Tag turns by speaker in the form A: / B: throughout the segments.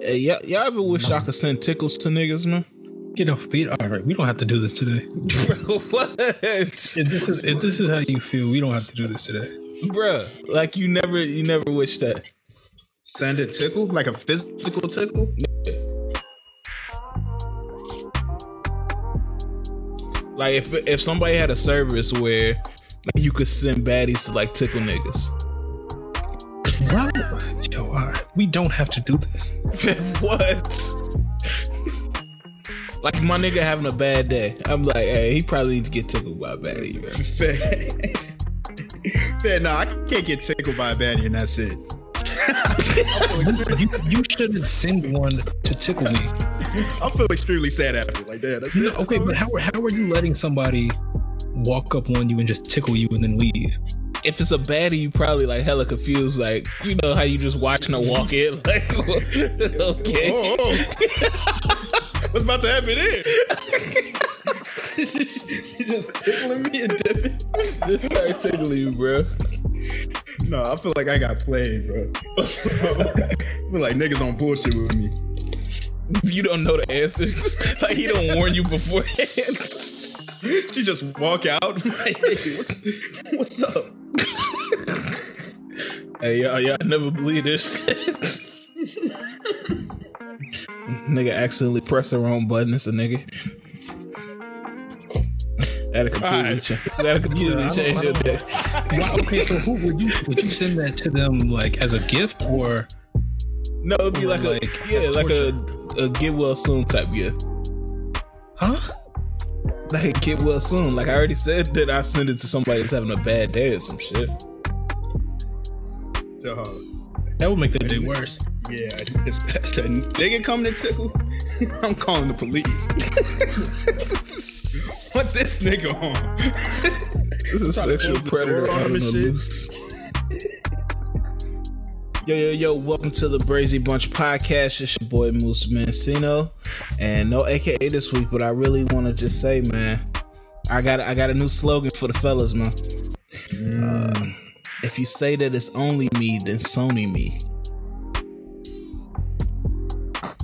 A: Hey, y'all, y'all ever wish I could send tickles to niggas, man?
B: Get off the. All right, we don't have to do this today.
A: what?
B: If this is if this is how you feel, we don't have to do this today.
A: Bruh, like you never, you never wish that.
C: Send a tickle, like a physical tickle.
A: Like if if somebody had a service where like, you could send baddies to like tickle niggas.
B: Bro, yo, all right, we don't have to do this.
A: what? like my nigga having a bad day. I'm like, hey, he probably needs to get tickled by a baddie, bro.
C: Fair. Fair, no, I can't get tickled by a baddie, and that's it.
B: you, you shouldn't send one to tickle me.
C: I feel extremely sad after. Like, damn, that's
B: You know,
C: it.
B: okay, but how how are you letting somebody walk up on you and just tickle you and then leave?
A: If it's a baddie, you probably like hella confused. Like you know how you just watching her walk in. Like okay,
C: Oh, oh. What's about to happen here? she just tickling me and dipping.
A: just start tickling you, bro.
C: No, I feel like I got played, bro. I feel like niggas on bullshit with me.
A: You don't know the answers. like he don't warn you beforehand.
C: She just walk out. Like, hey, what's, what's up?
A: Hey y'all, y'all never believe this nigga accidentally press the wrong button. It's a nigga. That'll completely
C: Alright.
A: change. That'll completely
B: Yeah,
A: change your day.
B: Wow, okay, so who would you would you send that to them like as a gift or
A: No, it'd be like,
B: like,
A: a yeah, like a, a get well soon type gift.
B: huh?
A: Like a get well soon. Like I already said that I send it to somebody that's having a bad day or some shit.
C: Dog.
B: That would make their day worse.
C: Yeah, especially nigga coming to tickle. I'm calling the police. What this nigga on?
A: This is
C: Trying
A: sexual predator
C: on
A: out
C: him
A: on the loose. Yo, yo, yo, welcome to the Brazy Bunch podcast. It's your boy Moose Mancino. And no AKA this week, but I really want to just say, man, I got I got a new slogan for the fellas, man. Uh, if you say that it's only me, then Sony me.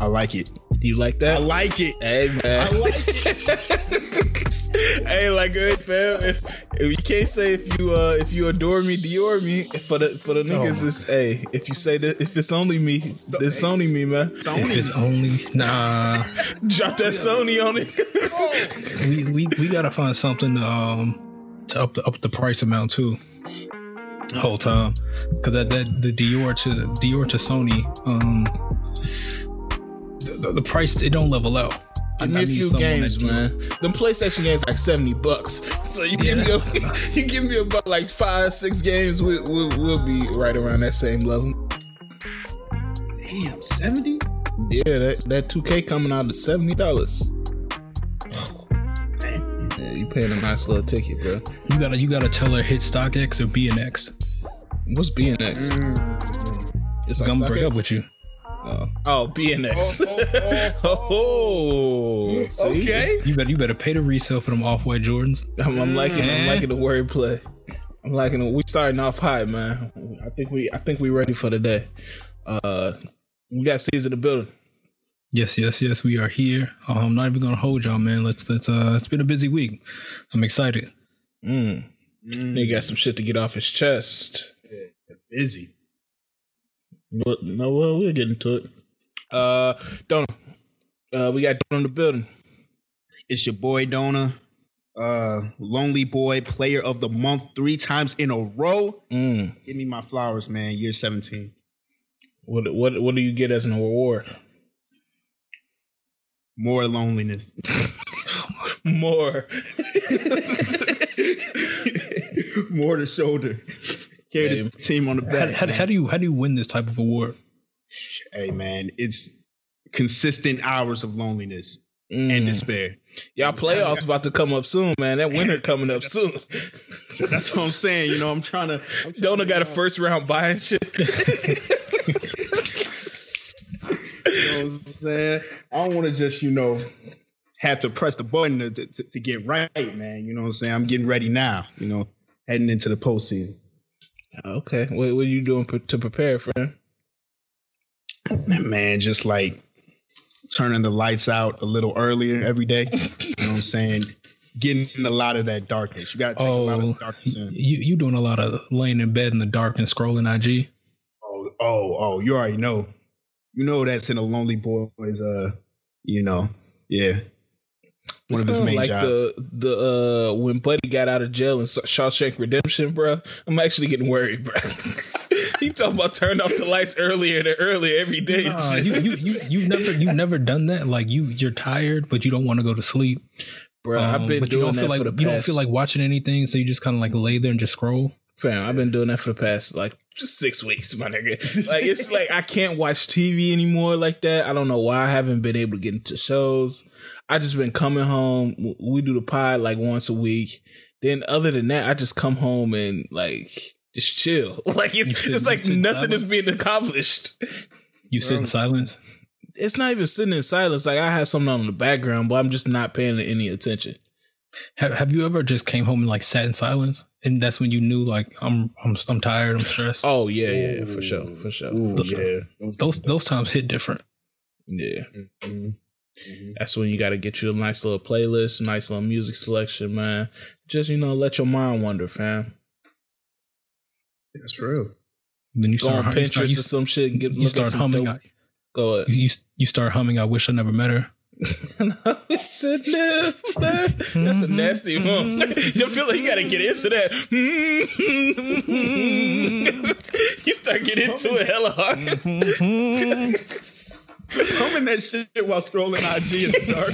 C: I like it.
A: Do you like that?
C: I like it.
A: Hey man,
C: I like it.
A: hey, like good fam. If, if you can't say if you uh if you adore me, Dior me. For the for the niggas,
B: Oh.
A: it's hey. If you say that if it's only me, it's Sony me, man.
B: If it's only nah,
A: Drop that Sony on it.
B: we, we we gotta find something to, um to up the up the price amount too. Whole time, because that that the Dior to Dior to Sony, um, the, the, the price it don't level out. I-
A: Give me
B: I
A: a
B: need
A: few games, man. Them PlayStation games like seventy bucks. So you give me a, you give me about like five, six games, we, we, we'll be right around that same level.
C: Damn, 70?
A: Yeah, that that two K coming out at seventy dollars. Oh, yeah, you paying a nice little ticket, bro.
B: You gotta you gotta tell her hit StockX or BNX.
A: What's BNX? Mm. It's
B: I'm gonna break
A: StockX?
B: up with you.
A: Oh, oh BNX.
C: Oh,
A: Oh, see?
C: Okay.
B: You better you better pay the resale for them off white Jordans.
A: I'm, I'm liking. I'm liking the wordplay. I'm liking. it. We starting off high, man. I think we. I think we ready for the day. Uh, we got C's in the building.
B: Yes, yes, yes. We are here. Uh, I'm not even gonna hold y'all, man. Let's let's. Uh, it's been a busy week. I'm excited.
A: Mm. Nigga got some shit to get off his chest.
C: Busy.
A: But no, well, we'll get into it. Uh, Donald. Uh, we got Donald in the building.
C: It's your boy Dona. Uh, lonely boy, player of the month three times in a row.
A: Mm.
C: Give me my flowers, man. Year 17.
A: What what what do you get as an reward?
C: More loneliness.
A: More.
C: More to shoulder. Carry
A: Hey.
C: the team on the
B: How,
C: back.
B: how,
C: man.
B: how do you how do you win this type of award?
C: hey man, it's consistent hours of loneliness
A: Mm.
C: and despair.
A: Y'all playoffs about to come up soon, man. That winter coming up soon.
C: That's what I'm saying. You know, I'm trying to. I'm
A: Dona got a first round buying shit.
C: You know what I'm saying? I don't want to just, you know, have to press the button to, to, to get right, man. You know what I'm saying? I'm getting ready now, you know, heading into the postseason.
A: Okay, what, what are you doing to prepare, friend?
C: Man, just like turning the lights out a little earlier every day. You know what I'm saying? Getting in a lot of that darkness. You got to take oh, a lot of oh, darkness in.
B: You you doing a lot of laying in bed in the dark and scrolling IG?
C: Oh oh oh! You already know. You know that's in a lonely boy's. Uh, you know, yeah.
A: One of his main like jobs. the the uh when Buddy got out of jail in Shawshank Redemption, bro. I'm actually getting worried, bro. he talking about turn off the lights earlier and earlier every day.
B: Nah, you, you you you've never you've never done that. Like you you're tired, but you don't want to go to sleep.
A: Bro, um, I've been but doing you don't
B: feel like
A: you
B: don't feel like watching anything, so you just kind of like lay there and just scroll.
A: Fam, I've been doing that for the past like just six weeks, my nigga. Like it's like I can't watch TV anymore like that. I don't know why I haven't been able to get into shows. I just been coming home. We do the pod like once a week. Then other than that, I just come home and like just chill. Like it's it's like nothing is being accomplished.
B: You sit in silence.
A: It's not even sitting in silence. Like I have something on in the background, but I'm just not paying any attention.
B: Have Have you ever just came home and like sat in silence, and that's when you knew like I'm I'm I'm tired, I'm stressed.
A: Oh yeah, yeah, for sure, for sure. Ooh,
C: for yeah,
B: those those times hit different.
A: Yeah. Mm-hmm. Mm-hmm. That's when you got to get you a nice little playlist, nice little music selection, man. Just you know, let your mind wander, fam.
C: That's true.
B: Then you
A: go
B: start
A: on Pinterest you, or some shit and get
B: you start humming. I,
A: go ahead.
B: You you start humming. I wish I never met her.
A: That's a nasty one. you feel like you gotta get into that. you start getting into it hella hard.
C: Humming that shit while scrolling IG in the dark.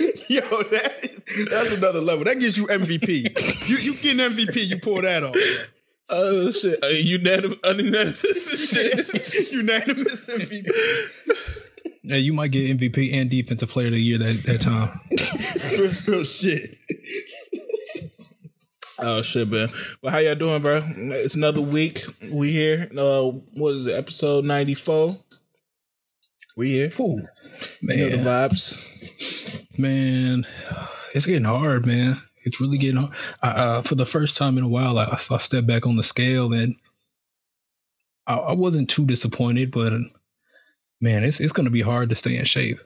C: Yo, that is that's another level. That gives you MVP. you you get an MVP, you pull that off.
A: Oh shit! Uh, unanimous, unanimous shit.
C: unanimous MVP.
B: Yeah, you might get MVP and Defensive Player of the Year that that time.
C: Real shit.
A: Oh shit, man! But how y'all doing, bro? It's another week. We here. Uh, what is it? Episode ninety four. We here.
B: Ooh,
A: man, you know the vibes
B: man, it's getting hard, man. It's really getting hard. I, uh, for the first time in a while, I, I stepped back on the scale and I, I wasn't too disappointed, but man, it's it's gonna be hard to stay in shape.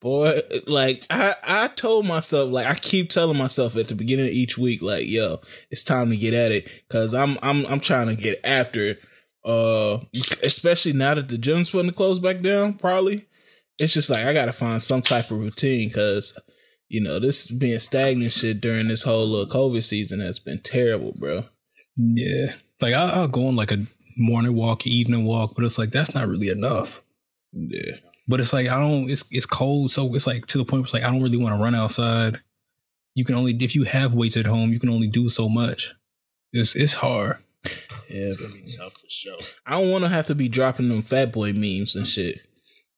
A: Boy, like I, I told myself, like I keep telling myself at the beginning of each week, like, yo, it's time to get at it, cause I'm, I'm, I'm trying to get after, uh, especially now that the gym's putting to close back down, probably it's just like I gotta find some type of routine because you know this being stagnant shit during this whole little COVID season has been terrible, bro.
B: Yeah, like I, will go on like a morning walk, evening walk, but it's like that's not really enough.
A: Yeah,
B: but it's like I don't. It's it's cold, so it's like to the point where it's like I don't really want to run outside. You can only if you have weights at home, you can only do so much. It's it's hard.
C: Yeah, it's gonna be tough for sure.
A: I don't want to have to be dropping them fat boy memes and shit.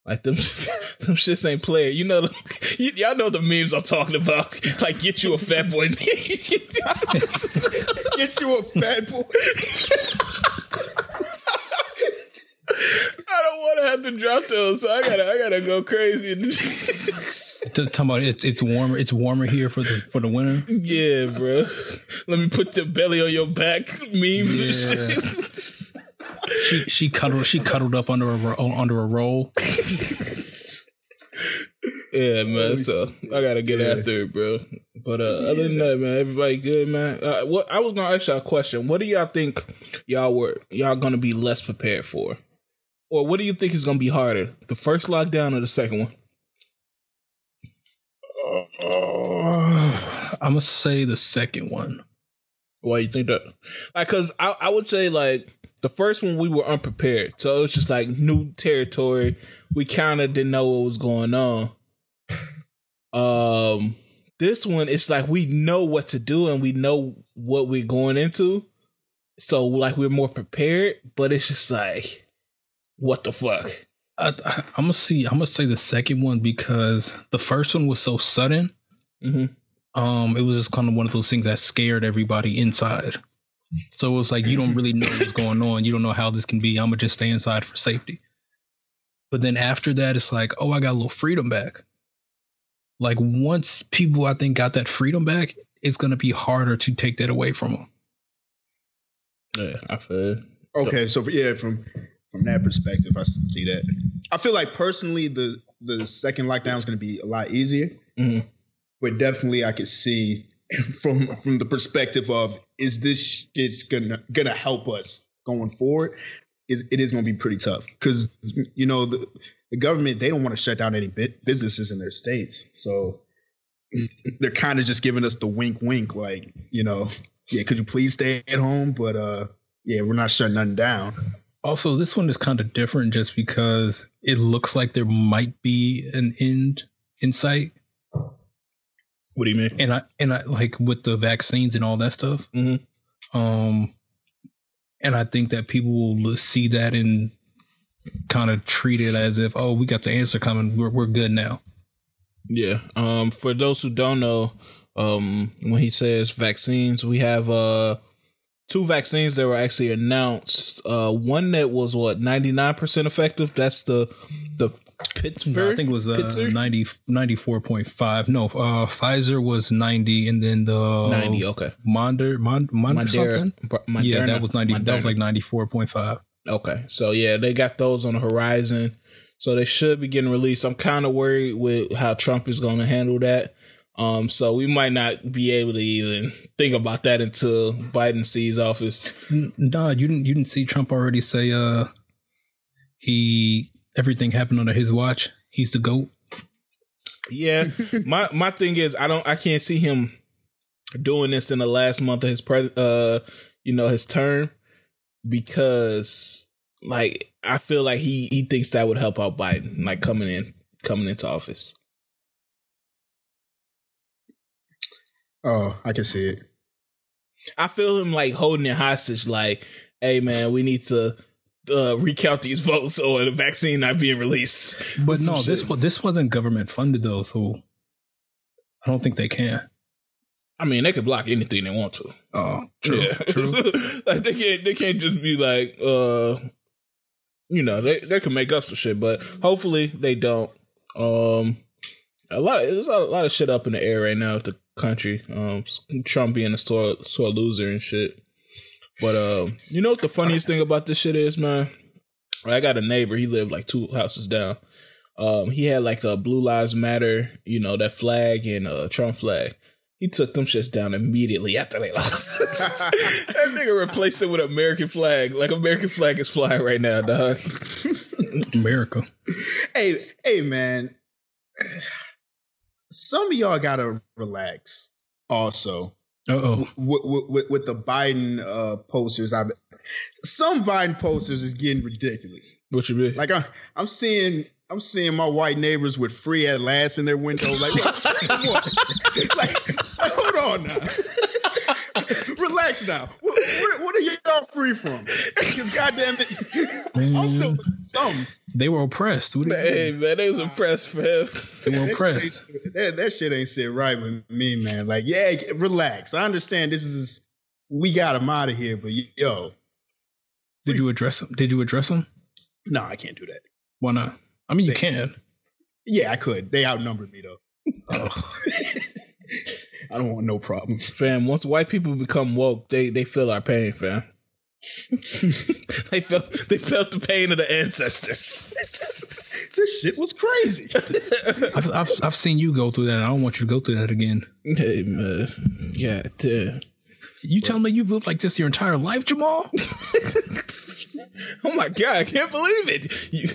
A: Like them, them shits ain't player. You know, y- y'all know the memes I'm talking about. Like, get you a fat boy.
C: get you a fat boy.
A: I don't want to have to drop those, so I gotta, I gotta go crazy.
B: Talking about it's it's warmer. It's warmer here for the for the winter.
A: Yeah, bro. Let me put the belly on your back memes yeah. and shit
B: she she cuddled she cuddled up under a under a roll.
A: yeah, man. So I gotta get yeah. after it, bro. But uh, yeah. other than that, man, everybody good, man. Uh, what I was gonna ask y'all a question. What do y'all think y'all were y'all gonna be less prepared for, or what do you think is gonna be harder, the first lockdown or the second one?
B: Uh, I'm gonna say the second one.
A: Why you think that? Like, cause I I would say like the first one we were unprepared, so it was just like new territory. We kind of didn't know what was going on. Um, this one it's like we know what to do and we know what we're going into, so like we're more prepared. But it's just like, what the fuck?
B: I, I, am gonna see. I'm gonna say the second one because the first one was so sudden.
A: Mm-hmm.
B: Um, it was just kind of one of those things that scared everybody inside. So it's like you don't really know what's going on. You don't know how this can be. I'm gonna just stay inside for safety. But then after that, it's like, oh, I got a little freedom back. like once people I think got that freedom back, it's gonna be harder to take that away from them.
A: Yeah, I feel.
C: Okay, so for, yeah, from from that perspective, I see that. I feel like personally, the the second lockdown is going to be a lot easier,
A: Mhm.
C: but definitely I could see from from the perspective of is this is gonna gonna help us going forward? Is it is to be pretty tough because you know the the government they don't want to shut down any businesses in their states, so they're kind of just giving us the wink, wink, like you know, yeah, could you please stay at home? But uh, yeah, we're not shutting nothing down.
B: Also, this one is kind of different just because it looks like there might be an end in sight.
A: What do you mean?
B: And I and I like with the vaccines and all that stuff.
A: Mhm.
B: Um and I think that people will see that and kind of treat it as if, oh, we got the answer coming. We're we're good now.
A: Yeah. Um, for those who don't know, um, when he says vaccines, we have uh two vaccines that were actually announced. Uh, one that was what ninety nine percent effective. That's the the Pittsburgh.
B: No, I think it was uh,
A: Pittsburgh?
B: 90, 94.5. No, uh, Pfizer was 90 and then the
A: ninety. Okay.
B: Monder, Mond, Monder
A: Moderna-
B: something.
A: Br-
B: yeah, that was 90. That was like 94.5.
A: Okay. So yeah, they got those on the horizon. So they should be getting released. I'm kind of worried with how Trump is going to handle that. Um, so we might not be able to even think about that until Biden sees office.
B: No, Nah, you didn't. You didn't see Trump already say uh he everything happened under his watch. He's the goat.
A: Yeah, my my thing is I don't I can't see him doing this in the last month of his pres uh you know his term because like I feel like he he thinks that would help out Biden like coming in coming into office.
C: Oh, I can see it.
A: I feel him like holding it hostage like hey man we need to uh recount these votes or the vaccine not being released.
B: But no, this
A: shit.
B: this wasn't government funded though, so I don't think they can.
A: I mean they could block anything they want to.
B: Oh, true,
A: Yeah.
B: true.
A: like they can't they can't just be like uh you know, they they can make up some shit, but hopefully they don't. Um a lot of there's a lot of shit up in the air right now with the country. Um Trump being a sore sore loser and shit. But um you know what the funniest thing about this shit is, man? I got a neighbor, he lived like two houses down. Um he had like a Blue Lives Matter, you know, that flag and a Trump flag. He took them shits down immediately after they lost. that nigga replaced it with American flag. Like American flag is flying right now, dog.
B: America.
C: hey, hey, man. Some of y'all gotta relax. Also,
B: Uh oh.
C: with, with, with the Biden uh, posters, I some Biden posters is getting ridiculous.
A: What you mean?
C: Like I, I'm seeing, I'm seeing my white neighbors with free at last in their window. Like, what? like, hold on now. Relax now. What, what, what are y'all free from? Because goddamn it, I'm still some.
B: They were oppressed. What do
A: Hey
B: mean?
A: man, they was impressed for him.
B: They were
C: That shit,
B: oppressed.
C: ain't, that, that shit ain't sit right with me, man. Like, yeah, relax. I understand this is we got him out of here, but yo,
B: Did you address them? Did you address them?
C: no, I can't do that.
B: Why not? I mean, you
C: They-
B: can.
C: Yeah, I could. They outnumbered me though.
B: Oh.
C: I don't want no problems.
A: Fam, once white people become woke, they they feel our pain, fam. they felt they felt the pain of the ancestors.
C: this shit was crazy.
B: I've, I've I've seen you go through that. I don't want you to go through that again.
A: hey man, yeah, damn.
B: You telling me you've lived like this your entire life, Jamal?
A: oh my god, I can't believe it. You,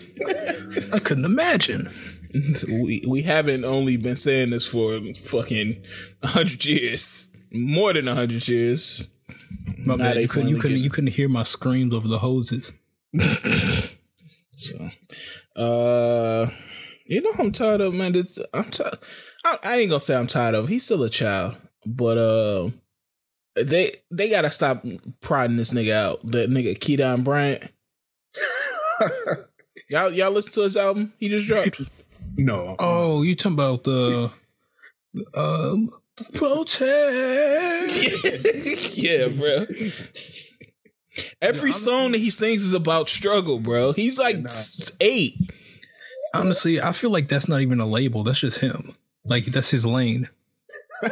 B: I couldn't imagine.
A: we we haven't only been saying this for fucking hundred years, more than hundred years.
B: My
A: Now
B: bad. You couldn't. You couldn't.
A: get
B: You couldn't hear my screams over the hoses.
A: So, uh, you know, I'm tired of man. This- I'm tired. I, I ain't gonna say I'm tired of. He's still a child, but uh, they they gotta stop prodding this nigga out. That nigga Keedron Bryant. Y'all y'all listen to his album he just dropped.
C: No.
B: Oh, you talking about the um protest?
A: yeah, bro. Every song that he sings is about struggle, bro. He's like
C: nah.
A: eight.
B: Honestly, I feel like that's not even a label. That's just him. Like that's his lane.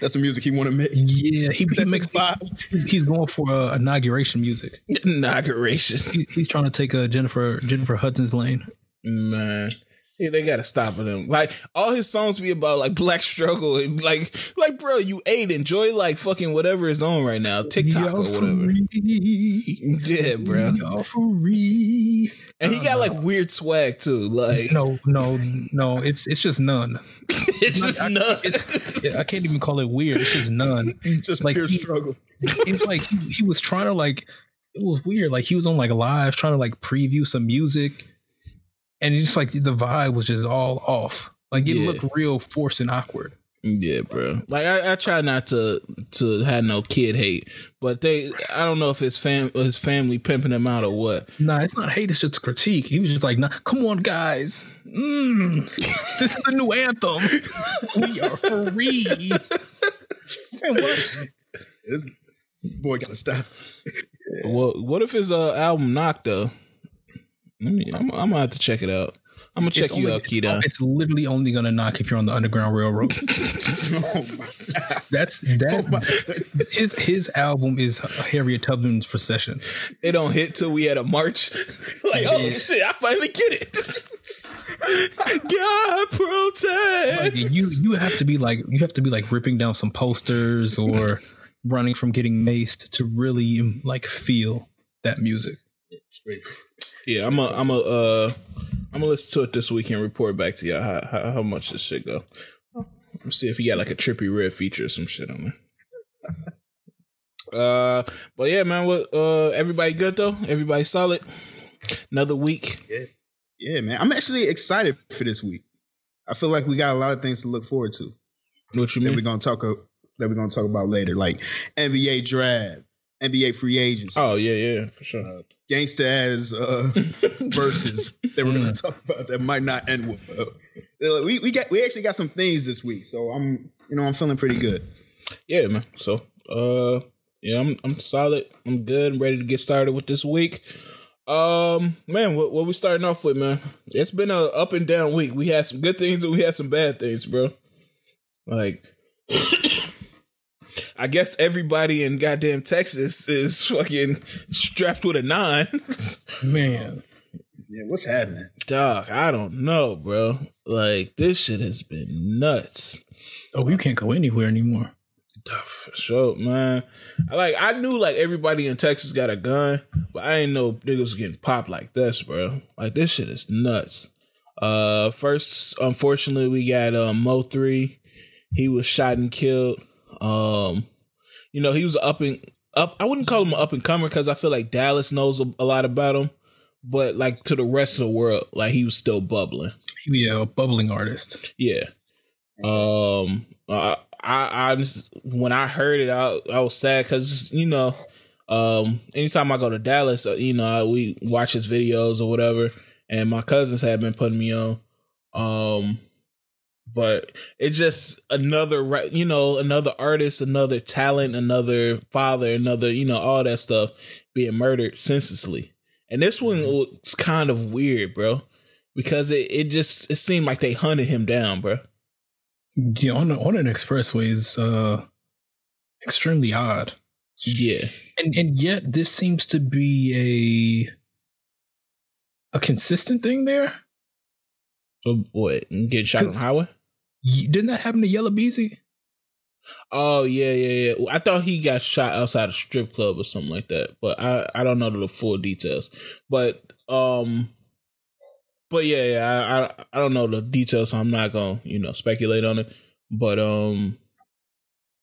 C: That's the music he want to make.
B: Yeah, he, he makes
C: his vibe.
B: he's, he's going for uh, inauguration music.
A: Inauguration.
B: He, he's trying to take uh, Jennifer Jennifer Hudson's lane.
A: Man. Yeah, they gotta stop with him. Like all his songs be about like black struggle and like like bro, you ate enjoy like fucking whatever is on right now, TikTok or whatever.
B: free.
A: Yeah, bro.
B: Free.
A: And he got like weird swag too. Like
B: No, no, no. It's it's just none.
A: it's just
B: I,
A: none.
B: it's, I can't even call it weird. It's just none.
C: It's just
B: Like
C: pure
B: he-
C: struggle.
B: It's like he, he was trying to like. It was weird. Like he was on like live trying to like preview some music, and it's like the vibe was just all off. Like it
A: Yeah.
B: looked real forced and awkward.
A: Yeah, bro. Like I, I try not to to have no kid hate, but they I don't know if his fam his family pimping him out or what.
B: Nah, it's not hate. It's just a critique. He was just like, nah, "Come on, guys, mm, this is the new anthem. We are free." Man, what?
C: This boy gotta stop.
A: Well, what if his uh, album knocked though? Let me. I'm, I'm gonna have to check it out. I'm gonna check
B: It's
A: you
B: only-
A: out,
B: it's-
A: Keita.
B: It's literally only gonna knock if you're on the Underground Railroad. That's that. His his album is Harriet Tubman's Procession.
A: It don't hit till we had a march. like, oh
B: Yeah.
A: shit, I finally get it. God protect.
B: Like, you you have to be like you have to be like ripping down some posters or running from getting maced to really like feel that music.
A: Yeah, I'm a, I'm a, uh, I'm gonna listen to it this week and report back to y'all how, how, how much this shit go. Let's see if he got like a Trippie Redd feature or some shit on there. Uh, but yeah, man, what? Uh, everybody good though? Everybody solid? Another week.
C: Yeah, yeah, man. I'm actually excited for this week. I feel like we got a lot of things to look forward to
A: What you
C: that
A: mean?
C: we're gonna talk o- that we're gonna talk about later, like NBA draft, NBA free agents,
A: Oh yeah, yeah, for sure.
C: Gangsta ass uh, Verzuz that we're gonna talk about that might not end well. Uh, We we got we actually got some things this week, so I'm you know I'm feeling pretty good.
A: Yeah, man. So, uh, yeah, I'm I'm solid. I'm good. I'm ready to get started with this week. Um, man, what what we starting off with, man? It's been a up and down week. We had some good things and we had some bad things, bro. Like, I guess everybody in goddamn Texas is fucking strapped with a nine.
B: Man,
C: Yeah, what's happening?
A: Dog, I don't know, bro. Like, this shit has been nuts.
B: oh, you can't go anywhere anymore.
A: Duh, For sure, man. I Like I knew like everybody in Texas got a gun, but I didn't know niggas was getting popped like this, bro. Like this shit is nuts. Uh first, unfortunately, we got um Mo three. He was shot and killed. Um, you know, he was up and up. I wouldn't call him an up and comer because I feel like Dallas knows a, a lot about him. But like to the rest of the world, like he was still bubbling.
B: Yeah, a bubbling artist.
A: Yeah. Um. I, I, I just- when I heard it, I, I was sad because you know, um, anytime I go to Dallas, uh, you know, I, we watch his videos or whatever, and my cousins have been putting me on. Um, but it's just another, you know, another artist, another talent, another father, another, you know, all that stuff being murdered senselessly. And this one was kind of weird, bro, because it, it just it seemed like they hunted him down, bro.
B: Yeah, on on an expressway is uh extremely odd.
A: Yeah.
B: And and yet this seems to be a a consistent thing there.
A: So what? Get shot on the highway?
B: Didn't that happen to Yella Beezy?
A: Oh yeah, yeah, yeah. I thought he got shot outside a strip club or something like that, but I I don't know the full details. But um, but yeah, yeah. I I, I don't know the details, so I'm not gonna you know speculate on it. But um,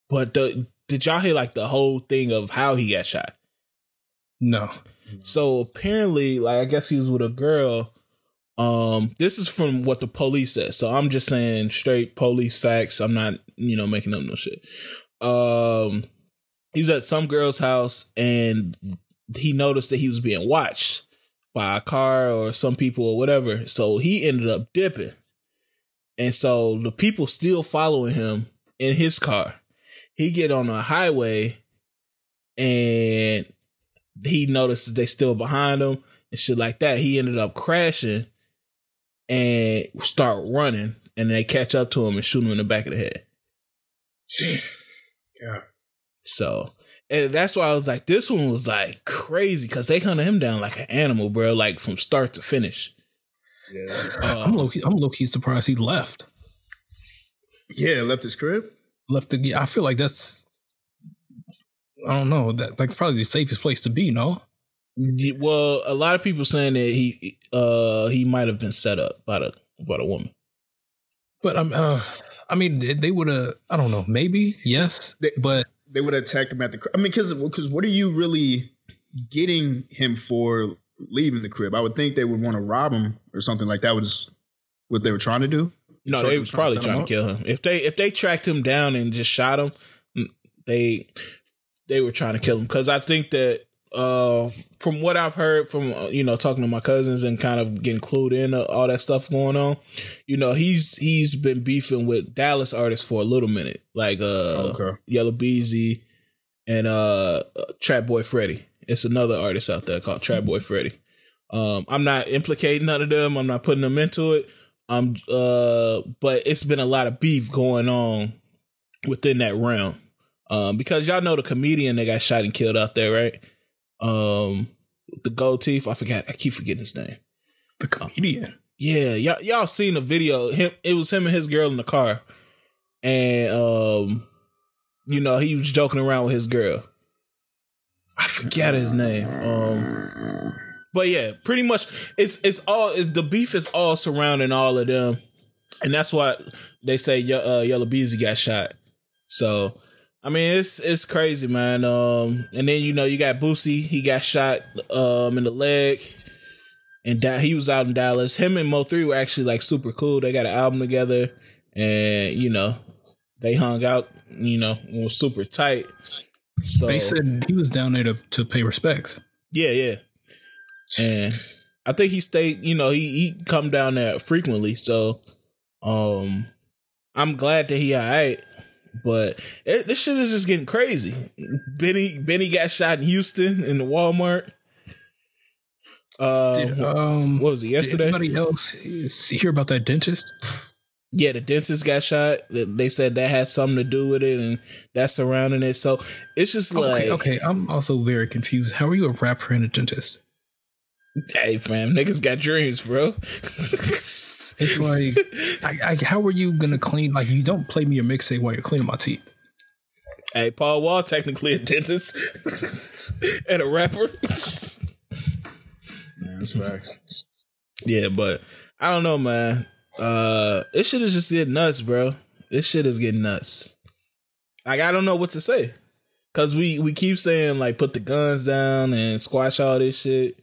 A: but the did y'all hear like the whole thing of how he got shot?
B: No.
A: So apparently, like I guess he was with a girl. Um, this is from what the police said. So I'm just saying straight police facts. I'm not, you know, making up no shit. Um, he's at some girl's house and he noticed that he was being watched by a car or some people or whatever. So he ended up dipping. And so the people still following him in his car. He get on a highway and he noticed that they still behind him and shit like that. He ended up crashing and start running. and they catch up to him and shoot him in the back of the head.
C: Yeah.
A: So, and that's why I was like, this one was like crazy because they hunted him down like an animal, bro, like from start to finish.
C: Yeah.
B: Uh, I'm low key, I'm low key surprised he left.
C: Yeah, left his crib.
B: Left the. I feel like that's. I don't know that like probably the safest place to be. No.
A: Y- Well, a lot of people saying that he uh he might have been set up by the by the woman.
B: But I'm. Uh, I mean, they- they would have. I don't know. Maybe yes,
C: They-
B: but
C: They would have attacked him at the crib. I mean, because because what are you really getting him for leaving the crib? I would think they would want to rob him or something like that. Was what they were trying to do?
A: No,
C: Sure,
A: they were
C: was
A: probably
C: set
A: trying to kill him. If they if they tracked him down and just shot him, mm, they they were trying to kill him because I think that uh from what I've heard from uh, you know talking to my cousins and kind of getting clued in uh, all that stuff going on, you know he's he's been beefing with Dallas artists for a little minute, like uh
C: Okay.
A: Yella Beezy and uh Trap Boy Freddy. It's another artist out there called Trap Boy Freddy. Um, I'm not implicating none of them. I'm not putting them into it. Um, uh, but it's been a lot of beef going on within that realm. Um, because y'all know the comedian that got shot and killed out there, right? Um, the gold teeth. I forgot. I keep forgetting his name.
B: the comedian.
A: Yeah, y'all y'all seen the video. Him it was him and his girl in the car. And um you know, he was joking around with his girl. I forget his name. Um but yeah, pretty much it's it's all it, the beef is all surrounding all of them. And that's why they say uh, Yella Beezy got shot. So I mean, it's it's crazy, man. Um, and then you know you got Boosie. He got shot um in the leg, and da- he was out in Dallas. Him and Mo three were actually like super cool. They got an album together, and you know they hung out. You know, and was super tight. So
B: They said he was down there to, to pay respects.
A: yeah, yeah. And I think he stayed, you know, he he come down there frequently. So um I'm glad that he alright. But it, this shit is just getting crazy. Benny Benny got shot in Houston in the Walmart. Uh,
B: Did, um,
A: what was it
B: did
A: yesterday?
B: anybody else see- hear about that dentist?
A: Yeah, the dentist got shot. They said that had something to do with it, and that's surrounding it. So it's just like,
B: okay, okay. I'm also very confused. How are you a rapper and a dentist?
A: hey, fam, niggas got dreams, bro.
B: It's like, I, I, how are you gonna clean? Like, you don't play me a mixtape while you're cleaning my teeth.
A: Hey, Paul Wall technically a dentist and a rapper.
C: That's facts.
A: yeah, but I don't know, man. Uh this shit is just getting nuts, bro. This shit is getting nuts. Like I don't know what to say. Cause we we keep saying like put the guns down and squash all this shit.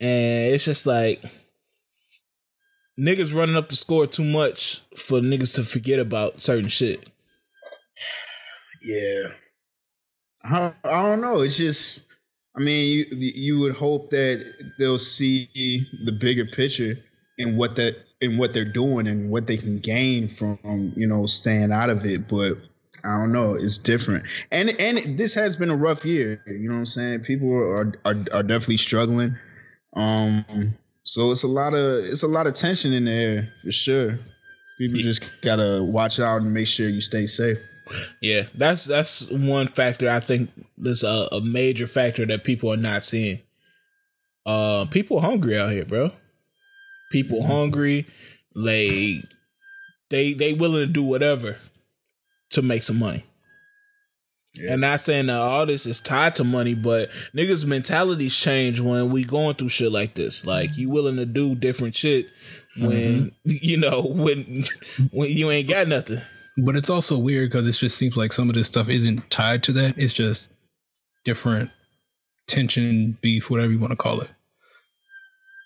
A: And it's just like niggas running up the score too much for niggas to forget about certain shit.
C: Yeah. I, I don't know. It's just, I mean, you you would hope that they'll see the bigger picture and what that and what they're doing and what they can gain from you know staying out of it. But I don't know. It's different, and and this has been a rough year. You know what I'm saying? People are are, are definitely struggling. Um, so it's a lot of it's a lot of tension in there for sure. People just gotta watch out and make sure you stay safe.
A: Yeah, that's that's one factor I think is a, a major factor that people are not seeing. Uh, people hungry out here, bro. People hungry, like they they willing to do whatever to make some money.
C: Yeah.
A: And not saying that all this is tied to money, but niggas' mentalities change when we going through shit like this. Like you willing to do different shit when mm-hmm. you know when when you ain't got nothing.
B: But it's also weird because it just seems like some of this stuff isn't tied to that. It's just different tension, beef, whatever you want to call it.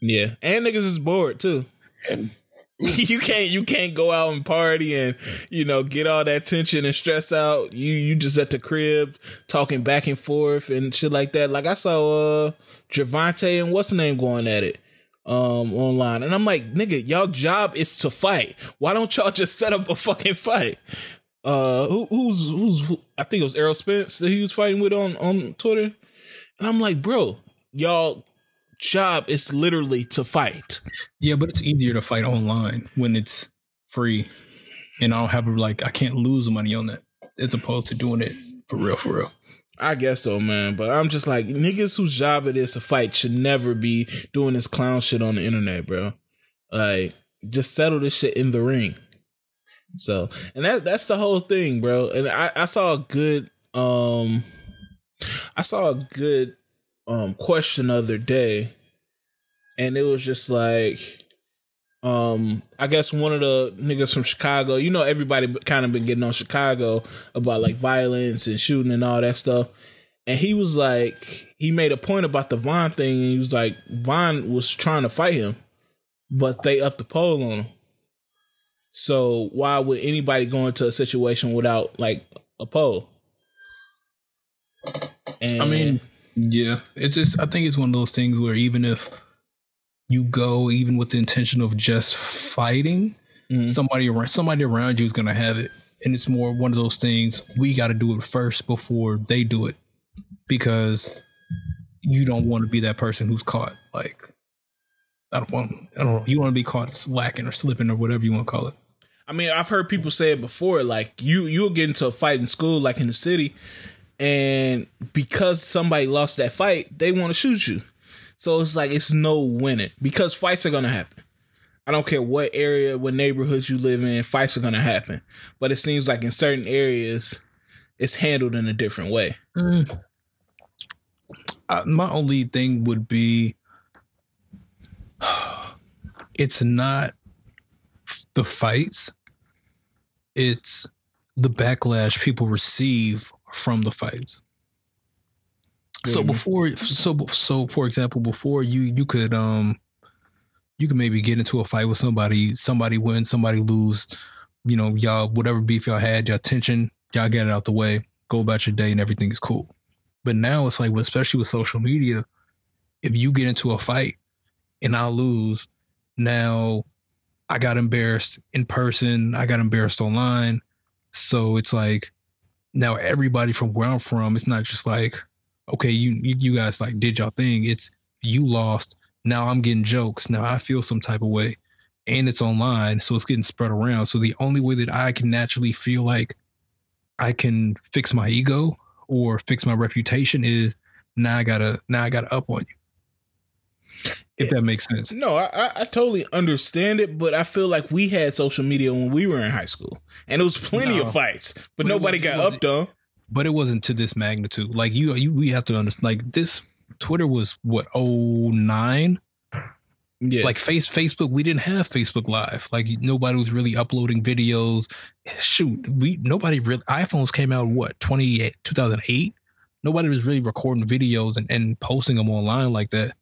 A: Yeah, and niggas is bored too. you can't you can't go out and party and you know get all that tension and stress out. You you just at the crib talking back and forth and shit like that. Like I saw uh Gervonta and what's the name going at it um online, and I'm like, nigga, y'all job is to fight. Why don't y'all just set up a fucking fight? Uh, who, who's who's who, I think it was Errol Spence that he was fighting with on on Twitter, and I'm like, bro, y'all job is literally to fight.
B: Yeah, but it's easier to fight online when it's free, and I don't have like I can't lose money on that as opposed to doing it for real, for real.
A: I guess so, man. But I'm just like niggas whose job it is to fight should never be doing this clown shit on the internet, bro. Like, just settle this shit in the ring. So, and that that's the whole thing, bro. And I, I saw a good um I saw a good um question the other day, and it was just like um I guess one of the niggas from Chicago, you know everybody kind of been getting on Chicago about like violence and shooting and all that stuff. And he was like he made a point about the Von thing and he was like Von was trying to fight him, but they upped the pole on him. So why would anybody go into a situation without like a pole?
B: And I mean, yeah, it's just I think it's one of those things where even if you go even with the intention of just fighting, mm-hmm. somebody around somebody around you is gonna have it. And it's more one of those things we gotta do it first before they do it. Because you don't want to be that person who's caught like I don't want I don't know, you want to be caught slacking or slipping or whatever you want to call it.
A: I mean, I've heard people say it before, like you you'll get into a fight in school, like in the city, and because somebody lost that fight, they want to shoot you. So it's like it's no winning because fights are gonna happen. I don't care what area, what neighborhoods you live in, fights are gonna happen. But it seems like in certain areas, it's handled in a different way. Mm.
B: Uh, my only thing would be, it's not the fights; it's the backlash people receive from the fights. So before, so so for example, before you you could um you could maybe get into a fight with somebody, somebody win, somebody lose, you know, y'all whatever beef y'all had, y'all tension, y'all get it out the way, go about your day, and everything is cool. But now it's like, especially with social media, if you get into a fight and I lose, now I got embarrassed in person, I got embarrassed online. So it's like now everybody from where I'm from, it's not just like, okay, you you guys like did y'all thing. It's you lost. Now I'm getting jokes. Now I feel some type of way. And it's online, so it's getting spread around. So the only way that I can naturally feel like I can fix my ego or fix my reputation is now I gotta now I gotta up on you if that makes sense.
A: No, I, I totally understand it, but I feel like we had social media when we were in high school, and it was plenty no. of fights, but, but nobody got up on.
B: But it wasn't to this magnitude. Like you, you, we have to understand. Like this, Twitter was what oh nine. Yeah. Like face Facebook, we didn't have Facebook Live. Like nobody was really uploading videos. Shoot, we nobody really iPhones came out what 28 2008. Nobody was really recording videos and, and posting them online like that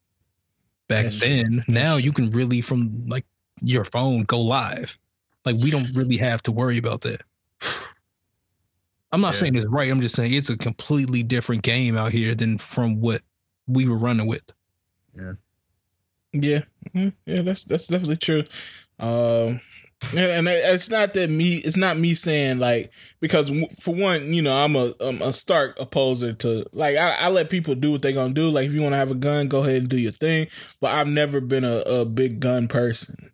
B: back That's then. True. Now you can really from like your phone go live. Like we don't really have to worry about that. I'm not yeah. saying it's right. I'm just saying it's a completely different game out here than from what we were running with.
C: Yeah.
A: Yeah. Mm-hmm. Yeah, that's that's definitely true. Um and it's not that me. It's not me saying like because for one, you know, I'm a I'm a stark opposer to like I, I let people do what they gonna do. Like if you want to have a gun, go ahead and do your thing. But I've never been a, a big gun person,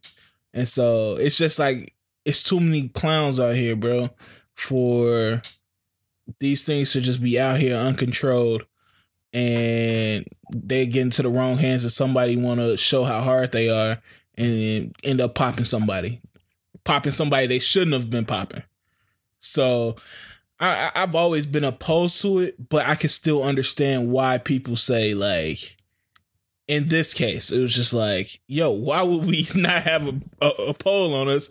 A: and so it's just like it's too many clowns out here, bro, for these things to just be out here uncontrolled and they get into the wrong hands and somebody want to show how hard they are and end up popping somebody popping somebody they shouldn't have been popping. So I, I've always been opposed to it, but I can still understand why people say like. In this case, it was just like, yo, why would we not have a, a, a pole on us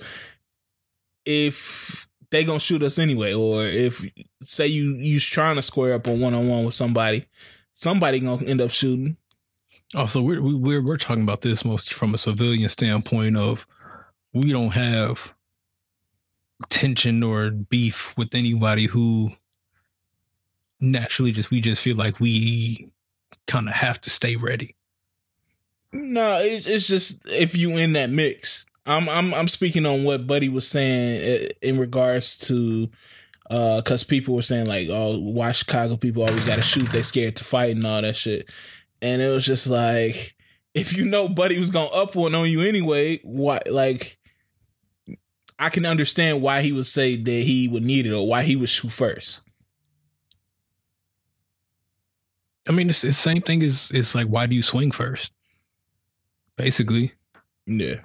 A: if they gonna shoot us anyway, or if say you you trying to square up a one on one with somebody, somebody gonna end up shooting.
B: Oh, so we're we're we're talking about this most from a civilian standpoint of we don't have tension or beef with anybody who naturally just we just feel like we kind of have to stay ready.
A: No, it's it's just if you in that mix. I'm I'm I'm speaking on what Buddy was saying in regards to uh cuz people were saying like oh why Chicago people always got to shoot they scared to fight and all that shit. And it was just like if you know Buddy was going to up one on you anyway, why like I can understand why he would say that he would need it or why he would shoot first.
B: I mean, it's the same thing as it's like, why do you swing first? Basically,
A: Yeah.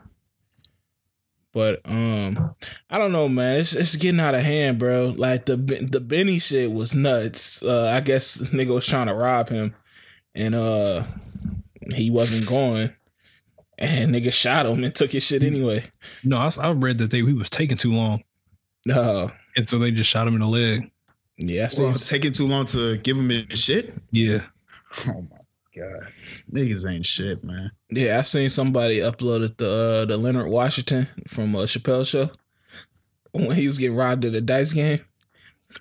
A: But um, I don't know, man. It's it's getting out of hand, bro. Like the the Benny shit was nuts. Uh, I guess the nigga was trying to rob him, and uh, he wasn't going, and nigga shot him and took his shit anyway.
B: no, I, I read that they he was taking too long,
A: No,
B: and so they just shot him in the leg.
A: yeah, I
C: Well, it's taking too long to give him his shit.
B: Yeah,
C: Oh my god, niggas ain't shit, man.
A: Yeah, I seen somebody uploaded the uh, the Leonard Washington from uh, Chappelle show when he was getting robbed at a dice game.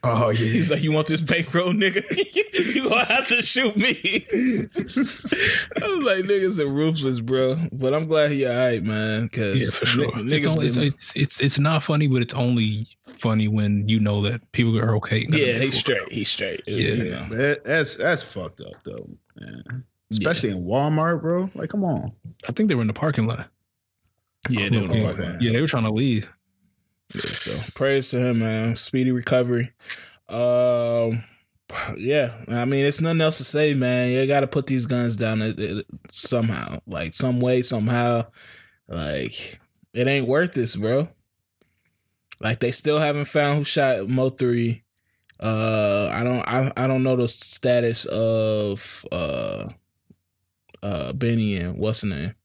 C: Oh yeah.
A: He's like, "You want this bankroll, nigga? you gonna have to shoot me." I was like, "Niggas are ruthless, bro." But I'm glad he alright, man. Because
B: yeah, for sure.
A: niggas
B: it's, only, it's, it's it's it's not funny, but it's only funny when you know that people are okay.
A: yeah, they straight. He's straight.
B: Yeah.
A: you know.
C: That, that's that's fucked up though, man. Especially in Walmart, bro. Like, come on.
B: I think they were in the parking lot.
A: yeah, they were
C: Yeah.
A: parking lot.
B: Yeah, they were trying to leave.
A: Yeah, so praise to him, man. Speedy recovery. Um, yeah, I mean, it's nothing else to say, man. You got to put these guns down it- it- somehow, like some way, somehow. Like it ain't worth this, bro. Like they still haven't found who shot Mo3. Uh, I don't, I, I don't know the status of uh, uh, Benny and what's the name?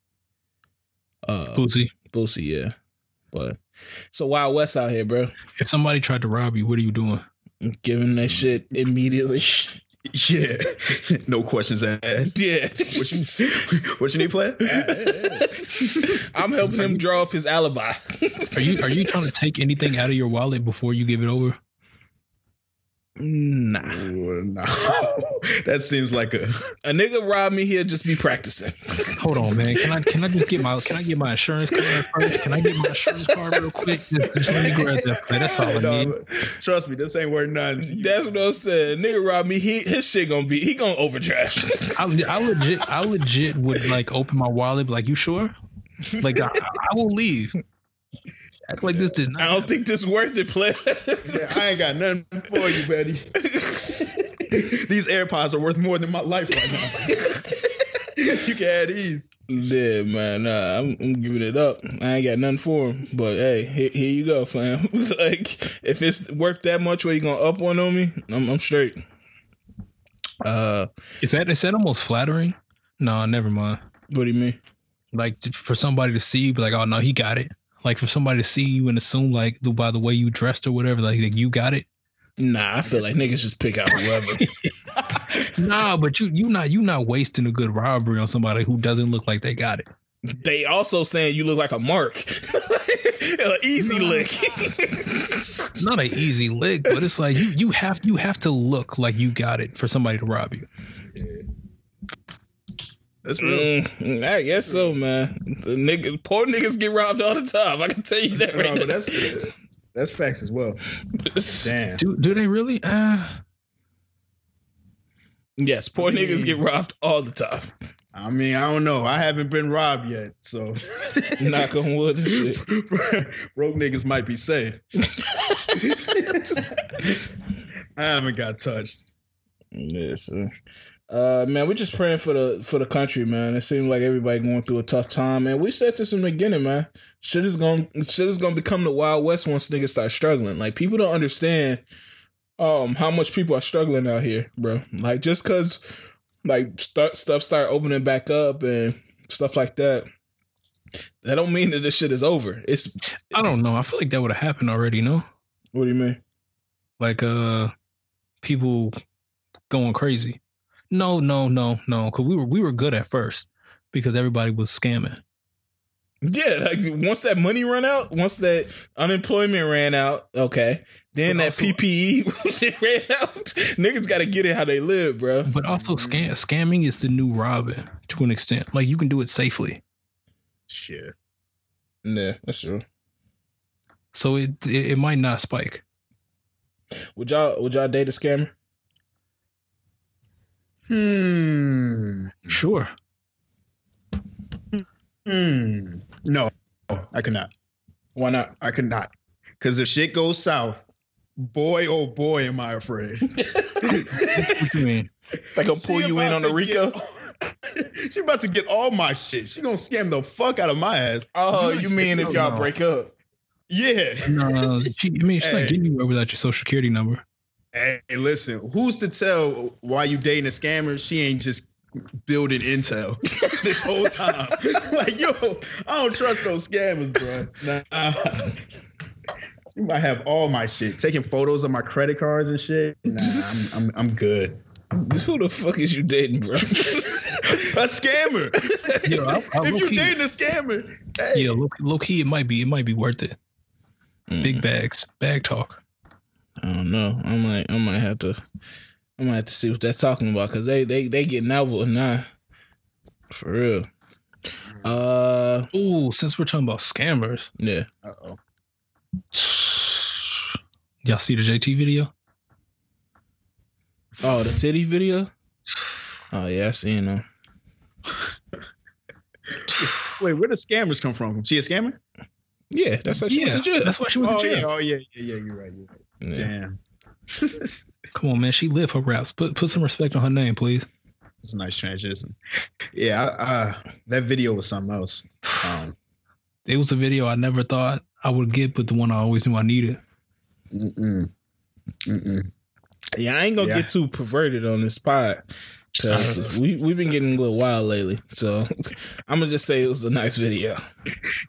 A: Uh,
B: Boosie,
A: Boosie, yeah. But it's a Wild West out here, bro.
B: if somebody tried to rob you, what are you doing?
A: Giving that shit immediately.
C: Yeah. no questions asked.
A: Yeah.
C: What you, what you need, play?
A: I'm helping him draw up his alibi.
B: Are you are you trying to take anything out of your wallet before you give it over?
A: Nah.
C: no. that seems like a.
A: A nigga rob me, he'll just be practicing.
B: Hold on, man. Can I can I just get my can I get my insurance card first? Can I get my insurance card real quick? Just, just let me grab that. play. That's all I
C: No,
B: need.
C: trust me, this ain't worth nothing. To you.
A: That's what I'm saying. Nigga rob me, he his shit gonna be he gonna overdraft.
B: I, I legit I legit would like open my wallet. Be like, you sure? Like I, I will leave. Act like this did not.
A: I don't think this worth it, player.
C: Yeah, I ain't got nothing for you, buddy. these AirPods are worth more than my life right now. you can have these.
A: Yeah, man. Nah, I'm, I'm giving it up. I ain't got nothing for him. But hey, here, here you go, fam. like, if it's worth that much, where you gonna up one on me? I'm, I'm straight. Uh,
B: Is that is that almost flattering? No, never mind.
A: what do you mean?
B: Like for somebody to see you, be like, oh no, he got it. Like for somebody to see you and assume like the, by the way you dressed or whatever, like, like you got it.
A: Nah, I feel like niggas just pick out whoever.
B: Nah, but you you not you not wasting a good robbery on somebody who doesn't look like they got it.
A: they also saying you look like a mark. An easy lick.
B: It's not an easy lick, but it's like you you have you have to look like you got it for somebody to rob you.
C: That's real.
A: Mm, I guess so, man. The nigga, poor niggas get robbed all the time. I can tell you that
C: No,
A: right
C: but
A: now.
C: that's that's facts as well. Damn.
B: Do do they really? Uh,
A: yes, poor niggas get robbed all the time.
C: I mean, I don't know. I haven't been robbed yet, so
A: Knock on wood and shit.
C: Broke niggas might be safe. I haven't got touched.
A: Yes, sir. Uh, man, we're just praying for the for the country, man. It seems like everybody going through a tough time, and We said this in the beginning, man. Shit is gonna shit is going to become the wild west once niggas start struggling. Like people don't understand um how much people are struggling out here, bro. Like just cause like start, stuff start opening back up and stuff like that, that don't mean that this shit is over. It's
B: I don't know. I feel like that would have happened already. No,
A: what do you mean?
B: like uh, people going crazy. No, no, no, no. Because we were we were good at first because everybody was scamming.
A: Yeah, like once that money run out, once that unemployment ran out, okay, then
B: But
A: that
B: also-
A: PPE ran out. Niggas got to get it how they live, bro.
B: But also, scam scamming is the new robbing to an extent. Like you can do it safely,
C: Shit.
A: Yeah, that's true.
B: so it it, it might not spike.
A: Would y'all would y'all date a scammer?
C: Hmm.
B: Sure.
C: Hmm. No, I cannot.
A: Why not?
C: I cannot. Because if shit goes south, boy, oh boy, am I afraid.
B: What you mean?
A: They gonna pull
C: She
A: you in on the
C: to
A: RICO.
C: get- she about to get all my shit. She gonna scam the fuck out of my ass.
A: Oh,
B: You
A: you mean if y'all
B: no.
A: break up?
C: Yeah.
B: No, she, I mean, she's
C: Hey.
B: not getting anywhere without your social security number.
C: Hey, listen, who's to tell why you dating a scammer? She ain't just building intel this whole time. like, yo, I don't trust those scammers, bro. Nah. You might have all my shit, taking photos of my credit cards and shit. Nah, I'm, I'm, I'm good.
A: Who the fuck is you dating, bro?
C: A scammer.
B: Yo, I, I
C: if you
B: key,
C: dating a scammer, hey,
B: yeah, low, low key, it might be, it might be worth it. Big hmm. bags, bag talk.
A: I don't know. I might I might have to I might have to see what they're talking about because they they they getting out with now. For real. Uh
B: Ooh, since we're talking about scammers,
A: yeah.
C: Uh-oh.
B: y'all see the JT video?
A: Oh, the titty video? Oh yeah, I seen them.
C: Wait, where the scammers come from? She a scammer?
A: Yeah, that's how she
B: Yeah,
A: went to jail.
B: that's why she went
C: Oh
B: to
C: yeah,
B: jail.
C: oh yeah, yeah, yeah. You're right. You're right.
A: Yeah.
C: Damn.
B: Come on, man, she lived her raps. Put put some respect on her name, please.
C: It's a nice transition. Yeah, I, I, that video was something else. Um,
B: It was a video I never thought I would get, but the one I always knew I needed.
C: mm-mm, mm-mm.
A: Yeah, I ain't gonna
C: Yeah.
A: get too perverted on this pod. Cause we we've been getting a little wild lately. So I'm gonna just say it was a nice video.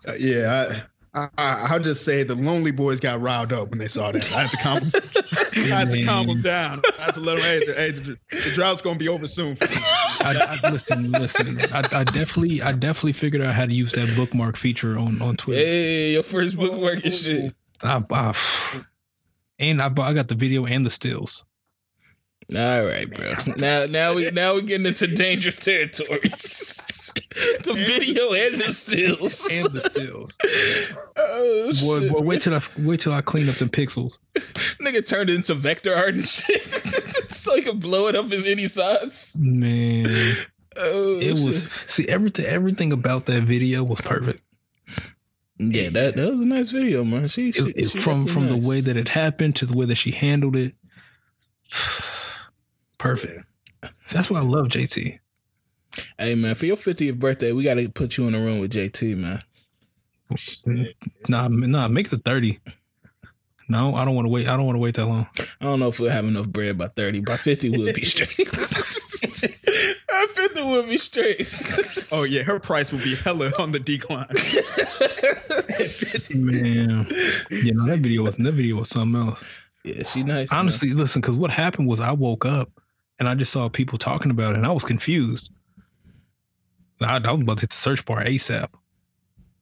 C: Uh, yeah, I, I, I, I'll just say the lonely boys got riled up when they saw that. I had to calm, I had to calm them down. I had to let them. Hey, the, hey, the, the drought's gonna be over soon.
B: I, I listen, listen. I, I definitely, I definitely figured out how to use that bookmark feature on on Twitter.
A: Hey, your first bookmark and shit.
B: I, I, and I, I got the video and the stills.
A: All right, bro. Now, now we now we're getting into dangerous territories. the video and the stills.
B: And the stills.
A: oh,
B: Boy,
A: shit.
B: boy, wait till I wait till I clean up the pixels.
A: Nigga turned it into vector art and shit, so he could blow it up in any size.
B: Man,
A: Oh,
B: it was see everything. Everything about that video was perfect.
A: yeah. That that was a nice video, man. She, she,
B: It-
A: she
B: from from the way that it happened to the way that she handled it. Perfect. That's why I love JT.
A: Hey man, for your 50th birthday, we got to put you in a room with JT, man.
B: Nah, nah, make the thirty. No, I don't want to wait. I don't want to wait that long.
A: I don't know if we'll have enough bread by 30. By 50, we'll be straight. By 50, we'll be straight.
C: Oh yeah, her price will be hella on the decline.
B: Man, you know that video was that video was something else.
A: yeah, she nice. man.
B: Honestly, listen, because what happened was I woke up and I just saw people talking about it, and I was confused. I, I was about to hit the search bar ASAP.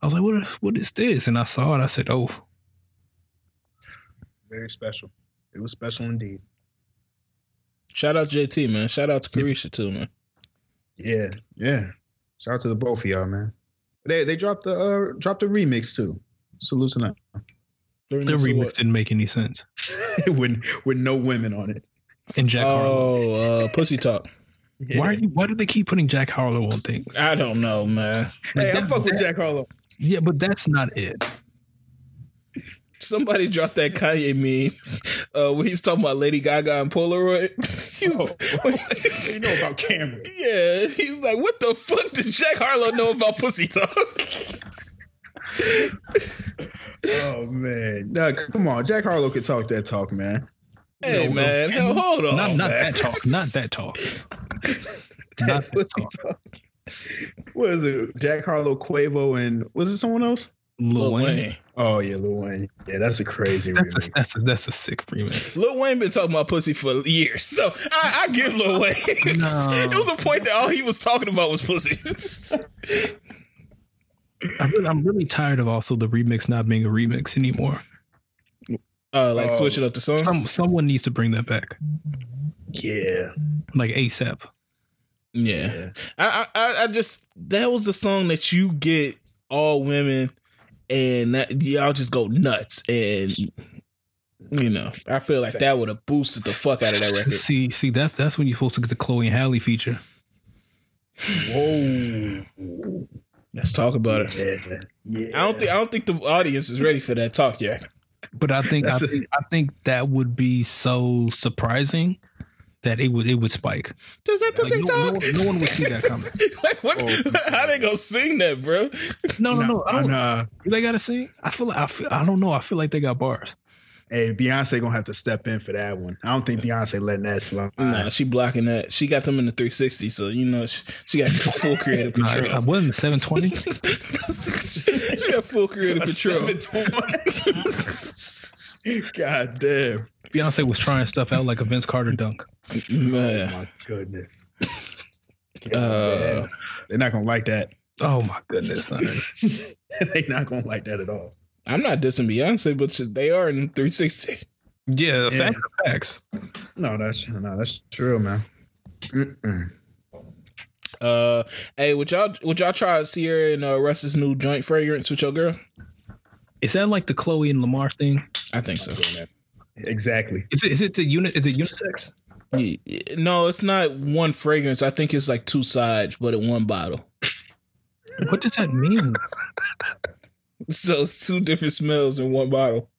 B: I was like, "What? What is this?" And I saw it. I said, "Oh,
C: Very special. It was special indeed.
A: Shout out to JT, man. Shout out to Caresha, too, man.
C: Yeah, yeah. Shout out to the both of y'all, man. They they dropped the uh dropped the remix too. Salute to them.
B: the remix didn't make any sense."
C: with with no women on it.
B: And Jack Harlow.
A: Oh, uh, Pussy Talk.
C: Yeah.
B: Why? Are you, why do they keep putting Jack Harlow on things?
A: I don't know, man.
C: Hey, I
B: That-
C: fuck with Jack Harlow.
B: Yeah, but that's not it.
A: Somebody dropped that Kanye meme uh, when he was talking about Lady Gaga and Polaroid. He was-
C: Oh, you know about Cameron.
A: yeah, he was like, "What the fuck did Jack Harlow know about Pussy Talk?"
C: Oh man, no, come on, Jack Harlow could talk that talk, man.
A: Hey,
B: No, no.
A: man, hell, hold on,
B: not not that talk. Not that talk. Not that
C: Pussy
B: talk.
C: talk. What is it? Jack Harlow, Quavo, and was it someone else?
B: Lil,
A: Lil
B: Wayne.
A: Wayne.
C: Oh yeah, Lil Wayne. Yeah, that's a crazy
B: That's a,
C: remix.
B: that's a that's a sick remix.
A: Lil Wayne been talking about pussy for years, so I, I give Lil Wayne.
B: No.
A: it was a point that all he was talking about was pussy.
B: I'm really tired of also the remix not being a remix anymore.
A: Uh, like
C: Oh.
A: switching up the songs.
B: Some someone needs to bring that back,
C: Yeah,
B: like ASAP.
A: yeah.
C: yeah.
A: I, I I just that was a song that you get all women and that, y'all just go nuts and you know I feel like that would have boosted the fuck out of that record.
B: See, see, that's that's when you're supposed to get the Chloe and Halle feature.
C: Whoa.
A: Let's talk about it.
C: Yeah, yeah.
A: I don't think I don't think the audience is ready for that talk yet.
B: But I think I think, I think that would be so surprising that it would it would spike.
A: Does that
B: Like,
A: pussy
B: no, no,
A: talk?
B: one- no one would see that coming.
A: Like, what?
C: Oh,
A: How they gonna sing that, bro?
B: No, no, no. I don't.
C: Nah.
B: They gotta sing. I feel like I feel. I don't know. I feel like they got bars.
C: Hey, Beyonce gonna have to step in for that one. I don't think Beyonce letting that slide.
A: Nah, she blocking that. She got them in the 360, so you know she, she got full creative
B: Nah, I
A: control.
B: wasn't seven twenty.
A: she got full creative
C: A
A: control.
C: 720. God damn.
B: Beyonce was trying stuff out like a Vince Carter dunk.
C: Oh
A: Man,
C: my goodness.
A: Uh,
C: Uh, They're not gonna like that.
B: Oh my goodness! son.
C: They're not gonna like that at all.
A: I'm not dissing Beyonce, but they are in 360.
B: Yeah,
C: Yeah.
B: facts. facts.
C: No, that's no, that's true, man. Mm-mm.
A: Uh, hey, would y'all would y'all try Ciara and uh, Russ's new joint fragrance with your girl?
B: Is that like the Khloe and Lamar thing?
A: I think so.
C: Exactly.
B: Is it is it the unit? Is it unisex?
A: No, it's not one fragrance. I think it's like two sides, but in one bottle.
B: What does that mean?
A: So it's two different smells in one bottle.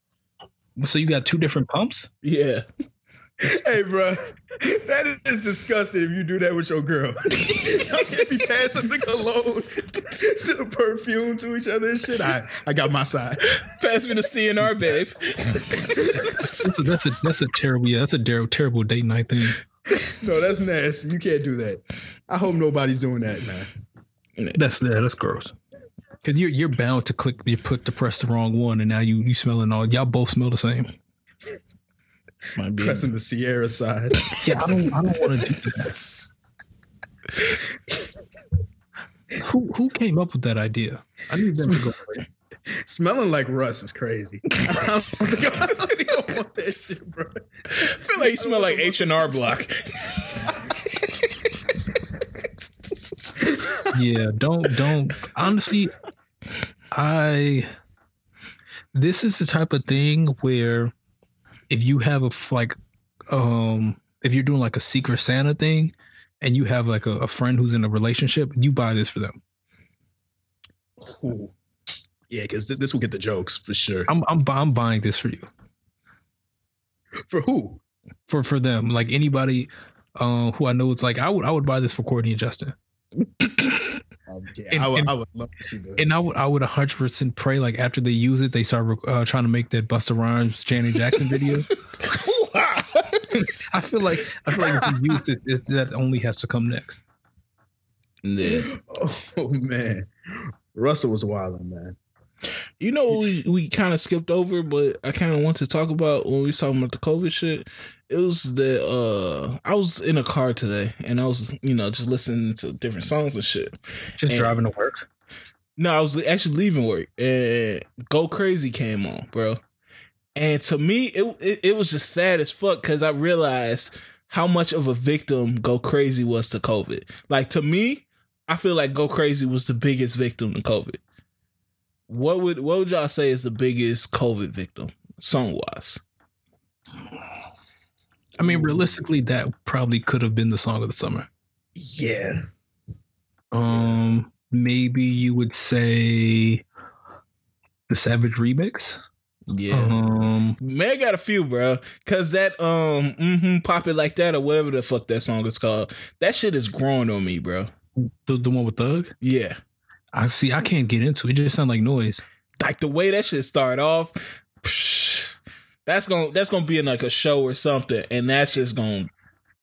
B: So you got two different pumps?
A: Yeah.
C: Hey, bro, that is disgusting if you do that with your girl. Y'all can't be passing the cologne to the perfume to each other and shit. I, I got my side.
A: Pass me the CNR, babe.
B: That's a, that's a that's a terrible yeah. That's a terrible terrible date night thing.
C: No, that's nasty. You can't do that. I hope nobody's doing that, man.
B: That's yeah, that's gross. Because you're you're bound to click you put to press the wrong one, and now you you smelling all y'all both smell the same.
A: Might be.
C: Pressing the Ciara side.
B: Yeah, I don't I don't want to do that. Who who came up with that idea? I need them to go. away.
C: Smelling like Russ is crazy. I don't think I, don't think I want that shit, bro.
A: I feel like you smell like H and R Block.
B: Yeah, don't don't honestly I this is the type of thing where if you have a like um if you're doing like a secret Santa thing and you have like a, a friend who's in a relationship, you buy this for them.
C: Ooh. Yeah, because th- this will get the jokes for sure.
B: I'm I'm I'm buying this for you.
C: For who?
B: For for them. Like anybody uh, who I know it's like I would I would buy this for Courtney and Justin.
C: Um, yeah,
B: And-
C: I, would,
B: and-
C: I would love to see the.
B: And I would I would hundred percent pray like after they use it, they start uh, trying to make that Busta Rhymes Janet Jackson video. I feel like I feel like if you used it, it, that only has to come next.
A: yeah.
C: oh man, Russell was wilding, man.
A: You know what we, we kind of skipped over, but I kind of want to talk about when we was talking about the COVID shit. It was that uh I was in a car today and I was, you know, just listening to different songs and shit.
B: Just
A: And-
B: driving to work.
A: No, I was actually leaving work and Go Crazy came on, bro. And to me, it it, it was just sad as fuck because I realized how much of a victim Go Crazy was to COVID. Like to me, I feel like Go Crazy was the biggest victim to COVID. What would what would y'all say is the biggest COVID victim song wise?
B: I mean, realistically, that probably could have been the song of the summer.
C: Yeah,
B: Um, maybe you would say the Savage remix.
A: Yeah.
B: Um,
A: Man I got a few, bro. Cause that um mm-hmm, pop it like that or whatever the fuck that song is called. That shit is growing on me, bro.
B: the the one with Thug.
A: Yeah.
B: I see. I can't get into it. It just sounds like noise.
A: like the way that shit started off, psh, that's gonna that's gonna be in like a show or something, and that's just gonna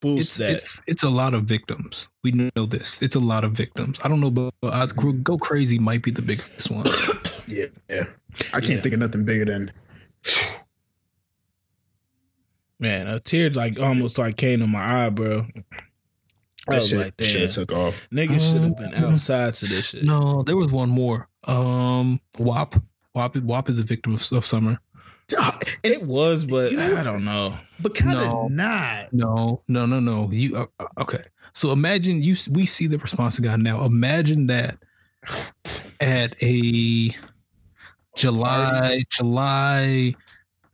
A: boost
B: It's
A: that.
B: it's it's a lot of victims. We know this. It's a lot of victims. I don't know, but I, Go Crazy might be the biggest one.
C: yeah, yeah. I can't
A: Yeah.
C: think of nothing bigger than.
A: Man, a tear like almost like came to my eye, bro. I
C: That
A: was
C: shit
A: like,
C: should
A: damn,
C: have took off.
A: niggas should have been
B: Um,
A: outside to this shit.
B: No, there was one more. Um, WAP. WAP. WAP is a victim of, of summer.
A: It was, but
C: You know-
A: I don't know.
C: But kind of
B: No.
C: not.
B: No, no, no, no. You uh, uh, okay? So imagine you. We see the response of God now. Imagine that at a July July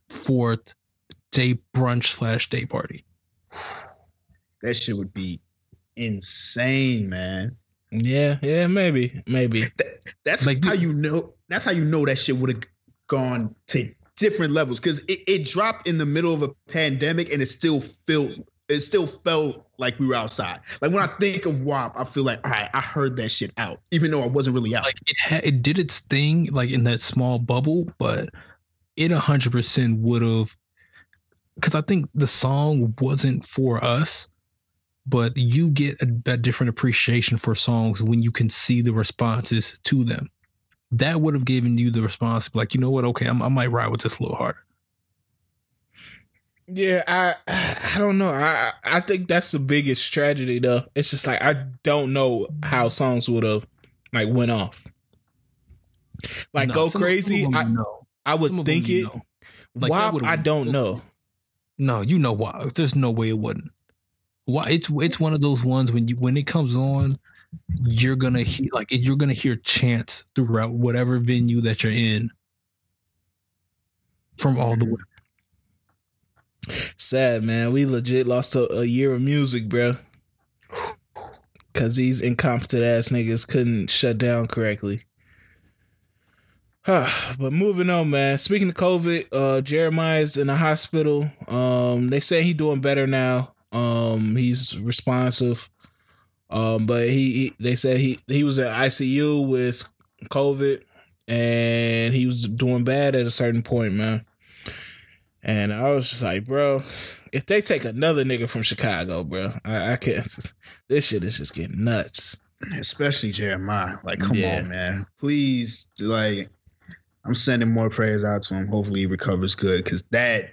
B: fourth day brunch slash day party.
C: That shit would be insane, man.
A: Yeah, yeah, maybe, maybe.
C: That's
B: Like,
C: how
B: dude-
C: you know. That's how you know that shit would have gone to different levels because it, it dropped in the middle of a pandemic and it still felt it still felt like we were outside. Like when I think of WAP, I feel like all right, I heard that shit out, even though I wasn't really out.
B: Like it had, it did its thing, like in that small bubble, but it hundred percent would have. Because I think the song wasn't for us, but you get a, a different appreciation for songs when you can see the responses to them. That would have given you the response, like you know what? Okay, I'm, I might ride with this a little harder.
A: Yeah, I I don't know. I I think that's the biggest tragedy though. It's just like I don't know how songs would have like went off. Like
B: No,
A: go
B: some-
A: crazy.
B: some
A: I,
B: know.
A: I would
B: Some
A: think it.
B: know. Like, that
A: I don't know.
B: No, you know why? There's no way it wouldn't. Why? It's it's one of those ones when you when it comes on, you're gonna hear like you're gonna hear chants throughout whatever venue that you're in, from all the way.
A: Sad man. We legit lost a, a year of music, bro. Cause these incompetent ass niggas couldn't shut down correctly. but moving on, man. Speaking of COVID, uh Jeremih's in the hospital. Um, they say he doing better now. Um, he's responsive. Um, but he, he they said he he was at ICU with COVID and he was doing bad at a certain point, man. And I was just like, bro, if they take another nigga from Chicago, bro, I, I can't. This shit is just getting nuts.
C: especially Jeremih. Like, come
A: Yeah.
C: on, man. Please, like, I'm sending more prayers out to him. Hopefully, he recovers good because that,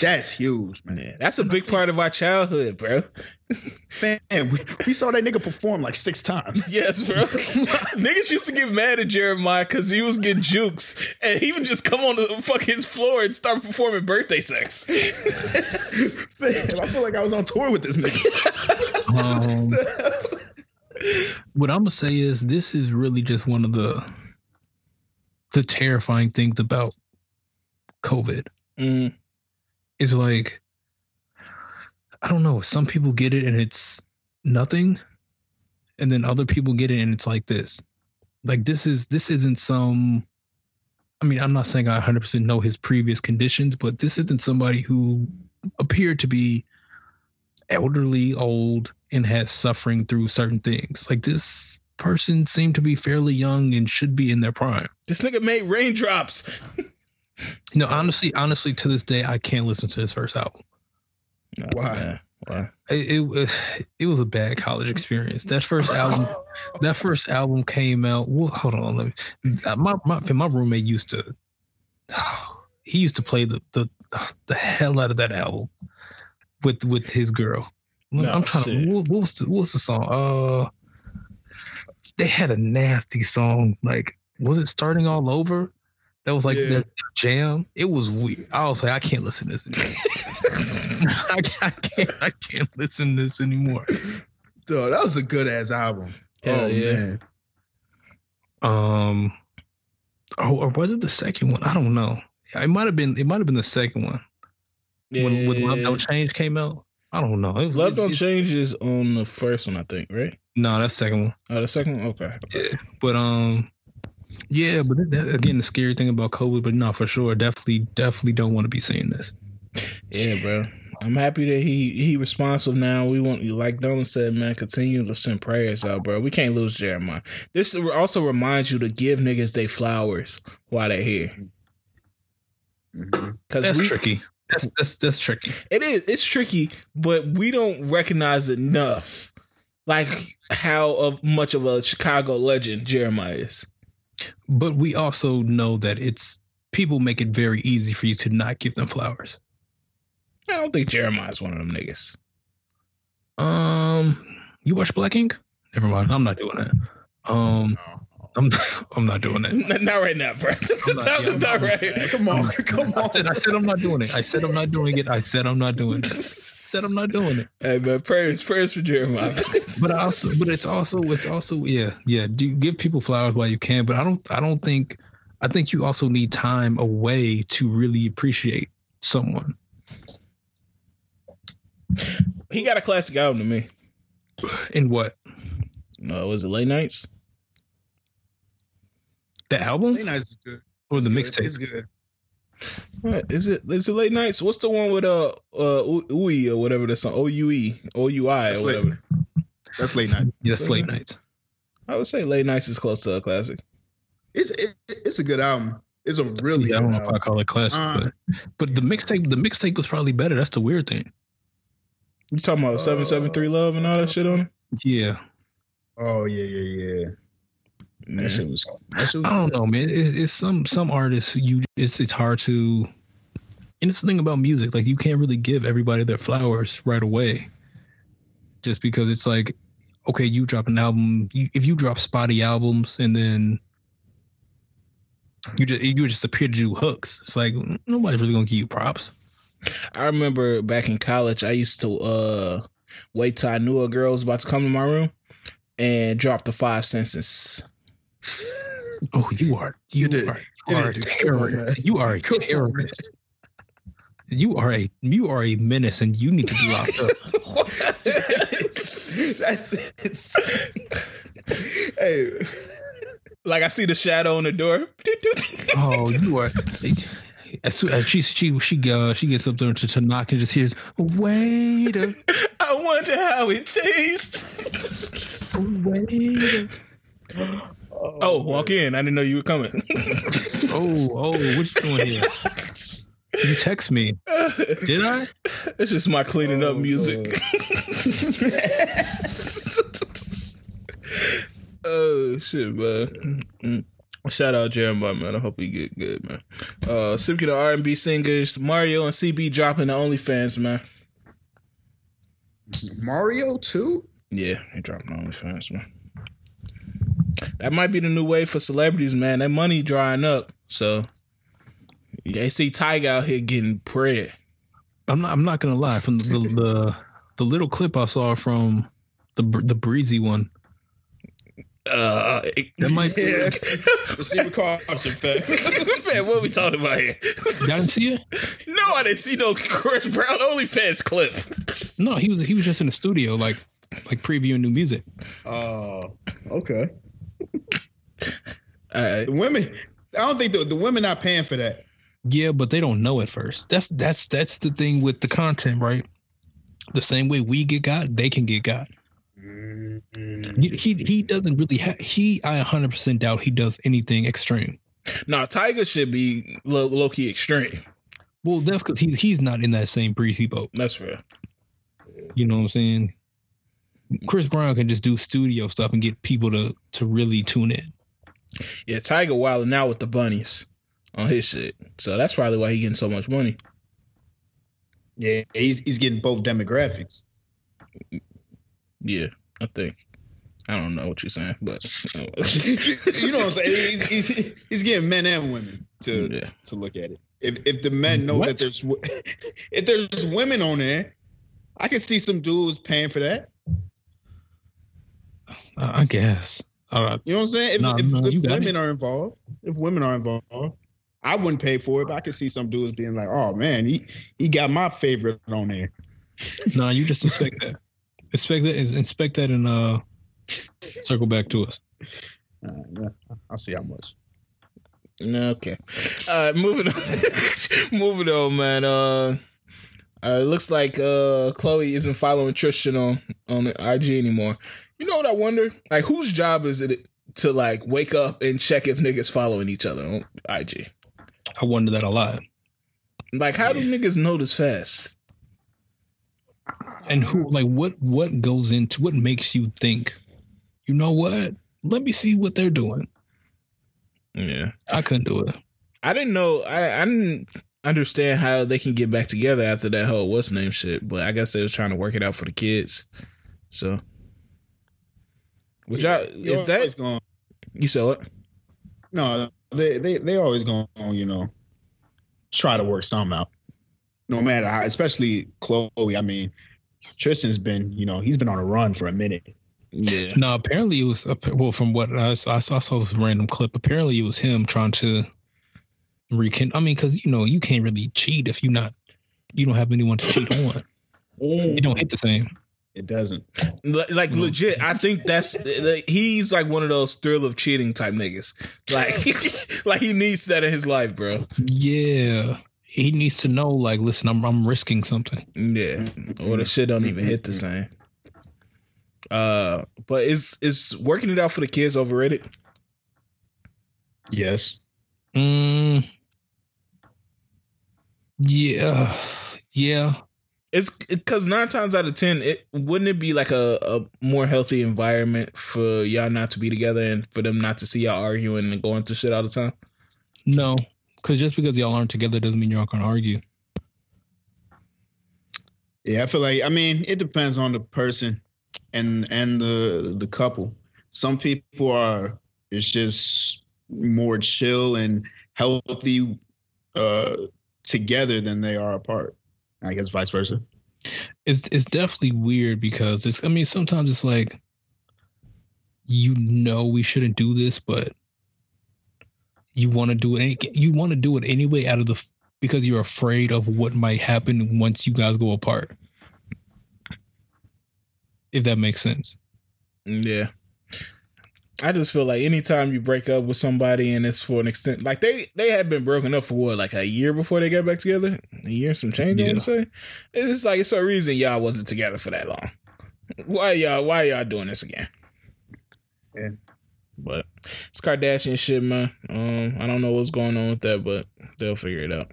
C: that's huge, man.
A: Yeah, that's a big part of our childhood, bro.
C: Man, we, we saw that nigga perform like six times.
A: Yes, bro. Niggas used to get mad at Jeremih because he was getting jukes, and he would just come on the fucking floor and start performing birthday sex.
C: Man, I feel like I was on tour with this nigga.
B: Um, what I'm gonna say is this is really just one of the the terrifying things about COVID.
A: Mm,
B: Is like I don't know. Some people get it and it's nothing, and then other people get it and it's like this. Like this is this isn't some. I mean, I'm not saying I 100% know his previous conditions, but this isn't somebody who appeared to be elderly, old, and has suffering through certain things. Like this person seemed to be fairly young and should be in their prime.
A: this nigga made raindrops.
B: No, honestly, honestly, to this day, I can't listen to his first album.
C: Why?
A: man. Why?
B: It, it was it was a bad college experience. That first album, that first album came out. Well, hold on, let me. uh, My my my roommate used to. He used to play the the the hell out of that album with with his girl.
A: No,
B: I'm trying
A: shit.
B: to. What, what was the what was the song? Uh, they had a nasty song. Like, was it starting all over? That was like
C: Yeah.
B: their jam. It was weird. I was like, I can't listen to this anymore. I, can't, I can't. I can't listen to this anymore.
C: So that was a good ass album.
A: Hell
C: oh
A: yeah.
C: man.
B: Um, oh, or was it the second one? I don't know. It might have been. It might have been the second one when when Love Don't Change came out. I don't know. It
A: Love
B: it's-
A: Don't
B: it's-
A: Change is on the first one, I think, right?
B: No, that's second one.
A: Oh, the second one? Okay.
B: Yeah, but um, yeah, but that, that- again, the scary thing about COVID, but no, for sure, definitely, definitely don't want to be seeing this.
A: Yeah, bro. I'm happy that he he responsive now. We want you, like Donald said, man, continue to send prayers out, bro. We can't lose Jeremih. This also reminds you to give niggas they flowers while they're here.
C: Mhm.
A: Cause
B: That's
A: we,
B: tricky. That's that's that's tricky.
A: it is it's tricky, but we don't recognize enough like how of much of a Chicago legend Jeremih is.
B: But we also know that it's people make it very easy for you to not give them flowers.
A: I don't think Jeremih's one of them niggas.
B: Um, you watch Black Ink? Never mind. I'm not doing that. Um, I'm I'm not doing that.
A: N- Not right now, bro. the
B: not-
A: time
B: yeah,
A: is
B: I'm
A: not
B: not-
A: right.
C: Come on, come
B: I
C: on.
B: said, I said I'm not doing it. I said I'm not doing it. I said I'm not doing it. I said I'm not doing it.
A: Hey man, prayers, prayers for Jeremih.
B: But I also, but it's also, it's also, yeah, yeah. Do give people flowers while you can, but I don't, I don't think, I think you also need time away to really appreciate someone.
A: he got a classic album to me.
B: In what
A: No, was it late nights?
B: The album
C: Late Nights is good.
B: or the
C: It's good. It's
B: mixtape?
C: good.
A: What is it? Is it late nights? What's the one with uh uh Ui or whatever the song? O U E O U I
C: That's
A: or
C: late.
A: whatever.
C: That's late night.
B: Yes, late nights.
A: I would say late nights is close to a classic.
C: It's it, it's a good album. It's a really
B: Yeah, I
C: good
B: don't know if I
C: album.
B: call it classic,
C: Uh,
B: but but the mixtape the mixtape was probably better. That's the weird thing.
A: You talking about seven seven three love and all that shit on it?
B: Yeah,
C: Oh yeah, yeah, yeah. That shit was. That shit was
B: I don't know, man. It, it's some some artists you it's it's hard to. And it's the thing about music, like you can't really give everybody their flowers right away, just because it's like, okay, you drop an album. You, if you drop spotty albums and then you just you just appear to do hooks, it's like nobody's really gonna give you props.
A: I remember back in college, I used to uh wait till I knew a girl was about to come to my room and drop the five sentences.
B: Oh, you are you,
C: You did.
B: are,
C: You
B: are a
C: did. Come on, man.
B: terrorist. You are a
C: Come
B: terrorist. You are a you are a menace, and you need to be locked up.
C: That's it. hey,
A: like I see the shadow on the door.
B: Oh, you are. As soon as she she she uh, she gets up there to, to knock and just hears waiter,
A: I wonder how it tastes.
B: waiter.
A: Oh, walk in. I didn't know you were coming.
B: Oh, oh, what you doing here? You text me, did I?
A: it's just my cleaning up
C: Oh,
A: music. oh shit, man. Shout out Jeremih, man. I hope he get good, man. Uh, speaking of R and B singers, Mario and CB dropping the OnlyFans, man.
C: Mario too.
A: Yeah, he dropping the OnlyFans, man. That might be the new way for celebrities, man. That money drying up, so they see Tyga out here getting bread.
B: I'm not. I'm not gonna lie. From the the, the, the little clip I saw from the the breezy one,
A: Uh,
B: that might.
C: Yeah. Receive a caution, fam.
A: man, what are we talking about here?
B: Y'all didn't see it?
A: no, I didn't see no Chris Brown OnlyFans clip.
B: No, he was he was just in the studio, like like previewing new music.
C: Oh, okay.
A: All right.
C: Uh, the women. I don't think the, the women not paying for that.
B: Yeah, but they don't know at first. That's that's that's the thing with the content, right? The same way we get got, they can get got. Mm-hmm. He he, he doesn't really have. He I 100 percent doubt he does anything extreme.
A: No, Tyga should be low, low key extreme.
B: Well, that's because he's he's not in that same breezy boat.
A: That's real.
B: You know what I'm saying? Mm-hmm. Chris Brown can just do studio stuff and get people to to really tune in.
A: Yeah, Tyga wilding out with the bunnies on his shit. So that's probably why he getting so much money.
C: Yeah, he's he's getting both demographics.
A: Yeah, I think. I don't know what you're saying, but
C: you know what I'm saying? He's, he's, he's getting men and women to
A: Yeah.
C: to look at it. If if the men know
B: What?
C: that there's if there's women on there, I can see some dudes paying for that.
B: I, I guess. Uh,
C: You know what I'm saying? If,
B: No,
C: if,
B: no,
C: if
B: you got
C: women are involved, if women are involved, I wouldn't pay for it, but I could see some dudes being like, "Oh man, he he got my favorite on there."
B: no, you just inspect that. Expect that. Inspect that and uh, circle back to us.
C: Uh, I'll see how much.
A: okay. All right, moving on. moving on, man. Uh, uh, it looks like uh Khloe isn't following Tristan on on IG anymore. You know what I wonder? Like, whose job is it to like wake up and check if niggas following each other on IG?
B: I wonder that a lot.
A: Like, how do niggas know this fast?
B: and who like what what goes into what makes you think you know what let me see what they're doing
A: Yeah.
B: i couldn't do it
A: I didn't know. I, I didn't understand how they can get back together after that whole what's name shit. But I guess they was trying to work it out for the kids. So, which I
C: You're
A: is that
C: going?
A: you sell it?
C: No, they they they always going. You know, try to work something out. No matter how, especially Khloe. I mean, Tristan's been, you know, he's been on a run for a minute.
A: Yeah.
B: no apparently it was well from what i, saw- I saw, I saw this random clip apparently it was him trying to rekindle i mean because you know you can't really cheat if you not you don't have anyone to cheat on you don't hit the same
C: It doesn't.
A: Like, like legit, I think that's like, he's like one of those thrill of cheating type niggas. Like, like he needs that in his life, bro.
B: Yeah. He needs to know, like, listen, I'm I'm risking something.
A: Yeah, or the shit don't even hit the same. Uh, but is is working it out for the kids overrated?
C: Yes.
B: Mm, yeah. Yeah.
A: It's because nine times out of ten, it wouldn't it be like a, a more healthy environment for y'all not to be together and for them not to see y'all arguing and going through shit all the time.
B: No. Because just because y'all aren't together doesn't mean y'all gonna argue.
C: Yeah, I feel like I mean it depends on the person and and the the couple. Some people are it's just more chill and healthy uh together than they are apart. I guess vice versa.
B: It's it's definitely weird because it's I mean sometimes it's like you know we shouldn't do this, but you want to do it. You want to do it anyway out of the because you're afraid of what might happen once you guys go apart. If that makes sense.
A: Yeah. I just feel like anytime you break up with somebody and it's for an extent, like they they had been broken up for what, like a year before they got back together, a year some change. I
B: Yeah.
A: would say it's like it's a reason y'all wasn't together for that long. Why y'all Why y'all doing this again?
C: Yeah.
A: But it's Kardashian shit, man. Um, I don't know what's going on with that, but they'll figure it out.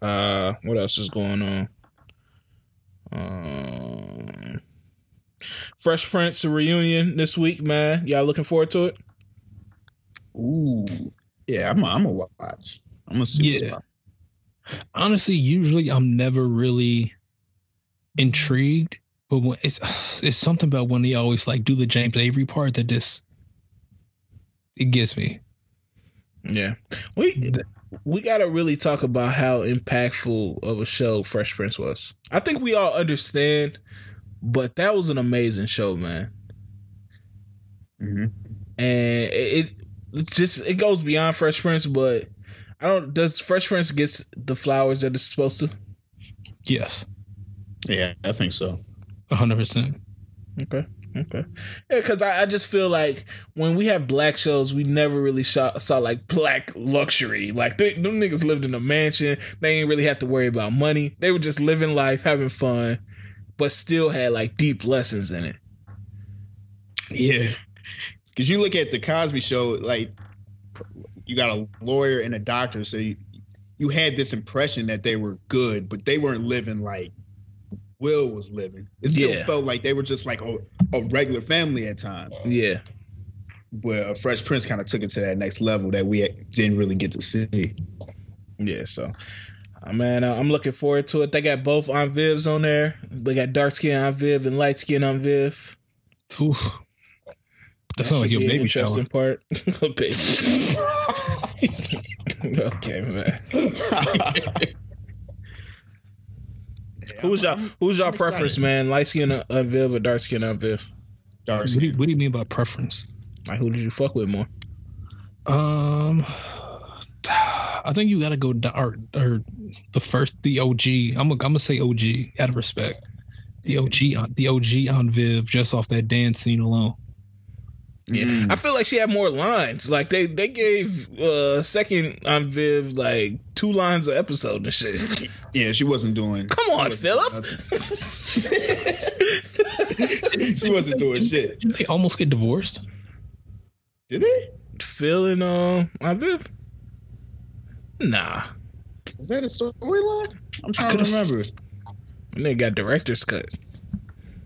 A: Uh, what else is going on? Um, Fresh Prince reunion this week, man. Y'all looking forward to it?
C: Ooh. Yeah, I'm a, I'm a watch. I'm gonna see. what's
B: Yeah. Honestly, usually I'm never really intrigued, but when it's it's something about when they always like do the James Avery part that just it gets me.
A: Yeah, we we gotta really talk about how impactful of a show Fresh Prince was. I think we all understand, but that was an amazing show, man.
C: Mhm.
A: and it, it just it goes beyond Fresh Prince. But I don't. Does Fresh Prince gets the flowers that it's supposed to?
B: Yes,
C: Yeah, I think so.
B: hundred percent.
A: Okay. Okay. Yeah, because I, I just feel like when we have black shows, we never really saw, saw like black luxury. Like they, them niggas lived in a mansion. They ain't really have to worry about money. They were just living life, having fun, but still had like deep lessons in it.
C: Yeah, because you look at the Cosby Show, like you got a lawyer and a doctor, so you you had this impression that they were good, but they weren't living like Will was living. It still
A: Yeah.
C: felt like they were just like a, a regular family at times.
A: Yeah.
C: Uh, Fresh Prince kind of took it to that next level that we didn't really get to see.
A: Yeah. So, uh, man, uh, I'm looking forward to it. They got both Aunt Vivs on there. They got dark skin Aunt Viv and light skin Aunt Viv.
B: Oof. That sounds like your baby
A: interesting
B: shower.
A: part. A baby shower. okay, man. Who's y'all? Who's y'all preference,
C: excited.
A: man? Light skin on Aunt Viv or dark skin Aunt Viv?
C: Dark
B: What do, you, what do you mean by preference?
A: Like, who did you fuck with more?
B: Um, I think you got to go dark or the first, the OG. I'm gonna I'm gonna say OG out of respect. The OG on the OG Aunt Viv just off that dance scene alone.
A: Yeah,
C: Mm.
A: I feel like she had more lines. Like they they gave uh second Aunt Viv like two lines of episode and shit.
C: Yeah, she wasn't doing.
A: Come on, Philip.
C: she wasn't doing shit.
B: Did they almost get divorced?
C: Did they?
A: Phil and uh Aunt Viv. Nah,
C: Was that a storyline? I'm trying to remember.
A: and they got director's cut.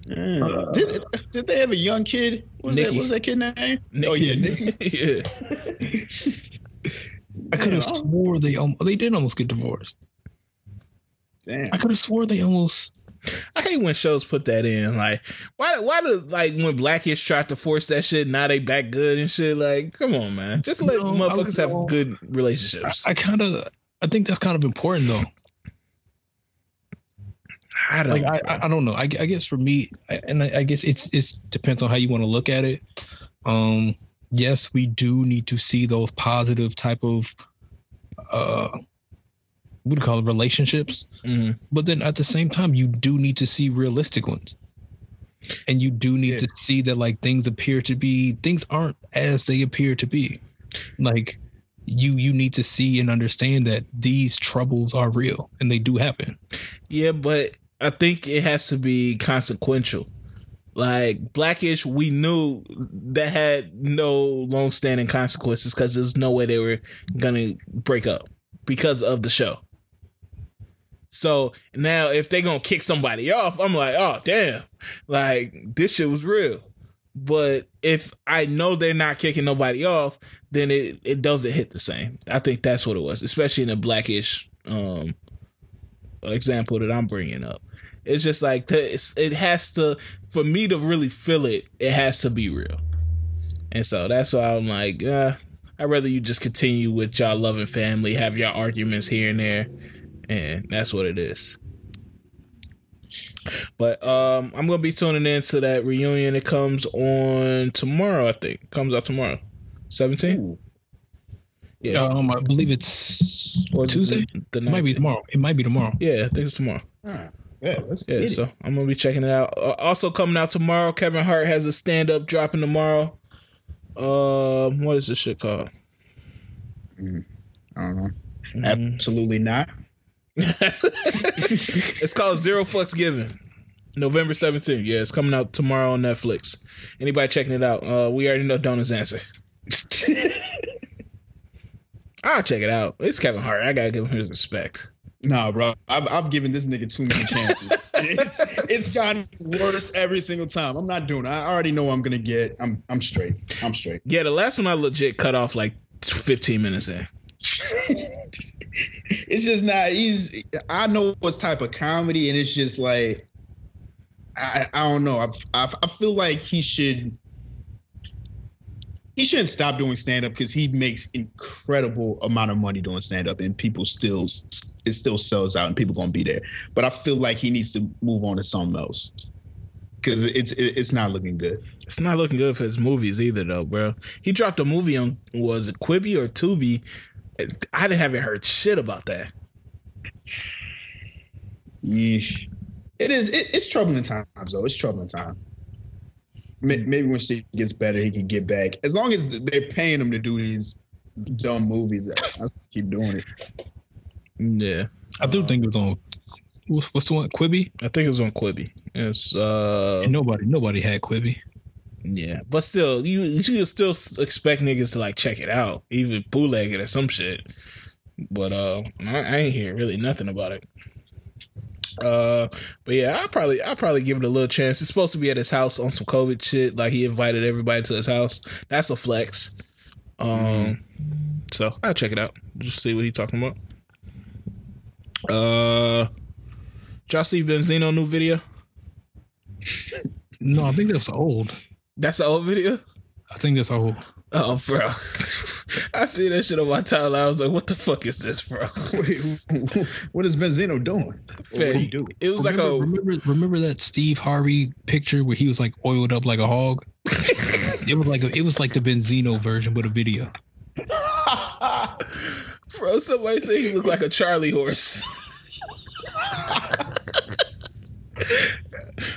C: Mm. did, did they have a young kid? What was that,
A: Nikki.
C: what was that kid name? Oh yeah, Nikki.
A: yeah.
B: I could have swore they um, they did almost get divorced.
C: Damn.
B: I could have swore they almost.
A: I hate when shows put that in. Like, why? Why do like when Blackish tried to force that shit? Now they back good and shit. Like, come on, man. Just let
B: No,
A: motherfuckers have good relationships.
B: I kind of I think that's kind of important though.
A: I, don't.
B: Like I, I, I don't know. I, I guess for me, I, and I, I guess it's it's depends on how you want to look at it. Um, yes, we do need to see those positive type of uh what do you call it relationships.
A: Mhm.
B: But then at the same time, you do need to see realistic ones. And you do need
C: Yeah.
B: to see that like things appear to be things aren't as they appear to be. Like you you need to see and understand that these troubles are real and they do happen.
A: Yeah, but I think it has to be consequential. Like Blackish, we knew that had no long-standing consequences because there's no way they were gonna break up because of the show. So now, if they gonna kick somebody off, I'm like, oh damn, like this shit was real. But if I know they're not kicking nobody off, then it, it doesn't hit the same. I think that's what it was, especially in the Blackish um, example that I'm bringing up. It's just like it has to for me to really feel it. It has to be real, and so that's why I'm like, uh, I'd rather you just continue with y'all loving family, have y'all arguments here and there, and that's what it is. But um, I'm gonna be tuning in to that reunion. It comes on tomorrow, I think. Comes out tomorrow, 17. Yeah,
B: Um, I believe it's
A: Or is it
B: Tuesday.
A: The
B: It might be tomorrow. It might be tomorrow.
A: Yeah, I think it's tomorrow. All right.
C: Yeah, let's
A: Yeah,
C: get it.
A: so I'm gonna be checking it out. Uh, also coming out tomorrow, Kevin Hart has a stand up dropping tomorrow. Um, what is this shit called?
C: I don't know.
A: Mhm.
C: Absolutely not.
A: it's called Zero Fucks Given. November 17th. Yeah, it's coming out tomorrow on Netflix. Anybody checking it out? Uh, we already know Donna's answer. I'll check it out. It's Kevin Hart. I gotta give him his respect.
C: Nah, bro. I've, I've given this nigga too many chances. it's, it's gotten worse every single time. I'm not doing it. I already know I'm gonna get. I'm I'm straight. I'm straight.
A: Yeah, the last one I legit cut off like 15 minutes in.
C: it's just not. He's. I know what's type of comedy, and it's just like. I I don't know. I I, I feel like he should. He shouldn't stop doing stand up because he makes incredible amount of money doing stand up, and people still it still sells out, and people gonna be there. But I feel like he needs to move on to something else because it's it's not looking good.
A: It's not looking good for his movies either, though, bro. He dropped a movie on was it Quibi or Tubi? I didn't haven't heard shit about that.
C: Yeesh. It is. It, it's troubling times, though. It's troubling time. Maybe when shit gets better, he can get back. As long as they're paying him to do these dumb movies, I'll keep doing it.
A: Yeah,
B: I do think it was on. what's- What's the one? Quibi.
A: I think it was on Quibi. It's uh,
B: And nobody, nobody had Quibi.
A: Yeah, but still, you you should still expect niggas to like check it out, even bootleg it or some shit. But uh, I, I ain't hear really nothing about it. Uh, but yeah, I probably I probably give it a little chance. It's supposed to be at his house on some COVID shit. Like he invited everybody to his house. That's a flex. Um, so I'll check it out. Just see what he talking about. Uh, y'all see Benzino new video?
B: No, I think that's old.
A: That's the old video.
B: I think that's old.
A: Oh, bro. I see that shit on my timeline. I was like, what the fuck is this, bro?
C: Wait, what is Benzino doing? What did he do?
A: It was
B: remember,
A: like a
B: remember, remember that Steve Harvey picture where he was like oiled up like a hog. it was like a, it was like the Benzino version, but a video.
A: bro. Somebody said he looked like a Charlie horse.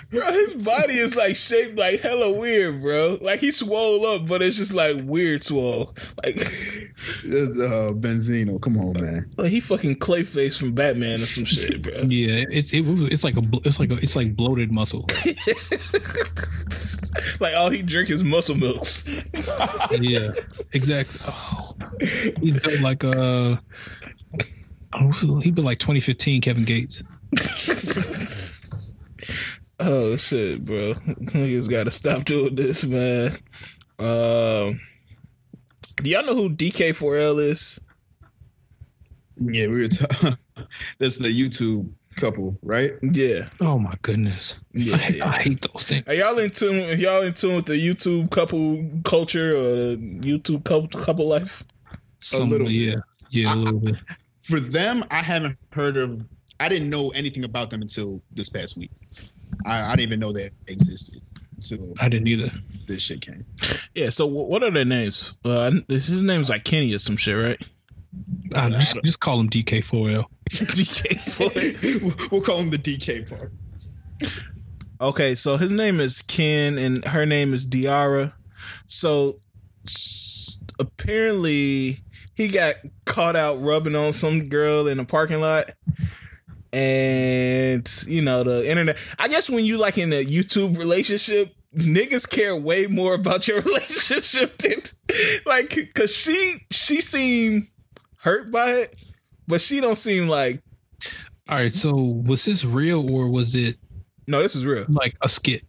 A: Bro, his body is like shaped like hella weird, bro. Like he swole up, but it's just like weird swole. Like,
C: It's, uh, Benzino, come on, man.
A: like he fucking Clayface from Batman or some shit, bro.
B: Yeah, it's it was it's like a it's like a it's like bloated muscle.
A: like all he drink is muscle milks.
B: yeah, exactly. Oh, he built like uh, oh, he built like 2015 Kevin Gates.
A: Oh shit, bro! Niggas gotta stop doing this, man. Um, do y'all know who DK4L is?
C: Yeah, we were. T- That's the YouTube couple, right?
A: Yeah,
B: Oh my goodness,
A: Yeah,
B: I, hate-
A: yeah.
B: I hate those things.
A: are y'all in tune? Are y'all in tune with the YouTube couple culture or the YouTube couple couple life?
B: Some,
C: little
B: yeah, yeah, a little bit.
C: For them, I haven't heard of. I didn't know anything about them until this past week. I, I didn't even know that existed until
B: I didn't either.
C: this shit came.
A: Yeah. So what are their names? Uh, his name's like Kenny or some shit, right?
B: Uh, just, just call him DK Foil.
A: DK Foil.
C: we'll call him the DK part.
A: Okay, so his name is Ken and her name is Diara. So s- apparently he got caught out rubbing on some girl in a parking lot. And you know, the internet I guess when you like in a YouTube relationship, niggas care way more about your relationship than like cause she she seemed hurt by it, but she don't seem like
B: All right, so was this real or was it
A: no, this is real.
B: like a skit?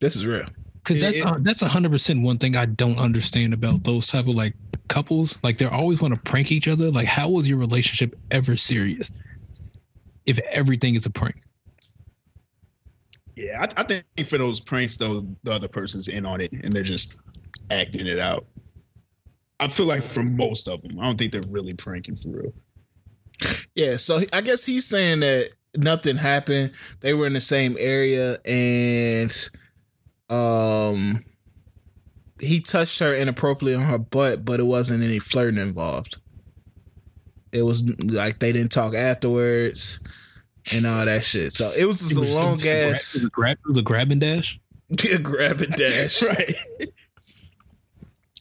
A: This is real.
B: Because that's
C: It-
B: uh, that's hundred percent one thing I don't understand about those type of like couples. Like they're always want to prank each other. Like how was your relationship ever serious? If everything is a prank,
C: Yeah, I, I think for those pranks though, the other person's in on it and they're just acting it out. I feel like for most of them, I don't think they're really pranking for real.
A: Yeah, so I guess he's saying that nothing happened. They were in the same area and um he touched her inappropriately on her butt, but it wasn't any flirting involved. It was like they didn't talk afterwards and all that shit. So it was just
B: It
A: a
B: was- it
A: long
B: was grab-
A: ass
B: it was a grab, it was a grab and dash.
A: grab and dash.
C: Right.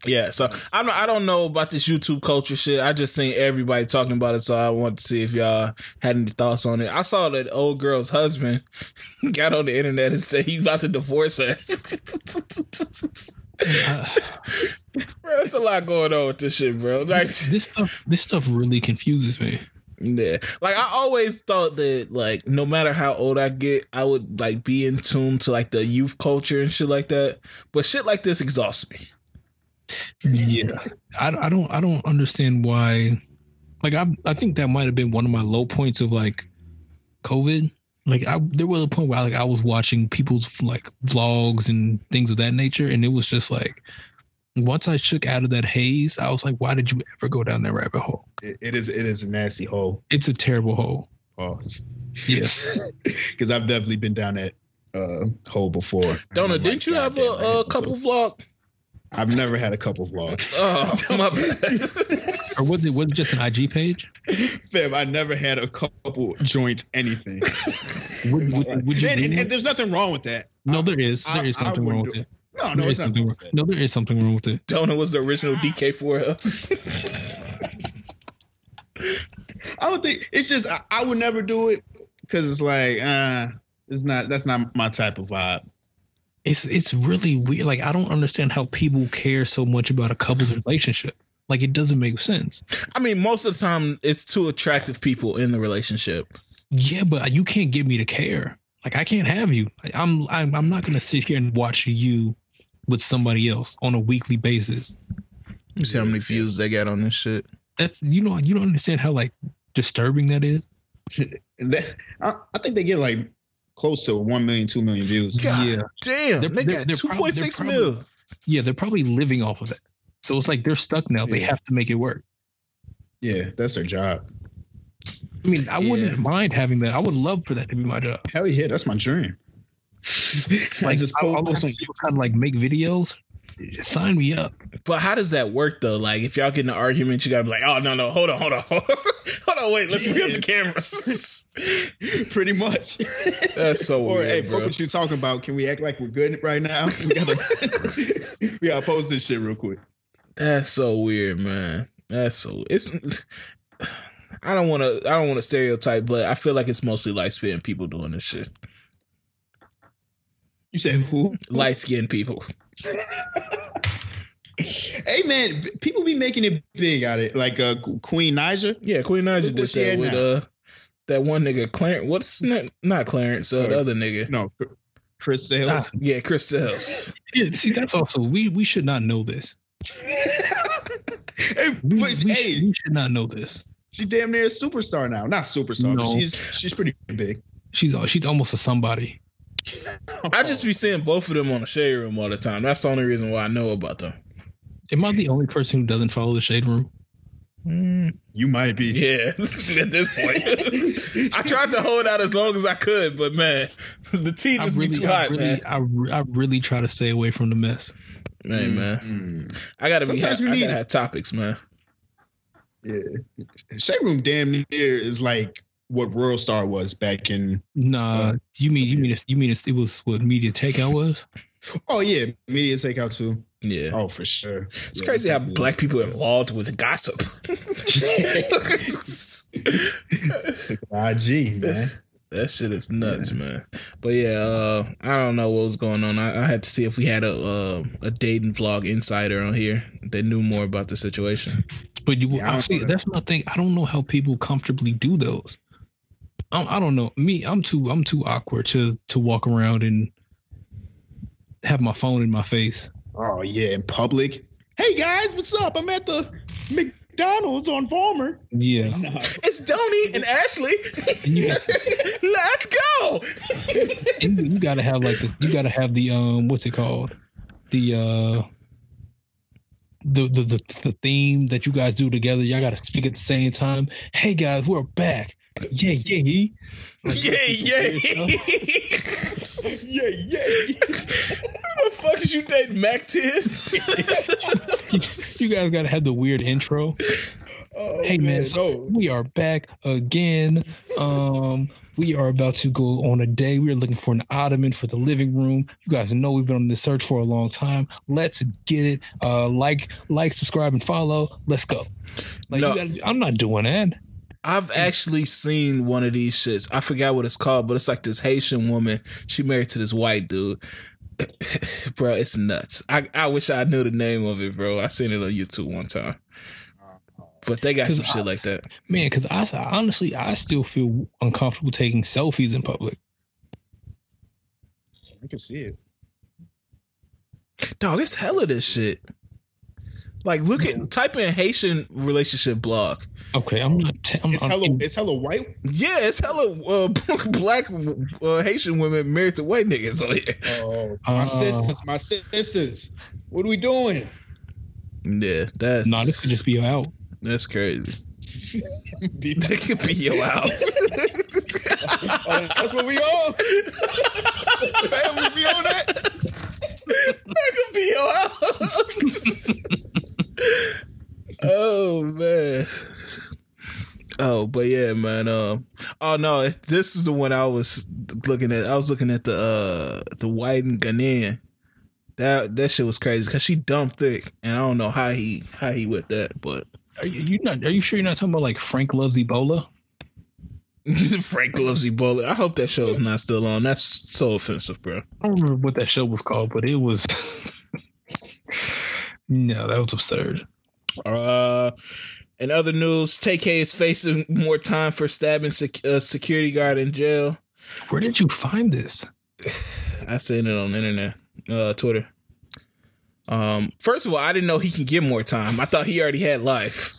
A: Yeah, so I don't I don't know about this YouTube culture shit. I just seen everybody talking about it, so I want to see if y'all had any thoughts on it. I saw that old girl's husband got on the internet and said he's about to divorce her.
B: Uh,
A: bro, there's a lot going on with this shit, bro. Like,
B: this stuff, this stuff really confuses me.
A: Yeah, like I always thought that like no matter how old I get, I would like be in tune to like the youth culture and shit like that. But shit like this exhausts me.
B: Yeah, I, I don't I don't understand why. Like I I think that might have been one of my low points of like COVID. Like I there was a point where like I was watching people's like vlogs and things of that nature, and it was just like once I shook out of that haze, I was like, why did you ever go down that rabbit hole?
C: It, it is it is a nasty hole.
B: It's a terrible hole.
C: Pause.
B: Yes.
C: Because I've definitely been down that uh, hole before.
A: Donna,
C: I'm
A: didn't
C: like,
A: you have
C: "God damn, I
A: a, a
C: hate
A: couple
C: myself."
A: vlog?
C: I've never had a couple vlogs.
A: Oh my bad.
B: Or was it was it just an IG page?
C: Fam, I never had a couple joints, anything.
B: Would, would, would you
C: and, and, and there's nothing wrong with that.
B: no, there is.
C: I-
B: There is
C: I
B: something wrong with
C: wouldn't
B: it.
C: No,
B: There
C: no,
B: is
C: it's not
B: something
C: wrong
B: wrong.
C: with that.
B: No, there is something wrong with it.
A: Donna was the original DK for her.
C: I don't think it's just I, I would never do it because it's like uh it's not that's not my type of vibe.
B: it's it's really weird. Like I don't understand how people care so much about a couple's relationship. Like it doesn't make sense.
A: I mean, most of the time, it's two attractive people in the relationship.
B: Yeah, but you can't get me to care. Like I can't have you. Like, I'm I'm I'm not gonna sit here and watch you with somebody else on a weekly basis.
A: Let me see how many views they got on this shit.
B: That's you know you don't understand how like disturbing that is.
C: That, I, I think they get like close to 1 million, 2 million views.
A: God
B: Yeah.
A: damn,
B: They're-
A: they
B: they're-
A: got
B: they're
A: two
B: prob-
A: point six
B: they're
A: mil.
B: Yeah, they're probably living off of it. So it's like they're stuck now. They have to make it work.
C: Yeah, that's their job.
B: I mean, I
A: Yeah.
B: wouldn't mind having that. I would love for that to be my job.
C: Hell yeah, that's my dream. I
B: Like
C: just
B: I, I
C: post-
B: also kind of like make videos. Sign me up.
A: But how does that work though? Like, if y'all get in an argument, you gotta be like, "Oh no, no, hold on, hold on, hold on, hold on wait, let's move up the cameras."
C: pretty much.
A: That's so
C: or
A: weird,
C: hey,
A: bro.
C: fuck what you talking about. Can we act like we're good right now? We gotta we gotta post this shit real quick.
A: That's so weird, man. That's so it's. I don't want to. I don't want to stereotype, but I feel like it's mostly light skinned people doing this shit.
C: You said who?
A: Light skinned people.
C: Hey man, people be making it big out of it. Like uh, Queen Naija.
A: Yeah, Queen Naija
C: Look
A: did that with
C: now.
A: uh that one nigga Clarence. What's not not Clarence? Uh, the other nigga.
C: No, Chris Sails.
B: Ah.
A: Yeah, Chris Sails.
B: Yeah, see, that's also we we should not know this.
C: hey,
B: We,
C: but,
B: we,
C: hey,
B: should, we should not know this.
C: she damn near a superstar now. Not superstar, but
B: No.
C: she's she's pretty big.
B: She's she's almost a somebody.
A: I just be seeing both of them on the shade room all the time. That's the only reason why I know about them.
B: Am I the only person who doesn't follow the shade room?
C: you might be.
A: Yeah, at this point, I tried to hold out as long as I could, but man, the tea just
B: really,
A: be too
B: I
A: hot,
B: really,
A: man.
B: I, I really try to stay away from the mess.
A: Hey, man,
C: Mm.
A: I gotta be.
C: Sometimes
A: Ha-
C: you
A: I
C: need
A: gotta
C: it.
A: have topics, man.
C: Yeah, Shade Room damn near is like what WorldStar was back in.
B: Nah, you mean you mean it's, you mean it's, it was what media takeout was?
C: Oh yeah, media takeout too.
A: Yeah.
C: Oh, for sure.
A: It's crazy how black people are involved with gossip.
C: IG man.
A: That shit is nuts, man. But yeah, uh, I don't know what was going on. I, I had to see if we had a uh, a dating vlog insider on here that knew more about the situation.
B: But you,
C: Yeah, I
B: I see, that's my thing. I don't know how people comfortably do those. I, I don't know. Me, I'm too I'm too awkward to to walk around and have my phone in my face.
C: Oh yeah, in public. Hey guys, what's up? I'm at the McDonald's on Farmer.
B: Yeah,
A: It's Donnie and Ashley.
B: you,
A: Let's go.
B: and you, you gotta have like the you gotta have the um what's it called the uh the, the the the theme that you guys do together. Y'all gotta speak at the same time. Hey guys, we're back. Yeah, yeah.
A: Yay, yay.
C: yeah, yeah.
A: Who the fuck is you dating Mac 10?
B: you guys gotta have the weird intro.
C: Oh,
B: Hey man, so
C: no.
B: we are back again. Um, we are about to go on a day. We are looking for an ottoman for the living room. You guys know we've been on this search for a long time. Let's get it. Uh, like, like, subscribe, and follow. Let's go. Like,
A: No.
B: you gotta, I'm not doing that.
A: I've actually seen one of these shits. I forgot what it's called, but it's like this Haitian woman. She married to this white dude. bro, it's nuts. I, I wish I knew the name of it, bro. I seen it on YouTube one time. But they got some
B: 'Cause
A: shit like that.
B: Man, because I honestly, I still feel uncomfortable taking selfies in public.
C: I can see it.
A: Dog, it's hella this shit. Like, look at type in Haitian relationship blog.
B: Okay, I'm not. T- I'm,
C: It's
B: I'm-
C: hella, it's hella white.
A: Yeah, it's hella uh, black uh, Haitian women married to white niggas on here.
C: Oh, my
B: Uh,
C: sisters, my sisters. What are we doing?
A: Yeah, that's
B: nah, this could just be your out.
A: that's crazy.
C: Be-
A: They could be your house.
C: Oh, that's what we on. Man, we be on that.
A: That could be your house. oh man. Oh, but yeah, man. Um, oh no, this is the one I was looking at. I was looking at the uh the white and Ghanaian. That that shit was crazy because she dumb thick, and I don't know how he how he with that, but
B: Are you, you not? Are you sure you're not talking about like Frank loves Ebola?
A: Frank loves Ebola. I hope that show is not still on. That's so offensive, bro.
B: I don't remember what that show was called, but it was. no, that was absurd.
A: Uh, in other news, Tay-K is facing more time for stabbing sec- a security guard in jail.
B: Where did you find this?
A: I seen it on the internet, uh, Twitter. Um, first of all, I didn't know he can get more time. I thought he already had life.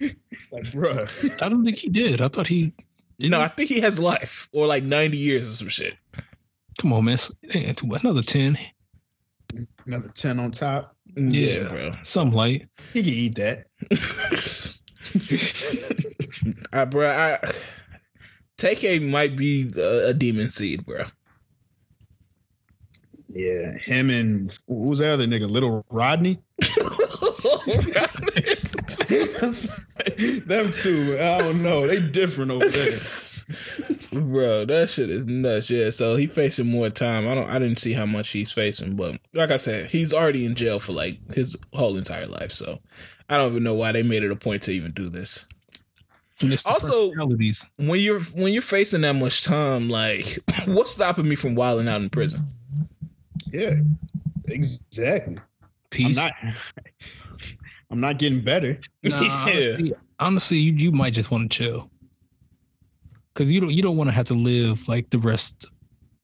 C: Like, bruh.
B: I don't think he did. I thought he.
A: You know, I think he has life or like ninety years or some shit.
B: Come on, man. Another ten.
C: Another 10 on top.
A: Yeah,
B: Yeah.
A: bro.
B: Some light.
C: He can eat that.
A: I, bro, I Tay-K might be a, a demon seed, bro.
C: Yeah, him and who's that other nigga? Little Rodney. Them two, I don't know. They different over there.
A: Bro, that shit is nuts. Yeah, so he facing more time. I don't. I didn't see how much he's facing, but like I said, he's already in jail for like his whole entire life. So I don't even know why they made it a point to even do this.
B: Mr.
A: Also- When you're when you're facing that much time, like what's stopping me from wilding out in prison?
C: Yeah, exactly. I'm
B: Peace.
C: not. I'm not getting better.
B: Nah,
A: Yeah.
B: honestly, honestly, you, you might just want to chill. Cause you don't you don't want to have to live like the rest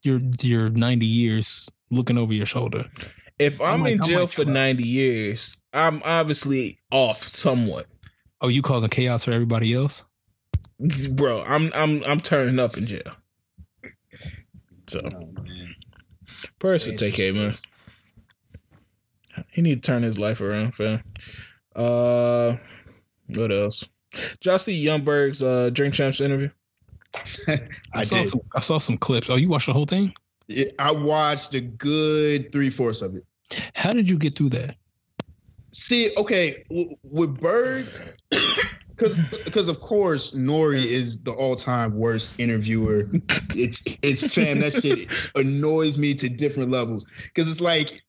B: your your ninety years looking over your shoulder.
A: If I'm
B: might-
A: in
B: I
A: jail
B: might
A: for ninety years, I'm obviously off somewhat,
B: Oh, you causing chaos for everybody else?
A: bro. I'm I'm I'm turning up in jail. So.
C: Oh, man.
A: Prayers for Tay-K, man. He need to turn his life around, fam. Uh, what else? Did y'all see Young Berg's uh, Drink Champs interview?
C: I
B: saw
C: did.
B: some I saw some clips. Oh, you watched the whole thing?
C: It- I watched a good three fourths of it.
B: How did you get through that?
C: See, okay, w- with Berg, because because of course N.O.R.E. is the all time worst interviewer. It's it's fam that shit annoys me to different levels because it's like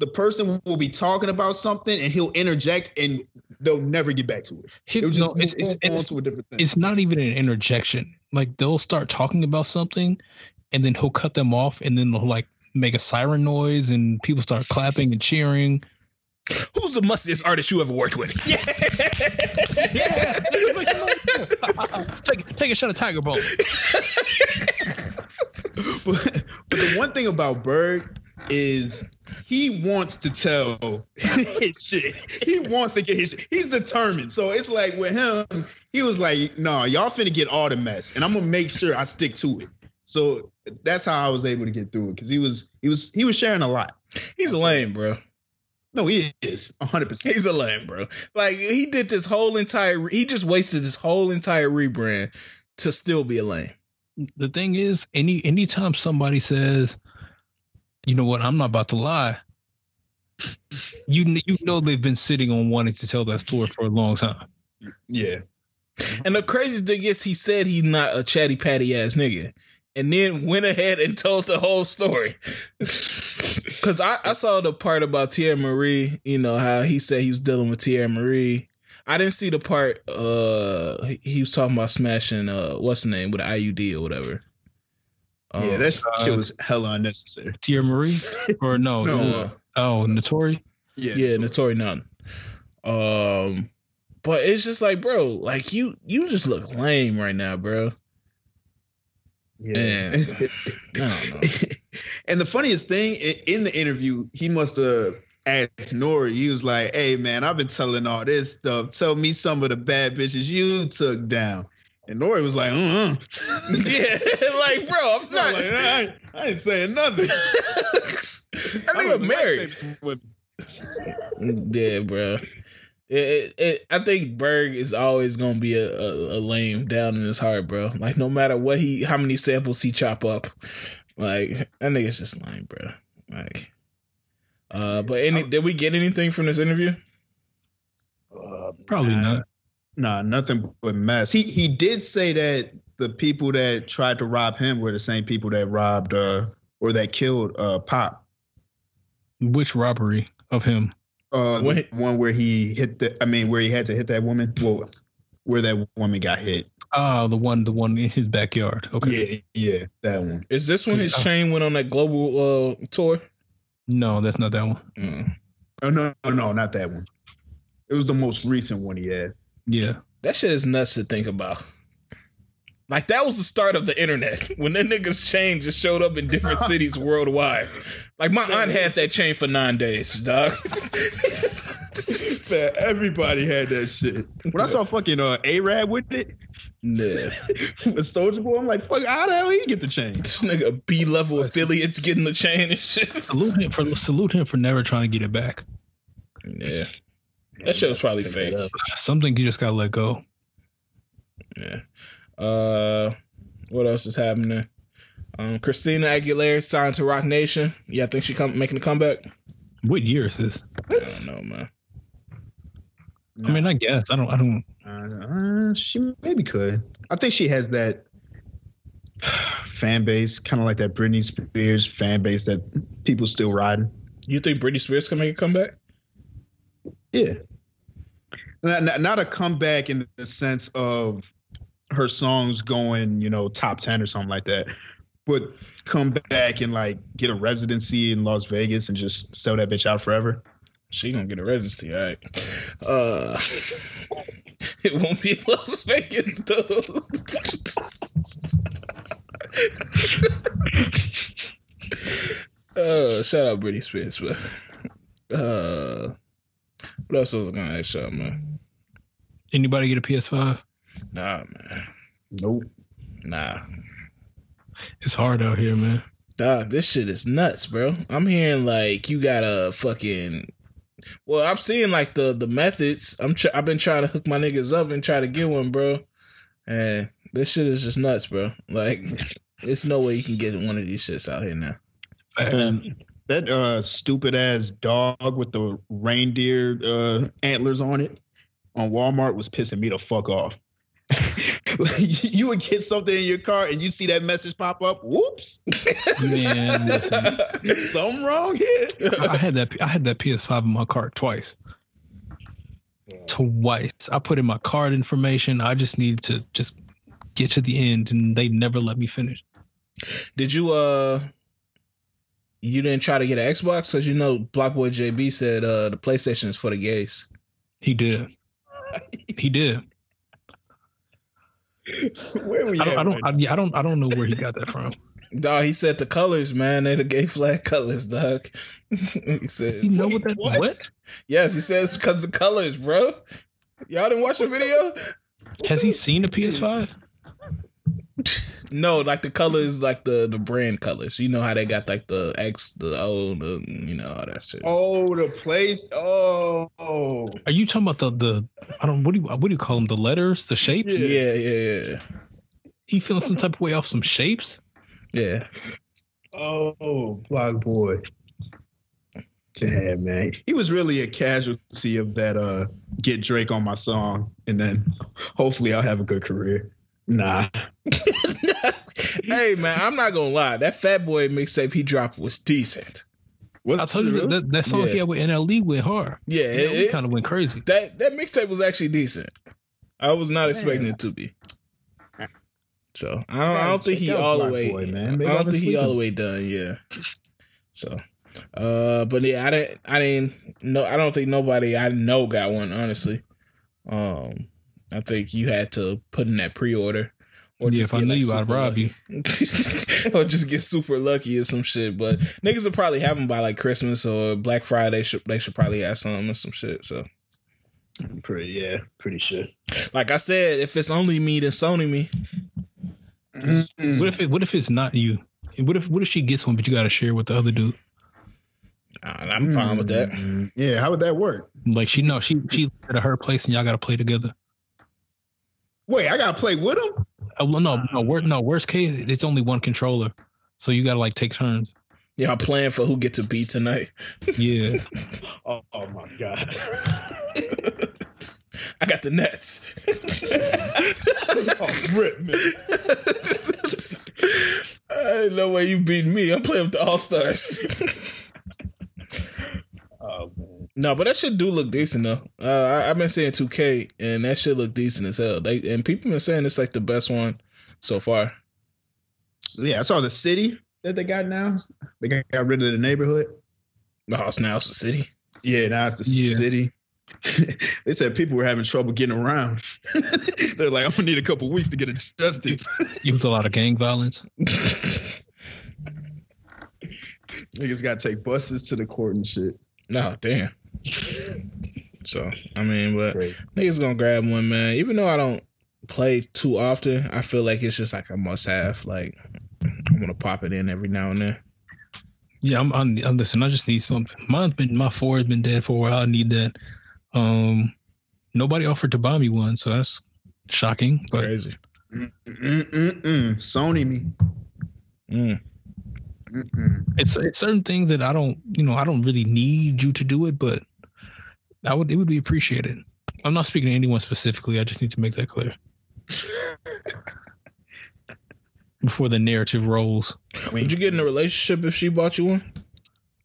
C: the person will be talking about something and he'll interject and they'll never get back to it.
B: He-
C: They'll
B: no, it's, it's, it's,
C: to a different thing.
B: it's not even an interjection. Like they'll start talking about something, and then he'll cut them off, and then they'll like make a siren noise, and people start clapping and cheering.
A: Who's the mustiest artist you ever worked with? Yeah.
B: Yeah, take take a shot of Tiger Bone.
C: but, but the one thing about Berg is he wants to tell his shit. He wants to get his shit. He's determined. So it's like with him, he was like, no, y'all finna get all the mess. And I'm gonna make sure I stick to it. So that's how I was able to get through it. Cause he was he was he was sharing a lot.
A: He's a lame, bro.
C: No, he is hundred percent.
A: He's a lame, bro. Like he did this whole entire. He just wasted this whole entire rebrand to still be a lame.
B: The thing is, any anytime somebody says, "You know what? I'm not about to lie," you you know they've been sitting on wanting to tell that story for a long time.
C: Yeah.
A: And the craziest thing is, he said he's not a chatty patty ass nigga, and then went ahead and told the whole story. Because I, I saw the part about Teairra Mari, you know how he said he was dealing with Teairra Mari. I didn't see the part uh he- he was talking about smashing uh what's the name with an IUD or whatever. Um,
C: yeah, that shit
B: uh,
C: was hella unnecessary.
B: Teairra Mari or no?
C: No,
B: uh, oh, Notori.
C: Yeah,
A: yeah, Notori none. Um, but it's just like, bro, like you you just look lame right now, bro.
C: Yeah.
A: I don't know.
C: and the funniest thing in the interview, he must have asked Nori. He was like, "Hey man, I've been telling all this stuff. Tell me some of the bad bitches you took down." And N.O.R.E. was like, "Uh." Uh.
A: Yeah, like bro, I'm
C: I'm
A: not.
C: like, I, ain't- I ain't saying nothing.
A: that
C: I
A: nigga
C: was
A: married. Yeah, bro. It, it, it, I think Berg is always gonna be a, a, a lame down in his heart, bro. Like no matter what he, how many samples he chop up, like that nigga's just lame, bro. Like, uh, but any did we get anything from this interview?
C: Uh,
B: Probably
C: nah,
B: not.
C: Nah, nothing but mess. He he did say that the people that tried to rob him were the same people that robbed uh or that killed uh Pop.
B: Which robbery of him?
C: Uh, the
A: Wait.
C: one where he hit the. I mean, where he had to hit that woman. Well, where that woman got hit.
B: Oh, the one, the one in his backyard. Okay.
C: Yeah, yeah, that one.
A: Is this when his
B: Oh.
A: chain went on that global uh, tour?
B: No, that's not that one.
A: Mm.
C: Oh no, no, no, not that one. It was the most recent one he had.
B: Yeah.
A: That shit is nuts to think about. Like that was the start of the internet when that nigga's chain just showed up in different cities worldwide. Like my aunt had that chain for nine days, dog.
C: Man, everybody had that shit. When I saw fucking uh, A-Rab with it,
A: yeah.
C: with Soulja Boy, I'm like, fuck, how the hell he get the chain?
A: This nigga B level affiliates getting the chain and shit.
B: Salute him for salute him for never trying to get it back.
A: Yeah. That shit was probably fake.
B: Something you just gotta let go.
A: Yeah. Uh what else is happening? Um Christina Aguilera signed to Roc Nation. Yeah, I think she come making a comeback.
B: What year is this?
A: I don't know, man.
B: I mean, I guess I don't. I don't.
C: Uh, she maybe could. I think she has that fan base, kind of like that Britney Spears fan base that people still riding.
A: You think Britney Spears can make a comeback?
C: Yeah. Not, not, a comeback in the sense of her songs going, you know, top 10 or something like that, but come back and like get a residency in Las Vegas and just sell that bitch out forever.
A: She gonna get a residency, all right. Uh, it won't be Las Vegas though. uh, shout out Britney Spears, but uh, what else was I gonna ask y'all, man?
B: Anybody get a PS5?
A: Nah, man,
C: Nope.
A: nah.
B: It's hard out here, man.
A: Dog, this shit is nuts, bro. I'm hearing like you gotta fucking. Well, I'm seeing like the the methods. I'm tr- I've been trying to hook my niggas up and try to get one, bro. And this shit is just nuts, bro. Like, there's no way you can get one of these shits out here now.
B: Facts.
C: Um, that uh, stupid ass dog with the reindeer uh, antlers on it. on Walmart was pissing me the fuck off. you would get something in your car and you see that message pop up. Whoops,
B: Man,
C: something wrong here.
B: I had that I had that PS5 in my cart twice. Twice. I put in my card information. I just needed to just get to the end and they never let me finish.
A: Did you uh you didn't try to get an Xbox because you know BlocBoy JB said uh the PlayStation is for the gays.
B: He did. He did.
C: Where we
B: I
C: at?
B: don't I don't I, yeah, I don't I don't know where he got that from.
A: Dog, he said the colors, man, they the gay flag colors, dog. he said
B: You know what that
C: What?
B: what?
A: Yes, he says because the colors, bro. Y'all didn't watch the video?
B: Has he seen a PS5?
A: No, like the colors, like the the brand colors. You know how they got like the X, the O, the you know all that shit.
C: Oh, the place. Oh.
B: Are you talking about the the I don't what do you what do you call them? The letters, the shapes?
A: Yeah, yeah, yeah,
B: He feeling some type of way off some shapes?
A: yeah.
C: Oh, Bloc Boy. Damn, man. He was really a casualty of that uh get Drake on my song and then hopefully I'll have a good career. Nah.
A: hey man, I'm not gonna lie. That Fat Boy mixtape he dropped was decent.
C: What
B: I told you that, that, that song
A: Yeah.
B: he had with NLE went hard.
A: Yeah,
B: NLE
A: it, it-
B: kind of went crazy.
A: that that mixtape was actually decent. I was not expecting it to be. So I don't, I don't think he all the way.
C: Boy, man.
A: I don't
C: I've been
A: think he all the way done. Yeah. So, uh, but yeah, I didn't. I didn't. No, I don't think nobody I know got one. Honestly, um, I think you had to put in that pre-order.
B: Yeah, if I
A: get,
B: knew
A: like,
B: you, I'd
A: super
B: rob you.
A: lucky. or just get super lucky or some shit. But niggas will probably have them by like Christmas or Black Friday. Should they should probably have some or some shit. So,
C: Pretty yeah, pretty sure.
A: like I said, if it's only me, then Sony me.
C: Mm-mm.
B: What if it what if it's not you? What if what if she gets one but you gotta share with the other dude?
A: Uh, I'm fine with that.
C: Mm, Yeah, how would that work?
B: Like she no, she she at her place and y'all gotta play together.
C: Wait, I gotta play with him?
B: Oh well, no, no, wor- no. Worst case, it's only one controller, so you gotta like take turns.
A: Y'all playing for who get to be tonight.
B: Yeah,
C: Oh, oh my god.
A: I got the Nets.
C: oh, rip, man.
A: Ain't no way you beat me. I'm playing with the All Stars.
C: Oh man.
A: no, but that shit do look decent though. Uh, I, I've been saying 2K, and that shit look decent as hell. They and people been saying it's like the best one so far.
C: Yeah, I saw the city that they got now. They got, got rid of the neighborhood.
A: The house now it's the city.
C: Yeah, now it's the
B: Yeah.
C: city. they said people were having trouble getting around. They're like, I'm gonna need a couple weeks to get adjusted.
B: it was a lot of gang violence.
C: Niggas gotta take buses to the court and shit.
A: no, damn. So I mean, but
C: Great.
A: niggas gonna grab one, man. Even though I don't play too often, I feel like it's just like a must have. Like I'm gonna pop it in every now and then.
B: Yeah, I'm, I'm, I'm listen. I just need something. Mine's been my four has been dead for a while. I need that. Um, nobody offered to buy me one, so that's shocking. But
A: Crazy.
C: Mm-mm-mm. Sony me.
A: Mm.
C: Mm-mm.
B: it's it's certain things that I don't, you know, I don't really need you to do it, but I would it would be appreciated. I'm not speaking to anyone specifically. I just need to make that clear before the narrative rolls.
A: Would you get in a relationship if she bought you one?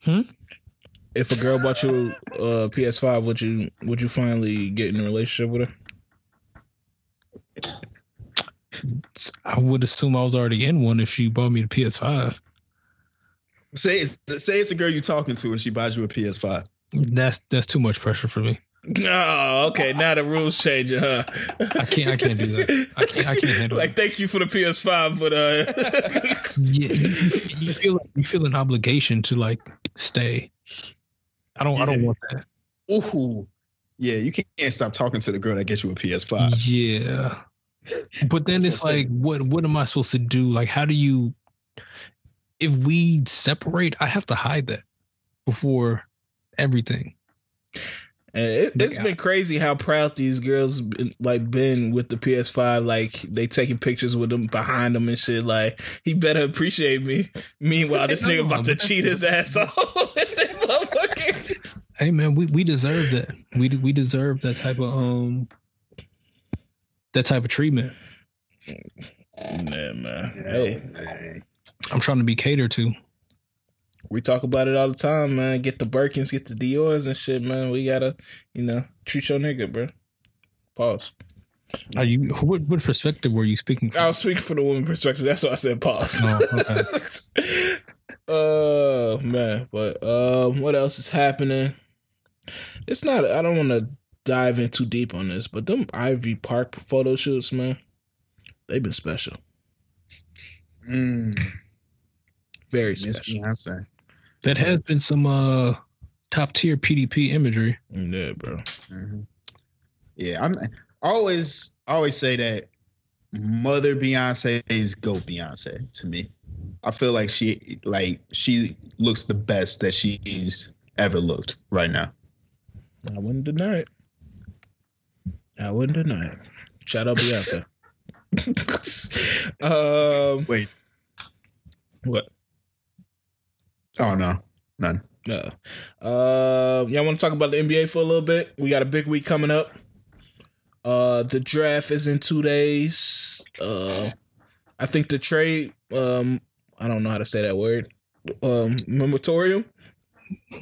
B: Hmm?
A: If a girl bought you a PS5, would you would you finally get in a relationship with her?
B: I would assume I was already in one if she bought me the PS5.
C: Say it's say it's a girl you're talking to and she buys you a PS5.
B: That's that's too much pressure for me.
A: Oh, okay. Now the rules changing, huh?
B: I can't I can't do that. I can't I can't handle it.
A: Like, thank you for the PS5, but uh,
B: yeah, you, you feel you feel an obligation to like stay. I don't I don't want that.
C: Ooh. Yeah, you can't stop talking to the girl that gets you a PS5.
B: Yeah. But then it's like what what am I supposed to do? Like how do you if we separate, I have to hide that before everything.
A: And it, it's
B: Yeah.
A: been crazy how proud these girls been, like been with the PS5. Like they taking pictures with them behind them and shit. Like he better appreciate me. Meanwhile, this
B: No,
A: nigga about to cheat his ass off. with that motherfucker.
B: Hey man, we, we deserve that. We we deserve that type of um that type of treatment.
A: Yeah, man. Hey,
C: Man.
B: I'm trying to be catered to.
A: We talk about it all the time, man. Get the Birkins, get the Dior's and shit, man. We gotta, you know, treat your nigga, bro. Pause.
B: Are you what what perspective were you speaking from?
A: I was speaking from the woman perspective. That's why I said pause.
B: Oh,
A: uh man, but um, what else is happening? It's not. I don't want to dive in too deep on this, but them Ivy Park photo shoots, man, they've been special.
C: Mm,
A: Very
C: Miss
A: special.
C: Beyonce.
B: That has been some uh top tier PDP imagery.
A: Yeah, bro.
C: hmm Yeah, I'm I always I always say that Mother Beyonce is go Beyonce to me. I feel like she like she looks the best that she's ever looked right now.
A: I wouldn't deny it. I wouldn't deny it. Shout out Beyonce. um,
C: Wait.
A: what?
C: Oh no, none.
A: No. Uh, y'all want to talk about the NBA for a little bit? We got a big week coming up. Uh, the draft is in two days. Uh, I think the trade. Um, I don't know how to say that word. Um, moratorium.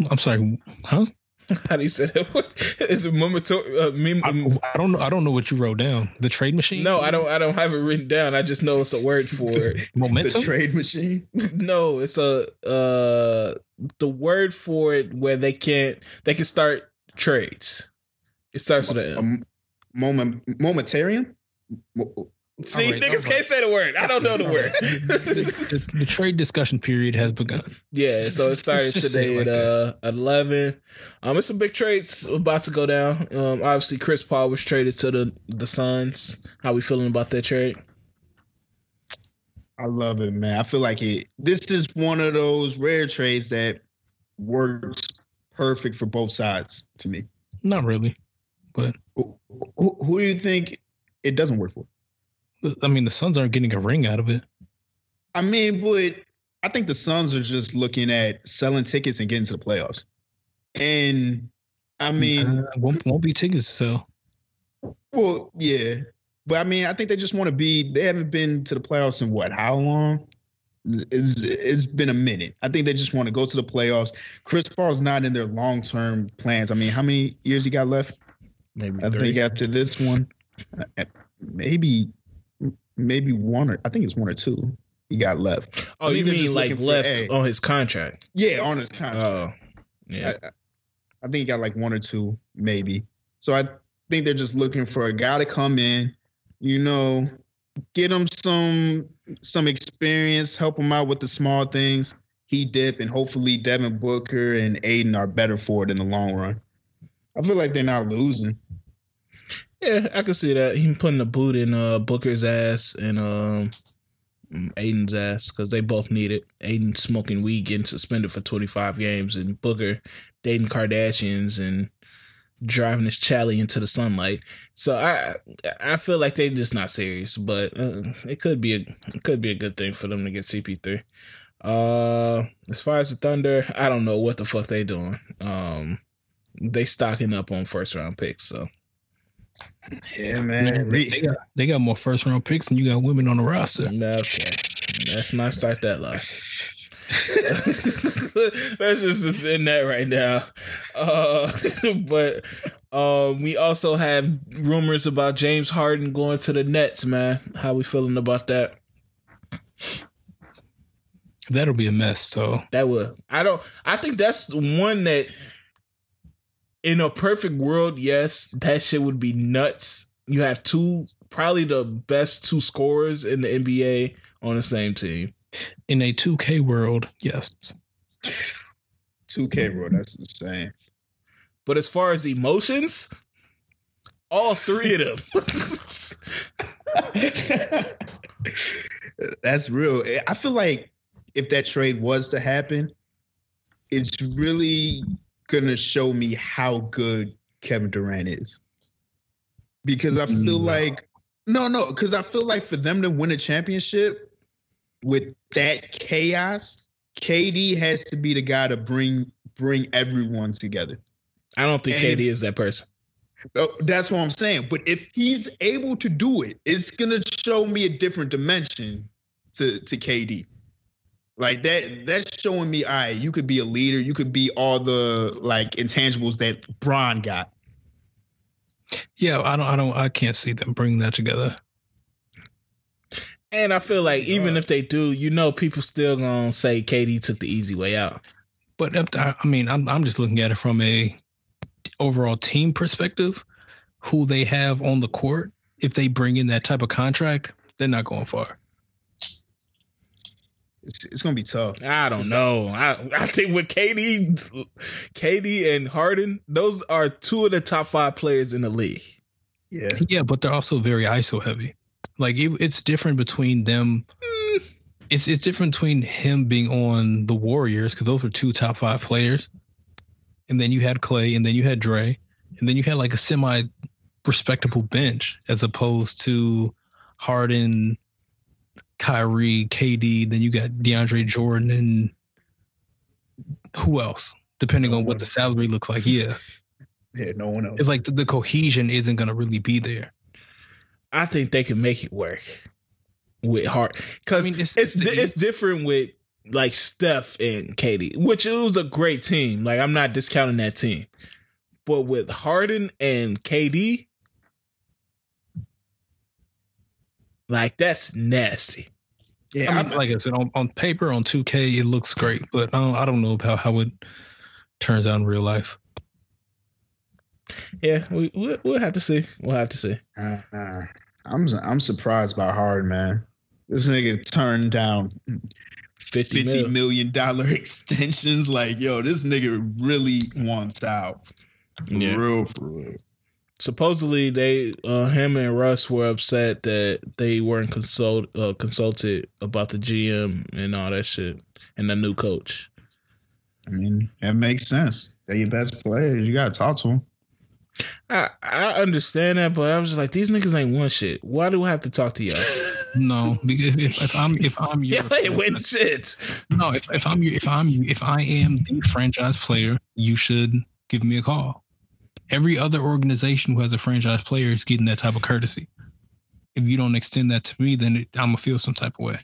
B: I'm sorry, huh?
A: How do you say that? word? Is it? Uh, mem-
B: I, I don't know. I don't know what you wrote down. The trade machine?
A: no, I don't. I don't have it written down. I just know it's a word for it.
B: Momentum.
C: The trade machine.
A: no, it's a uh the word for it where they can't they can start trades. It starts with a,
C: A
A: M.
C: m- moment momentarium. Mo-
A: See,
B: Alright,
A: niggas can't say the word. I don't know the word.
B: the, the- the trade discussion period has begun.
A: yeah, so it started today
B: it
A: at
B: like
A: uh eleven. Um, it's a big trades about to go down. Um, obviously Chris Paul was traded to the the Suns. How we feeling about that trade?
C: I love it, man. I feel like it. This is one of those rare trades that works perfect for both sides to me.
B: Not really.
C: Who, who, who do you think it doesn't work for?
B: I mean, the Suns aren't getting a ring out of it.
C: I mean, but I think the Suns are just looking at selling tickets and getting to the playoffs. And I mean,
B: Uh, won't, won't be tickets. So
C: well, yeah, but I mean, I think they just want to be. They haven't been to the playoffs in what? How long? It's, it's been a minute. I think they just want to go to the playoffs. Chris Paul's not in their long term plans. I mean, how many years he got left?
A: Maybe
C: I
A: three.
C: think after this one, uh, maybe maybe one or I think it's one or two he got left.
A: oh, you mean like
C: looking for-
A: left
C: hey.
A: on his contract?
C: Yeah, on his oh, contract.
A: Oh, yeah.
C: I, I think he got like one or two, maybe. So I think they're just looking for a guy to come in, you know, get him some some experience, help him out with the small things. He dip, and hopefully Devin Booker and Ayton are better for it in the long run. I feel like they're not losing.
A: Yeah, I can see that. Him putting a boot in uh, Booker's ass and um, Ayton's ass because they both need it. Ayton smoking weed, getting suspended for 25 games, and Booker dating Kardashians and driving his Chally into the sunlight. So I I feel like they're just not serious, but uh, it could be a it could be a good thing for them to get CP3. Uh, as far as the Thunder, I don't know what the fuck they doing. Um, they stocking up on first round picks, so.
C: Yeah,
B: man, they, got they got more first round picks than you got women on the roster.
A: Okay. Let's not start that lie. Let's just, just end that right now. Uh, but um, we also have rumors about James Harden going to the Nets, man. How we feeling about that?
B: That'll be a mess. So
A: That would I don't I think that's the one that in a perfect world, yes, that shit would be nuts. You have two probably the best two scorers in the NBA on the same team.
B: in a 2K world, yes.
C: 2K bro, that's insane.
A: But as far as emotions, all three of them.
C: That's real. I feel like if that trade was to happen, it's really gonna show me how good Kevin Durant is. Because I feel
B: No.
C: like no, no, because I feel like for them to win a championship with that chaos, KD has to be the guy to bring bring everyone together.
A: I don't think
C: And
A: KD is that person.
C: Oh, That's what I'm saying. But if he's able to do it, it's gonna show me a different dimension to to KD. Like that, that's showing me, all right, you could be a leader, you could be all the like intangibles that Bron got.
B: Yeah, I don't, I don't, I can't see them bringing that together.
A: And I feel like even if they do, you know, people still gonna say KD took the easy way out.
B: But uh, up to- I mean, I'm, I'm just looking at it from a overall team perspective. Who they have on the court, if they bring in that type of contract, they're not going far.
C: It's, it's gonna be tough.
A: I don't know. I I think with KD, KD and Harden, those are two of the top five players in the league.
C: Yeah,
B: Yeah, but they're also very ISO heavy. Like it, it's different between them. Hmm. It's it's different between him being on the Warriors because those were two top five players, and then you had Clay, and then you had Dre, and then you had like a semi respectable bench as opposed to Harden, Kyrie, KD. Then you got DeAndre Jordan and who else? Depending on what the salary looks like. Yeah,
C: yeah, no one else.
B: it's like the, the cohesion isn't going to really be there.
A: I think they can make it work with Hart because
B: I mean,
A: it's
B: it's-
A: it's,
B: it's-
A: it's different with like Steph and KD, which it was a great team. Like I'm not discounting that team, but with Harden and KD, like that's nasty.
C: Yeah,
B: I mean, like I said, on, on paper, on 2K, it looks great, but I don't, I don't know about how it turns out in real life.
A: Yeah, we we'll, we'll have to see. We'll have to see.
C: Uh, uh, I'm I'm surprised by Hard man. This nigga turned down
A: Fifty,
C: fifty
A: mil.
C: million dollar extensions. Like, yo, this nigga really wants out. For
A: Yeah.
C: real, for real.
A: Supposedly, they uh, him and Russ were upset that they weren't consult uh, consulted about the GM and all that shit and the new coach.
C: I mean, that makes sense. They're your best players. You gotta talk to them.
A: I I understand that, but I was just like, these niggas ain't one shit. Why do I have to talk to y'all?
B: No, because if, if I'm if I'm your
A: Y'all ain't win shit.
B: no, if, if I'm your, if I'm if I am the franchise player, you should give me a call. Every other organization who has a franchise player is getting that type of courtesy. If you don't extend that to me, then it, I'm gonna feel some type of way.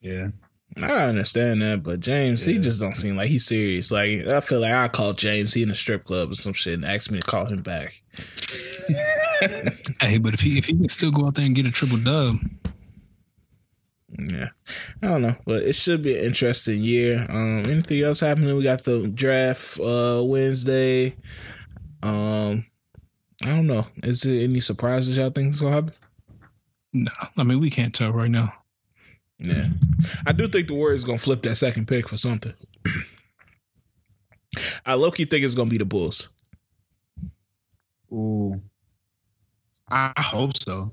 C: Yeah.
A: I understand that, but James, he just don't seem like he's serious. Like I feel like I call James, he in a strip club or some shit, and ask me to call him back.
B: Hey, but if he if he can still go out there and get a triple dub,
A: Yeah, I don't know, but it should be an interesting year. Um, anything else happening? We got the draft uh Wednesday. Um, I don't know. Is there any surprises y'all think is gonna happen?
B: no, I mean we can't tell right now.
A: Yeah, I do think the Warriors gonna flip that second pick for something. I low key think it's gonna be the Bulls.
C: Ooh. I hope so.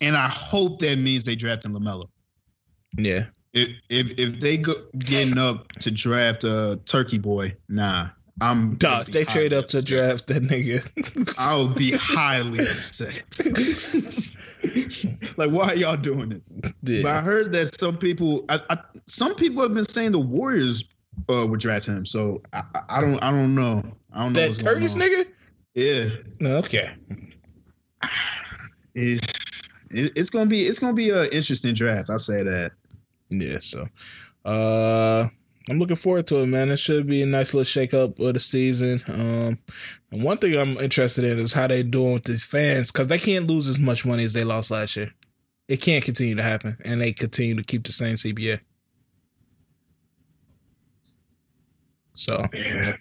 C: And I hope that means they drafting LaMelo.
A: Yeah,
C: If if if they go getting up to draft a turkey boy, nah. I'm
A: dog. They trade up to draft that nigga.
C: I would be highly upset. like, why are y'all doing this? But I heard that some people, I, I, some people have been saying the Warriors uh, would draft him. So I, I- don't, I don't know. I don't know.
A: That Turkish nigga.
C: Yeah,
A: Okay.
C: it's it, it's gonna be it's gonna be an interesting draft. I'll say that.
A: Yeah, so uh I'm looking forward to it, man. It should be a nice little shake up of the season. Um and one thing I'm interested in is how they doing with these fans, because they can't lose as much money as they lost last year. It can't continue to happen, and they continue to keep the same CBA. So
C: Yeah,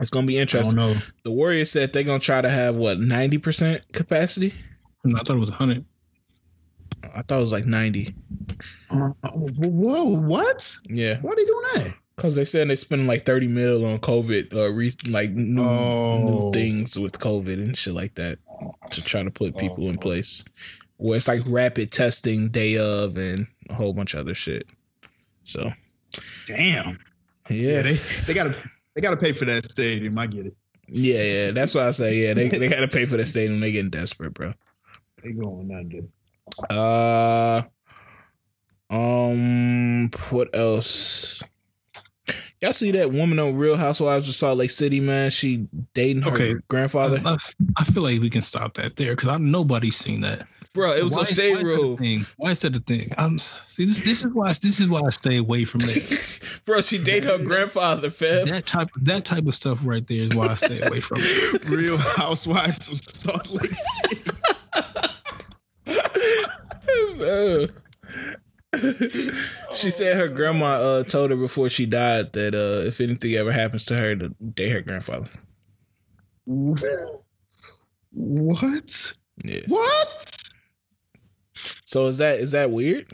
A: it's gonna be
C: I
A: interesting. The Warriors said they're gonna try to have what ninety percent capacity.
B: No, I thought it was 100.
A: I thought it was like ninety.
C: Uh, whoa, what?
A: Yeah,
C: Why are they doing that?
A: Because they said they spending like thirty mil on COVID, uh, re- like new,
C: Oh.
A: new things with COVID and shit like that to try to put people in place. Where it's like rapid testing day of and a whole bunch of other shit. So
C: Damn.
A: yeah,
C: Yeah, they they gotta they gotta pay for that stadium. I get it.
A: yeah, yeah. That's why I say yeah. They they got to pay for the stadium. They getting desperate, bro.
C: They going under.
A: Uh, um, what else? Y'all see that woman on Real Housewives of Salt Lake City, man? She dating her
B: Okay.
A: grandfather.
B: I, I feel like we can stop that there because I'm nobody's seen that.
A: Bro, it was
B: Why-
A: a shade
B: why is that
A: room.
B: thing? Why is that a thing? I'm see this. This is why. This is why I stay away from that.
A: Bro, she dated her grandfather, fam.
B: that type. That type of stuff right there is why I stay away from it.
C: Real Housewives of Salt Lake City.
A: She said her grandma uh, told her before she died that uh, if anything ever happens to her, to date her grandfather.
C: What?
A: Yeah.
C: What?
A: So is that is that weird?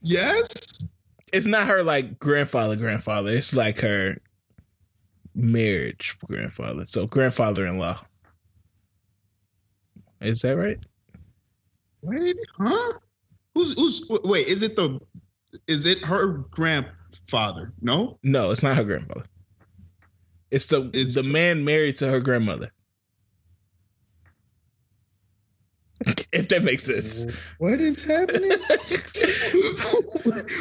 C: Yes.
A: It's not her like grandfather, grandfather. It's like her marriage grandfather. So grandfather-in-law. Is that right?
C: Wait, huh? Who's who's wait, is it the is it her grandfather? No?
A: No, it's not her grandfather. It's the
C: It's-
A: the man married to her grandmother. if that makes sense.
C: What is happening?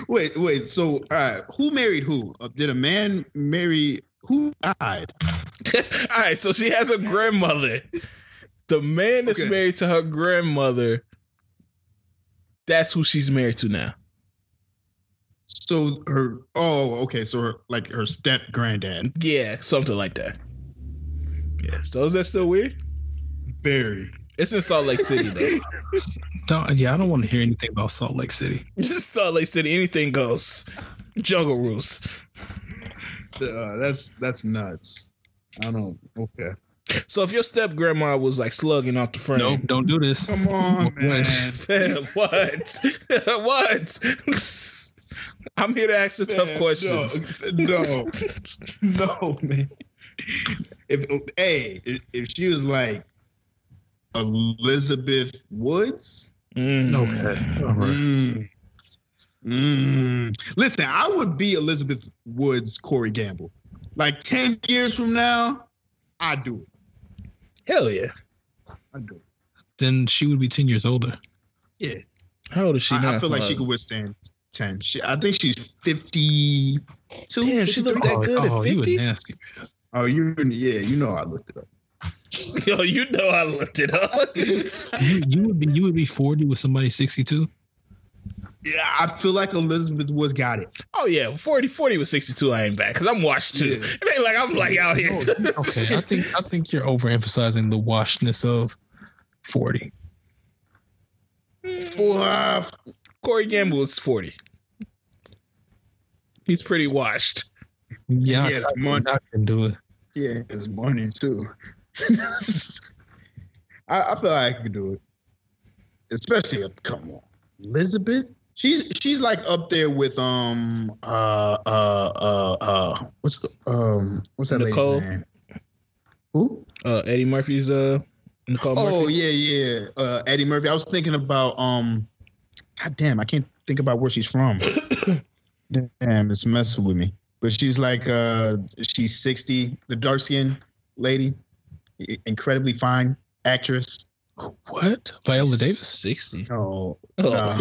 C: wait, wait. So, all right, who married who? Uh, did a man marry who died?
A: All right, so she has a grandmother. The man that's
C: Okay.
A: married to her grandmother, that's who she's married to now.
C: So her. Oh, okay. So her like her step granddad.
A: Yeah, something like that. Yeah, so is that still weird?
C: Very.
A: It's in Salt Lake City though.
B: Don't, yeah, I don't want to hear anything about Salt Lake City.
A: Just Salt Lake City, anything goes. Jungle rules.
C: Uh, that's that's nuts. I don't. Okay.
A: So if your step grandma was like slugging off the frame,
B: No, don't do this.
C: Come on, man.
A: Fam, what? what? I'm here to ask the tough questions.
C: No, no, no, man. If hey, if- if she was like Elizabeth Woods,
A: Mm.
B: Okay. All right.
C: mm, mm. listen, I would be Elizabeth Woods, Corey Gamble. Like ten years from now, I do it.
A: Hell yeah.
C: I do.
B: Then she would be ten years older.
C: Yeah,
A: How old is she
C: I,
A: now?
C: I feel like she could withstand ten. She, I think she's fifty-two.
A: Damn, she looked that
B: oh,
A: good
B: oh,
A: at
B: you
A: 50?
B: a nasty man.
C: Oh, you yeah, you know I looked it up.
A: Yo, you know I looked it up.
B: You, you would be you would be forty with somebody sixty two.
C: Yeah, I feel like Elizabeth Woods got it.
A: oh yeah, 40, 40 with 62, I ain't back. Because I'm washed too.
C: Yeah.
A: It ain't like I'm like out here.
B: Okay, I think I think you're overemphasizing the washedness of forty.
C: For uh,
A: Corey Gamble is 40. He's pretty washed.
B: Yeah,
C: Yes,
B: I,
C: money.
B: I can do it.
C: yeah, it's money too. I, I feel like I can do it, especially come on, Elizabeth. She's she's like up there with um uh uh uh uh what's the um what's that
A: Nicole?
C: lady's name? Who?
A: Uh, Eddie Murphy's uh, Nicole
C: Oh
A: Murphy.
C: yeah yeah uh, Eddie Murphy. I was thinking about um, God damn, I can't think about where she's from. damn, it's messing with me. But she's like uh, she's sixty, the dark skinned lady, incredibly fine actress.
B: What? Viola Davis?
A: 60.
C: Oh,
A: Oh.
C: Nah.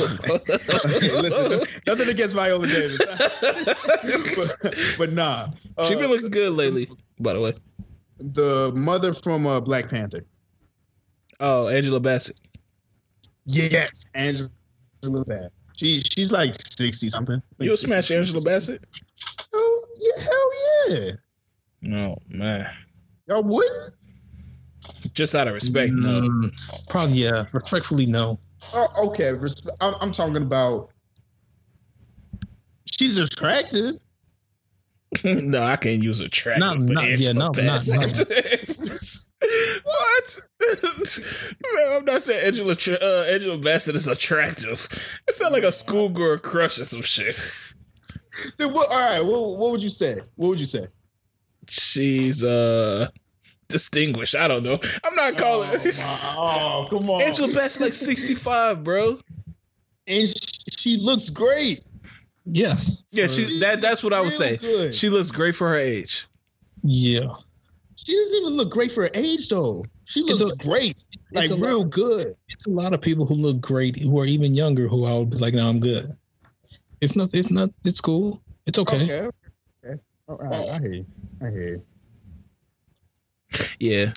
C: listen, nothing against Viola Davis, but, but nah.
A: she
C: Uh,
A: been looking good lately, by the way.
C: the mother from uh, Black Panther.
A: Oh, Angela Bassett.
C: Yes, Angela Bassett. She she's like sixty something.
A: You'll smash Angela Bassett?
C: Oh yeah, hell yeah.
A: No, man.
C: Y'all wouldn't?
A: Just out of respect, no.
B: Mm, probably yeah. Respectfully, no.
C: Oh, okay. respe- I'm, I'm talking about. She's attractive.
A: no, I can't use attractive
B: Not-
A: for
B: not-
A: Angela
B: yeah, no, not-
A: Bassett. what? Man, I'm not saying Angela Tra- uh, Angela Bassett is attractive. It sounds like a schoolgirl crush or some shit.
C: Then what, all right. What, what would you say? What would you say?
A: She's uh distinguished. I don't know. I'm not calling.
C: Oh, oh come on.
A: Angela Bassett like 65, bro.
C: and she, she looks great.
B: Yes.
A: Yeah, she that that's what I would say.
C: good.
A: She looks great for her age.
B: Yeah.
C: She doesn't even look great for her age, though. She looks
B: a-
C: great, like
B: it's
C: real
B: lot-
C: good.
B: It's a lot of people who look great who are even younger who I would be like, no, I'm good. It's not. It's not. It's cool. It's okay.
C: Okay. Oh, I, I hear you. I hear you.
A: Yeah.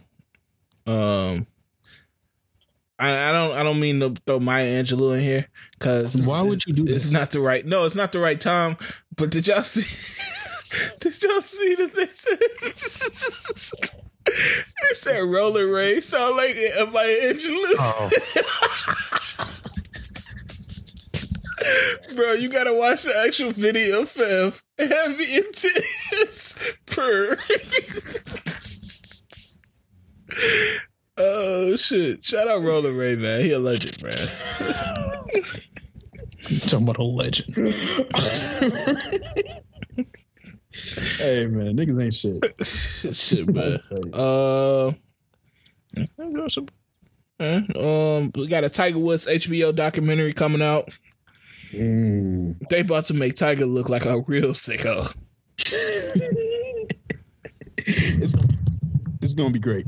A: Um. I, I don't I don't mean to throw Maya Angelou in here because
B: Why would you do
A: It's
B: this?
A: not the right. No, it's not the right time. But did y'all see? did y'all see that said? they said Roller Ray sound like Maya Angelou.
B: Oh,
A: Bro, you gotta watch the actual video, fam. Heavy intense per. oh shit! Shout out Roller Ray, man. He a legend, man.
B: talking about a legend.
C: hey man, niggas ain't shit.
A: shit, man. Uh, um, we got a Tiger Woods HBO documentary coming out.
C: Mm.
A: They about to make Tiger look like a real sicko.
C: it's it's gonna be great.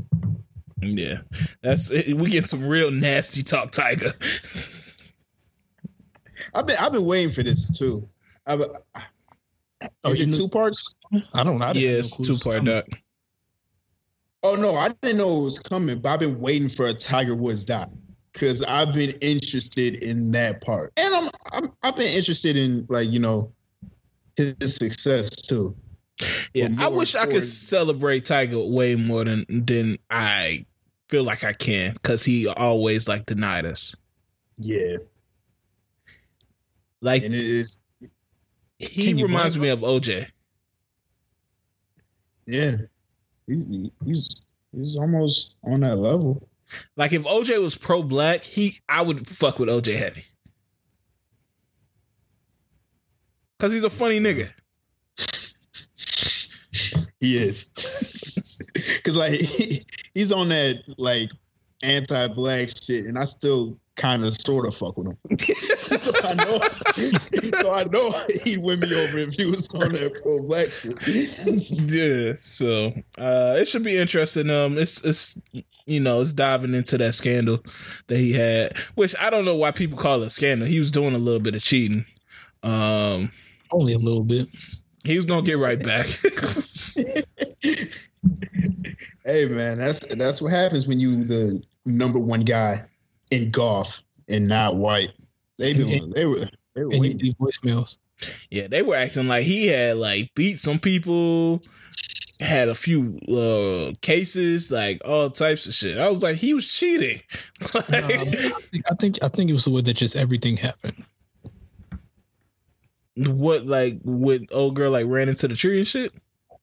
A: Yeah, that's we get some real nasty talk, Tiger.
C: I've been I've been waiting for this too. I've,
B: Oh,
C: is
B: you
C: it two parts?
B: I don't know. I
A: Yeah, it's two part
B: coming.
A: doc.
C: Oh no, I didn't know it was coming, but I've been waiting for a Tiger Woods doc because I've been interested in that part, and I'm, I'm I've been interested in like you know his success too.
A: Yeah, I wish I could celebrate Tiger way more than than I feel like I can because he always like denied us.
C: Yeah,
A: Like
C: and it is
A: he reminds me of OJ.
C: yeah. He, he's he's almost on that level.
A: Like if OJ was pro black, he I would fuck with OJ heavy. Cause he's a funny nigga.
C: He is, because like he, he's on that like anti-black shit, and I still kind of sort of fuck with him. so I know, so I know he'd win me over if he was on that pro-black shit.
A: Yeah, so uh it should be interesting. Um it's it's you know, it's diving into that scandal that he had, which I don't know why people call it a scandal. He was doing a little bit of cheating. Um
B: Only a little bit.
A: he was gonna get right back.
C: Hey man, that's that's what happens when you the number one guy in golf and not white. They been they were they were waiting.
B: leave voicemails.
A: yeah, they were acting like he had like beat some people, had a few uh cases, like all types of shit. I was like, he was cheating.
B: Nah,
A: Like-
B: I, think, I think I think it was the way that just everything happened.
A: what like with old girl like ran into the tree and shit?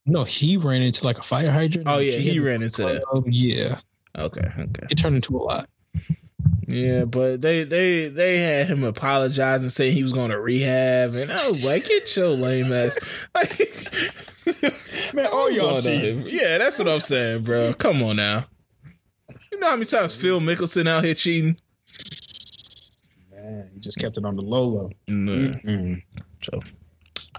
B: No, he ran into like a fire hydrant.
A: Oh yeah, he ran into that.
B: Oh yeah,
A: Okay, okay.
B: it turned into a lot.
A: Yeah, but they they they had him apologize and say he was going to rehab, and I was like, "Get your lame ass!" Like,
C: Man, all y'all
A: going on
C: see.
A: Yeah, that's what I'm saying, bro. Come on now. You know how many times Phil Mickelson out here cheating?
C: Man, he just kept it on the low low.
A: Nah.
C: Mm-mm.
A: So,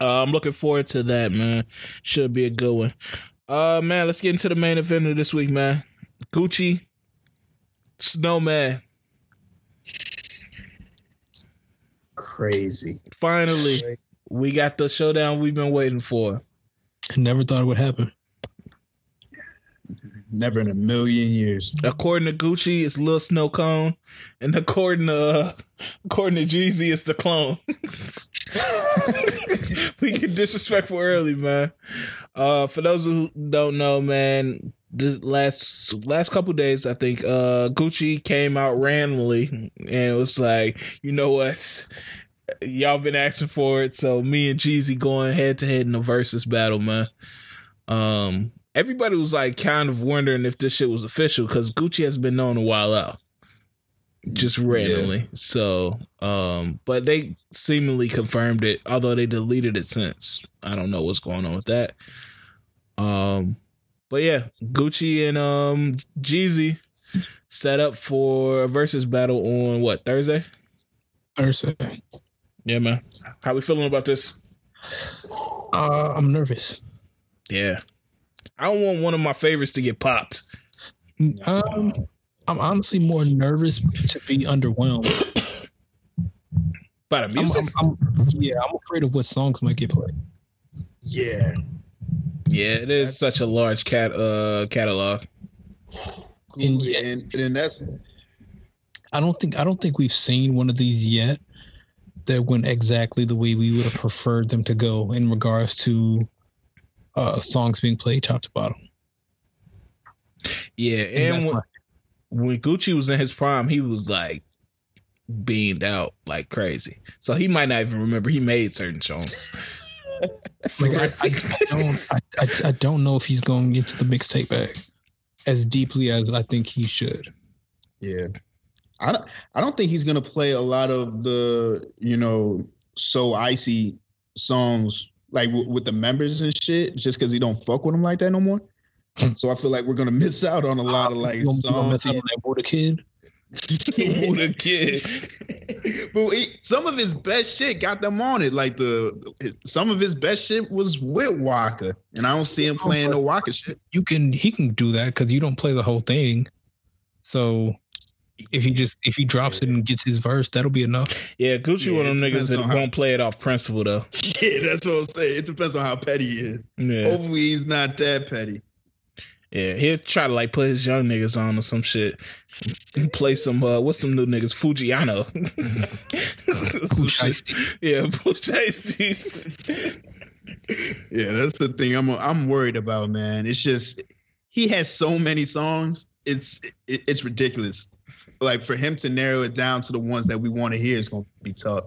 A: uh, I'm looking forward to that, man. Should be a good one. Uh, man, let's get into the main event of this week, man. Gucci, Snowman.
C: Crazy.
A: Finally, we got the showdown we've been waiting for.
B: Never thought it would happen.
C: Never in a million years.
A: According to Gucci, it's Lil Snow Cone, and according to uh, according to Jeezy, it's the clone. we get disrespectful early, man. Uh, for those who don't know, man, the last last couple days, I think uh, Gucci came out randomly and it was like, you know what, y'all been asking for it, so me and Jeezy going head to head in a Verzuz battle, man. Um, everybody was like kind of wondering if this shit was official because Gucci has been known a while out, just randomly. So, um, but they seemingly confirmed it, although they deleted it since. I don't know what's going on with that. Um, but yeah, Gucci and um Jeezy set up for a Verzuz battle on what Thursday?
B: Thursday.
A: Yeah, man. How we feeling about this?
B: Uh, I'm nervous.
A: Yeah, I don't want one of my favorites to get popped.
B: Um, I'm honestly more nervous to be underwhelmed.
A: By the
B: I'm,
A: music,
B: I'm, I'm, yeah, I'm afraid of what songs might get played.
C: Yeah.
A: Yeah, it is such a large cat uh catalog.
B: And-
C: and, and that's
B: I don't think I don't think we've seen one of these yet that went exactly the way we would have preferred them to go in regards to uh, songs being played top to bottom.
A: Yeah,
B: And
A: and
B: that's
A: when, Gucci was in his prime, he was like beamed out like crazy. So he might not even remember he made certain songs.
B: like I, I don't I, I, I don't know if he's going into the mixtape bag as deeply as I think he should.
C: Yeah. I don't I don't think he's gonna play a lot of the, you know, so icy songs like w- with the members and shit, just because he don't fuck with them like that no more. So I feel like we're gonna miss out on a lot of like
B: You gonna- you gonna
C: songs.
B: mess up on that Buddha kid.
A: Who the kid?
C: but he, some of his best shit got them on it. Like the some of his best shit was with Waka, and I don't see him oh, playing no Waka shit.
B: You can he can do that because you don't play the whole thing. So if he just if he drops it and gets his verse, that'll be enough.
A: Yeah, Gucci
C: Yeah,
A: one of them niggas that
C: on how-
A: won't play it off principle though.
C: Yeah, that's what I'm saying. It depends on how petty he is.
A: Yeah.
C: Hopefully, he's not that petty.
A: Yeah, he'll try to like put his young niggas on or some shit. And play some uh what's some new niggas? Foogiano. some
B: Pooh
A: shit. Yeah, Foogiano.
C: Yeah, that's the thing I'm I'm worried about, man. It's just he has so many songs. It's it, it's ridiculous. Like for him to narrow it down to the ones that we want to hear is gonna be tough.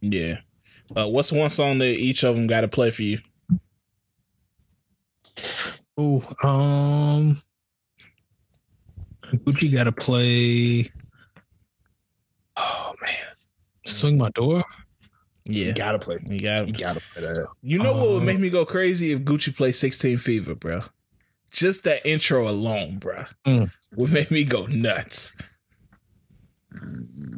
A: Yeah. Uh, what's one song that each of them got to play for you?
B: Oh, um, Gucci got to play. Oh man, swing my door.
A: Yeah,
C: You gotta play.
A: you got.
C: You gotta play that.
A: You know what would
B: Um,
A: make me go crazy if Gucci played 16 Fever, bro? Just that intro alone, bro,
B: Mm.
A: would make me go nuts.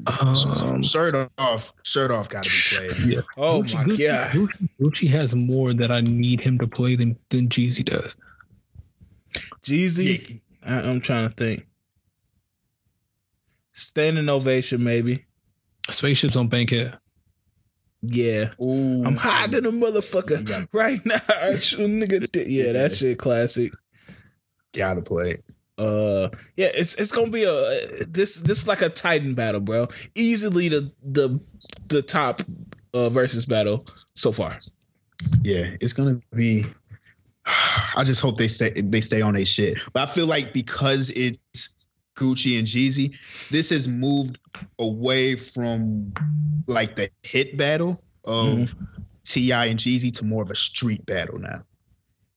B: Um,
C: shirt off, shirt off, gotta be played.
B: yeah.
A: Oh
B: Gucci,
A: my
B: Gucci,
A: god.
B: Gucci, Gucci has more that I need him to play than than Jeezy does.
A: Jeezy, I, I'm trying to think. Standing ovation, maybe.
B: Spaceships on Bankhead.
A: Yeah.
C: Ooh,
A: I'm hiding a motherfucker
C: Yeah.
A: right now. I shoot a nigga. Yeah, that shit classic.
C: Gotta play.
A: Uh, yeah, it's it's gonna be a this this is like a Titan battle, bro. Easily the the the top uh Verzuz battle so far.
C: Yeah, it's gonna be. I just hope they stay they stay on their shit. But I feel like because it's Gucci and Jeezy, this has moved away from like the hit battle of T.I. and Jeezy to more of a street battle now,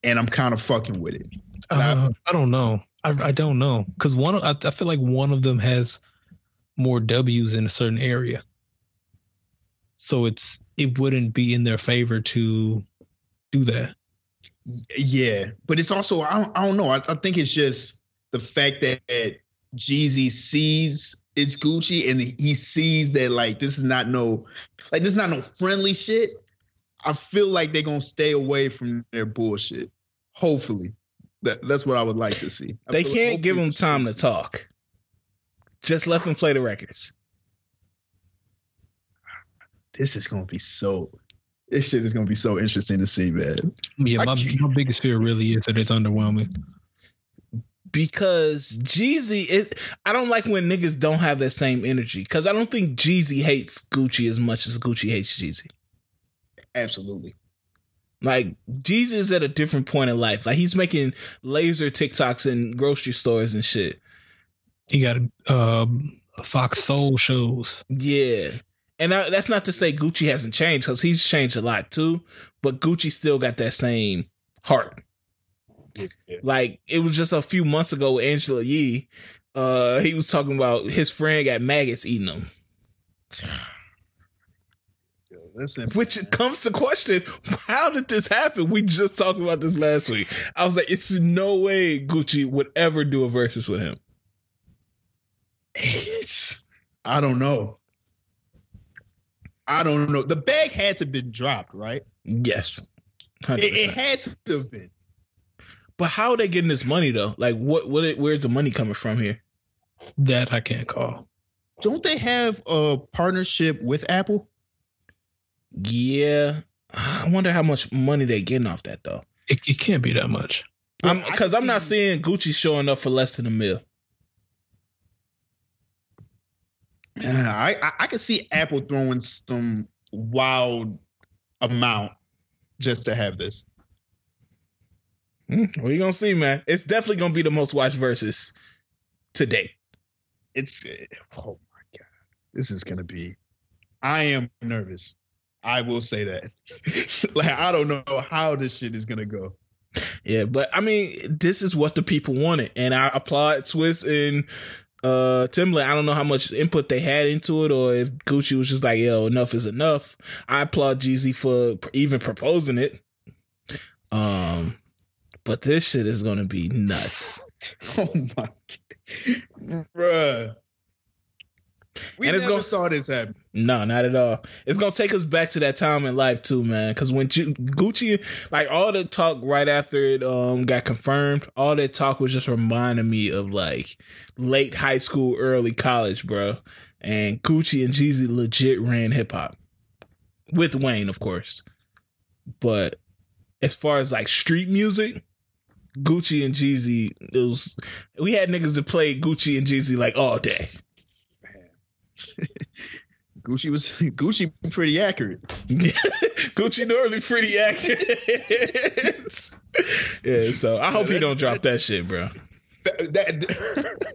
C: and I'm kind of fucking with it.
B: Uh, I don't know. I, I don't know because one. I, I feel like one of them has more W's in a certain area, so it's it wouldn't be in their favor to do that.
C: Yeah, but it's also I don't, I don't know. I, I think it's just the fact that Jeezy sees it's Gucci and he sees that like this is not no like this is not no friendly shit. I feel like they're gonna stay away from their bullshit. Hopefully, that that's what I would like to see. I
A: They can't give
C: hopefully-
A: him time to talk. Just let them play the records.
C: This is gonna be so. This shit is gonna be so interesting to see, man.
B: Yeah, my, my biggest fear really is that it's underwhelming.
A: because Jeezy, it I don't like when niggas don't have that same energy. Because I don't think Jeezy hates Gucci as much as Gucci hates Jeezy.
C: Absolutely.
A: Like Jeezy is at a different point in life. Like he's making laser TikToks in grocery stores and shit.
B: He got um, Fox Soul shows.
A: Yeah. And I, that's not to say Gucci hasn't changed because he's changed a lot too, but Gucci still got that same heart. Like it was just a few months ago with Angela Yee. Uh, he was talking about his friend got maggots eating him.
C: Listen,
A: Which comes to question, how did this happen? We just talked about this last week. I was like, it's no way Gucci would ever do a Verzuz with him.
C: It's I don't know. I don't know. The bag had to have been dropped, right?
A: Yes.
C: It, it had to have been.
A: but how are they getting this money though? Like what what where's the money coming from here?
B: That I can't call.
C: Don't they have a partnership with Apple?
A: Yeah. I wonder how much money they're getting off that though.
B: It, it can't be that much.
A: I'm because I'm not seeing Gucci showing up for less than a mil.
C: Yeah, I, I I can see Apple throwing some wild amount just to have this.
A: Hmm, you gonna see, man? It's definitely gonna be the most watched Verzuz today.
C: It's oh my god, this is gonna be. I am nervous. I will say that. like I don't know how this shit is gonna go.
A: Yeah, but I mean, this is what the people wanted, and I applaud Swizz and uh Timbaland. I don't know how much input they had into it, or if Gucci was just like, "Yo, enough is enough." I applaud Jeezy for even proposing it. Um, but this shit is gonna be nuts.
C: Oh my, god. bruh. We
A: And it's
C: never
A: gonna-
C: saw this happen.
A: No, not at all. It's gonna take us back to that time in life too, man. Because when Ju- Gucci, like all the talk right after it um got confirmed, all that talk was just reminding me of like late high school, early college, bro. And Gucci and Jeezy legit ran hip hop with Wayne, of course. But as far as like street music, Gucci and Jeezy, it was we had niggas that played Gucci and Jeezy like all day.
C: Gucci was Gucci pretty accurate.
A: Gucci normally pretty accurate. yeah, so I hope he don't drop that shit, bro.
C: That, that-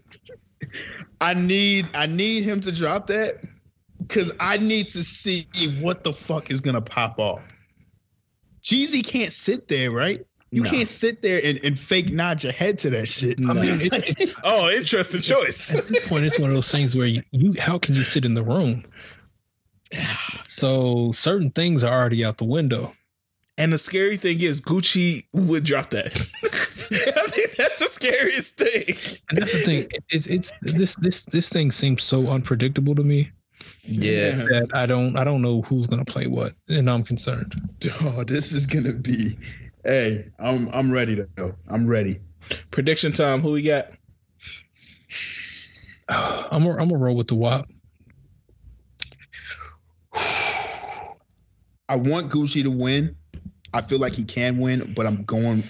C: I need I need him to drop that because I need to see what the fuck is gonna pop off. Jeezy can't sit there, right? You
A: No.
C: can't sit there and, and fake nod your head to that shit.
A: No.
B: I mean, it, it,
A: Oh, interesting choice.
B: at this point, it's one of those things where you, you how can you sit in the room? So certain things are already out the window.
A: And the scary thing is, Gucci would drop that. I mean, that's the scariest thing.
B: And that's the thing. It's it's this this this thing seems so unpredictable to me
A: Yeah.
B: that I don't I don't know who's gonna play what, and I'm concerned.
C: Oh, this is gonna be. Hey, I'm I'm ready to go. I'm ready.
A: Prediction time. Who we got?
B: I'm gonna- I'm gonna roll with the WAP.
C: I want Gucci to win. I feel like he can win, but I'm going.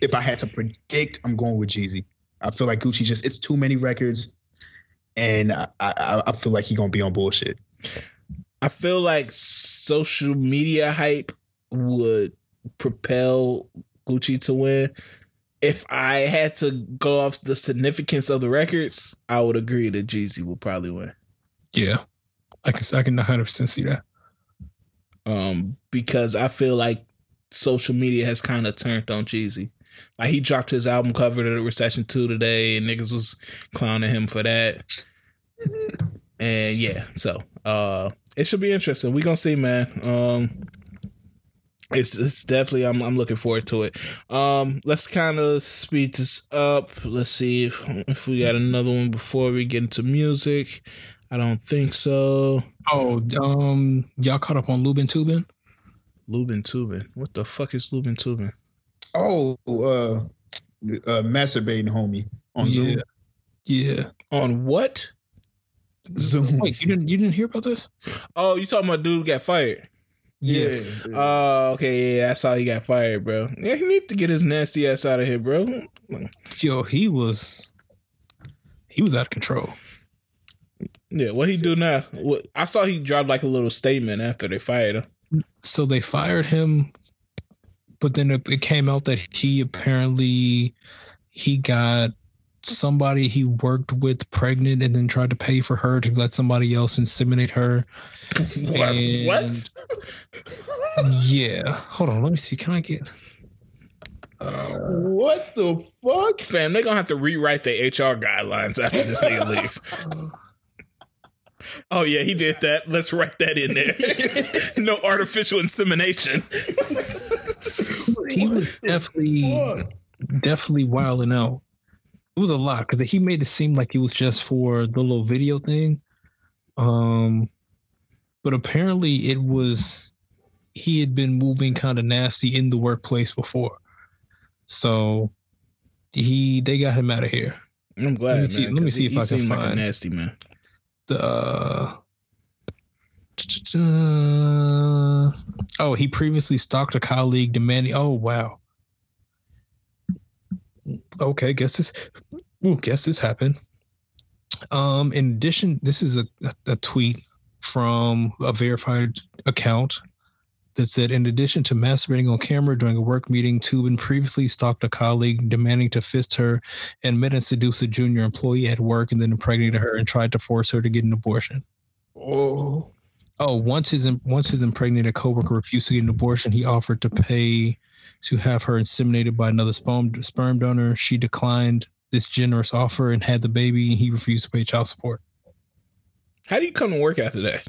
C: If I had to predict, I'm going with Jeezy. I feel like Gucci just it's too many records, and I I, I feel like he gonna be on bullshit.
A: I feel like social media hype would propel Gucci to win. If I had to go off the significance of the records, I would agree that Jeezy will probably win.
B: Yeah, I can I can 100 percent see that.
A: um, because I feel like social media has kind of turned on Jeezy. Like he dropped his album cover to the Recession Two today, and niggas was clowning him for that. And yeah, so uh, it should be interesting. We gonna see, man. Um, it's it's definitely I'm I'm looking forward to it. Um, let's kind of speed this up. Let's see if if we got another one before we get into music. I don't think so.
B: Oh, um, y'all caught up on Lubin Toobin?
A: Lubin Toobin. What the fuck is Lubin Toobin?
C: Oh, uh, uh masturbating homie on Zoom.
B: Yeah.
A: On what?
C: Zoom.
B: Wait, you didn't you didn't hear about this?
A: Oh, you talking about dude who got fired?
C: Yeah.
A: Oh, okay, yeah, I saw he got fired, bro. Yeah, he need to get his nasty ass out of here, bro.
B: Yo, he was he was out of control.
A: Yeah, what he do now? What I saw he dropped like a little statement after they fired him.
B: So they fired him, but then it, it came out that he apparently he got somebody he worked with pregnant and then tried to pay for her to let somebody else inseminate her.
A: What?
B: And-
A: what?
B: Yeah. Hold on, let me see. Can I get uh,
C: What the fuck?
A: Fam, they're gonna have to rewrite the HR guidelines after this nigga leave. Oh yeah, he did that. Let's write that in there. no artificial insemination.
B: he was definitely definitely wilding out. It was a lot because he made it seem like it was just for the little video thing. Um, but apparently it was he had been moving kind of nasty in the workplace before, so he they got him out of here.
A: I'm glad,
B: Let me see-
A: man.
B: let me see
A: he-
B: if
A: he
B: I can
A: like a
B: find-
A: nasty man.
B: The oh, he previously stalked a colleague demanding. Oh wow, okay, guess this. Ooh, guess this happened. Um, in addition, this is a, a, tweet from a verified account that said, in addition to masturbating on camera during a work meeting, Toobin previously stalked a colleague, demanding to fist her, and met and seduced a junior employee at work, and then impregnated her and tried to force her to get an abortion.
C: Oh,
B: Oh, once his once his impregnated coworker refused to get an abortion, he offered to pay to have her inseminated by another sperm sperm donor. She declined this generous offer and had the baby. And he refused to pay child support.
A: How do you come to work after that?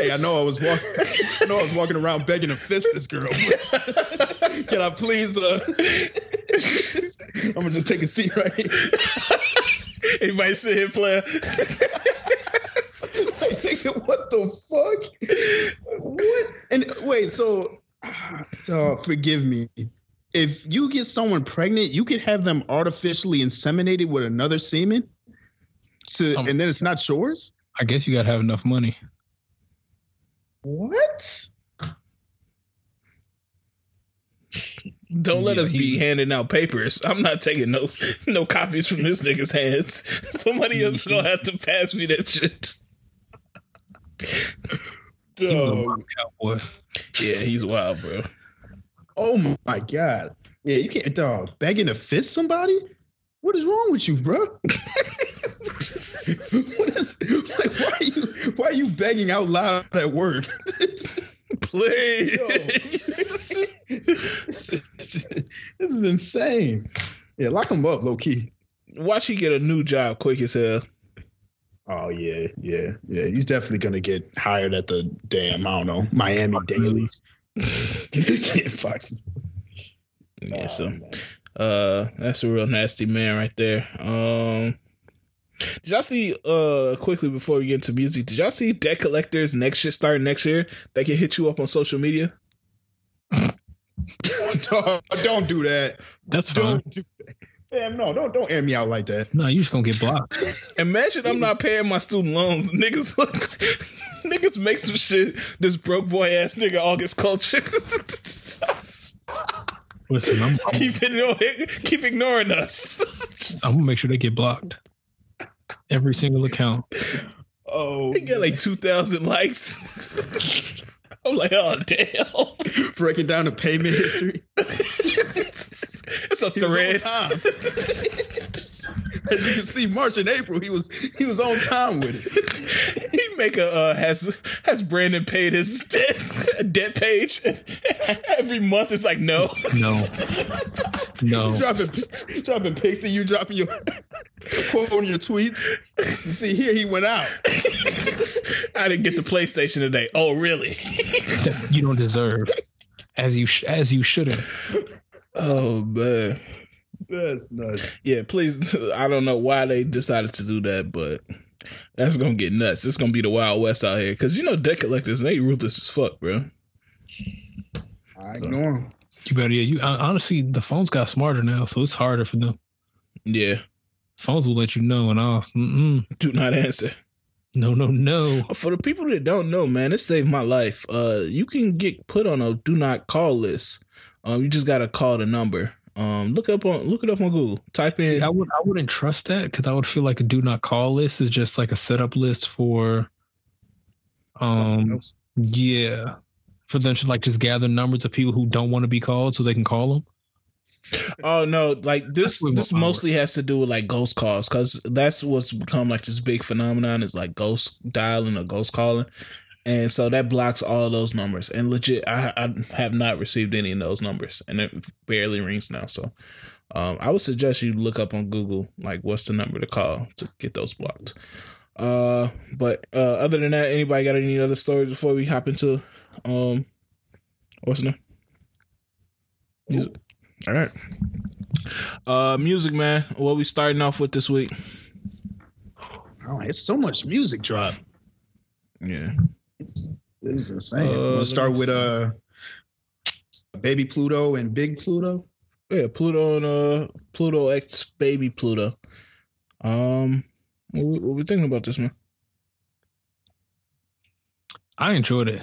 C: hey, I know I was walking. I know I was walking around begging to fist this girl. Can I please? Uh, I'm gonna just take a seat right here.
A: Anybody sit here, player?
C: what the fuck? What? And wait, so uh, forgive me. If you get someone pregnant, you can have them artificially inseminated with another semen, to,
B: Um,
C: and then it's not yours.
B: I guess you gotta have enough money.
C: What?
A: Don't let
B: Yeah,
A: us be handing out papers. I'm not taking no no copies from this nigga's hands. Somebody else gonna have to pass me that shit.
B: He was a wild cowboy.
A: Yeah, he's wild, bro.
C: Oh my god. Yeah, you can't dog begging to fist somebody? What is wrong with you, bro? what is like why are you why are you begging out loud at work?
A: Please.
C: this, is, this is insane. Yeah, lock him up, low key.
A: Watch he get a new job quick as hell.
C: Oh yeah, yeah, yeah. He's definitely gonna get hired at the damn, I don't know, Miami Daily. Fox.
A: Yeah, so uh that's a real nasty man right there. Um did y'all see uh quickly before we get into music, did y'all see debt collectors next year starting next year that can hit you up on social media?
C: Dog, don't do that.
B: That's fine.
C: Don't do that. Damn, no, don't don't air me out like that.
B: No, you just gonna get blocked.
A: Imagine I'm not paying my student loans. Niggas niggas make some shit. This broke boy ass nigga August culture.
B: Listen, I'm, I'm,
A: keep ignoring keep ignoring us.
B: I'm gonna make sure they get blocked. Every single account.
C: Oh,
A: He got like two thousand likes. I'm like, oh damn.
C: breaking down the payment history.
A: It's a
C: He was
A: thread.
C: As you can see, March and April, he was he was on time with it.
A: He make a uh, has has Brandon paid his debt debt page every month. It's like no,
B: No. No.
C: dropping dropping pics of you dropping your quoting your tweets. You see here, he went out.
A: I didn't get the PlayStation today. Oh really?
B: You don't deserve. As you sh- as you shouldn't.
A: Oh man,
C: That's nuts.
A: yeah. Please, I don't know why they decided to do that, but that's gonna get nuts. It's gonna be the Wild West out here because you know debt collectors they ruthless as fuck, bro.
C: I ignore him.
B: You better yeah, you honestly the phones got smarter now, so it's harder for them.
A: Yeah,
B: Phones will let you know and off. Mm-mm.
A: do not answer.
B: No, no, no.
A: For the people that don't know, man, it saved my life. Uh, you can get put on a do not call list. Um, you just gotta call the number. Um, look up on look it up on Google. Type in.
B: I would I wouldn't trust that because I would feel like a do not call list is just like a setup list for um yeah. For them to like just gather numbers of people who don't want to be called so they can call them.
A: Oh no, like this
B: That's way more
A: this mostly has to do with like ghost calls because that's what's become like this big phenomenon is like ghost dialing or ghost calling, and so that blocks all those numbers. And legit, I, I have not received any of those numbers, and it barely rings now. So, um, I would suggest you look up on Google like what's the number to call to get those blocked. Uh, but uh, other than that, anybody got any other stories before we hop into um, what's the name? Music. All right. Uh, music, man. What we starting off with this week?
C: Oh, it's so much music drop.
A: Yeah.
C: It's, it was insane.
A: Uh,
C: we'll start with uh, Baby Pluto and Big Pluto.
A: Yeah, Pluto and uh Pluto X baby Pluto. Um what, we- what we thinking about this man?
B: I enjoyed it.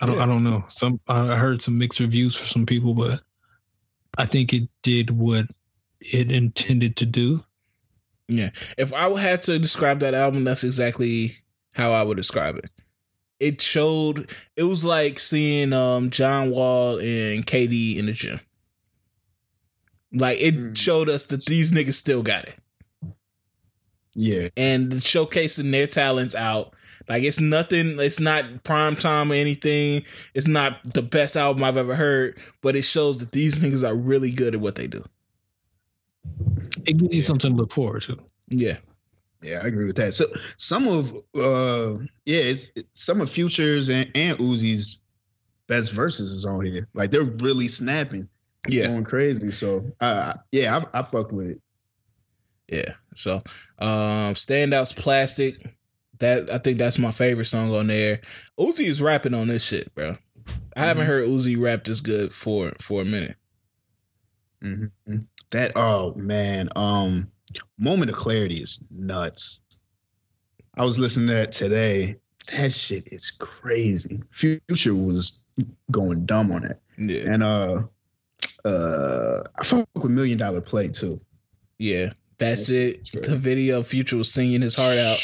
B: I don't
A: Yeah.
B: I don't know. Some I I heard some mixed reviews for some people, but I think it did what it intended to do.
A: Yeah. If I had to describe that album, that's exactly how I would describe it. It showed it was like seeing um John Wall and KD in the gym. Like it
C: Mm.
A: showed us that these niggas still got it.
C: Yeah.
A: And showcasing their talents out. Like it's nothing, it's not prime time or anything. It's not the best album I've ever heard, but it shows that these niggas are really good at what they do.
B: It gives you
C: Yeah.
B: something to look forward to.
A: Yeah.
C: Yeah, I agree with that. So some of uh yeah, it's, it's some of Futures and, and Uzi's best verses is on here. Like they're really snapping,
A: Yeah.
C: going crazy. So uh yeah, I, I fucked with it.
A: Yeah. So, um, standouts, plastic. That I think that's my favorite song on there. Uzi is rapping on this shit, bro. I haven't
C: Mhm.
A: heard Uzi rap this good for for a minute.
C: hmm That oh man, um, moment of clarity is nuts. I was listening to that today. That shit is crazy. Future was going dumb on it.
A: Yeah.
C: and uh, uh, I fuck with Million Dollar Play too.
A: Yeah. That's
C: That's
A: it.
C: great.
A: The video of Future was singing his heart out.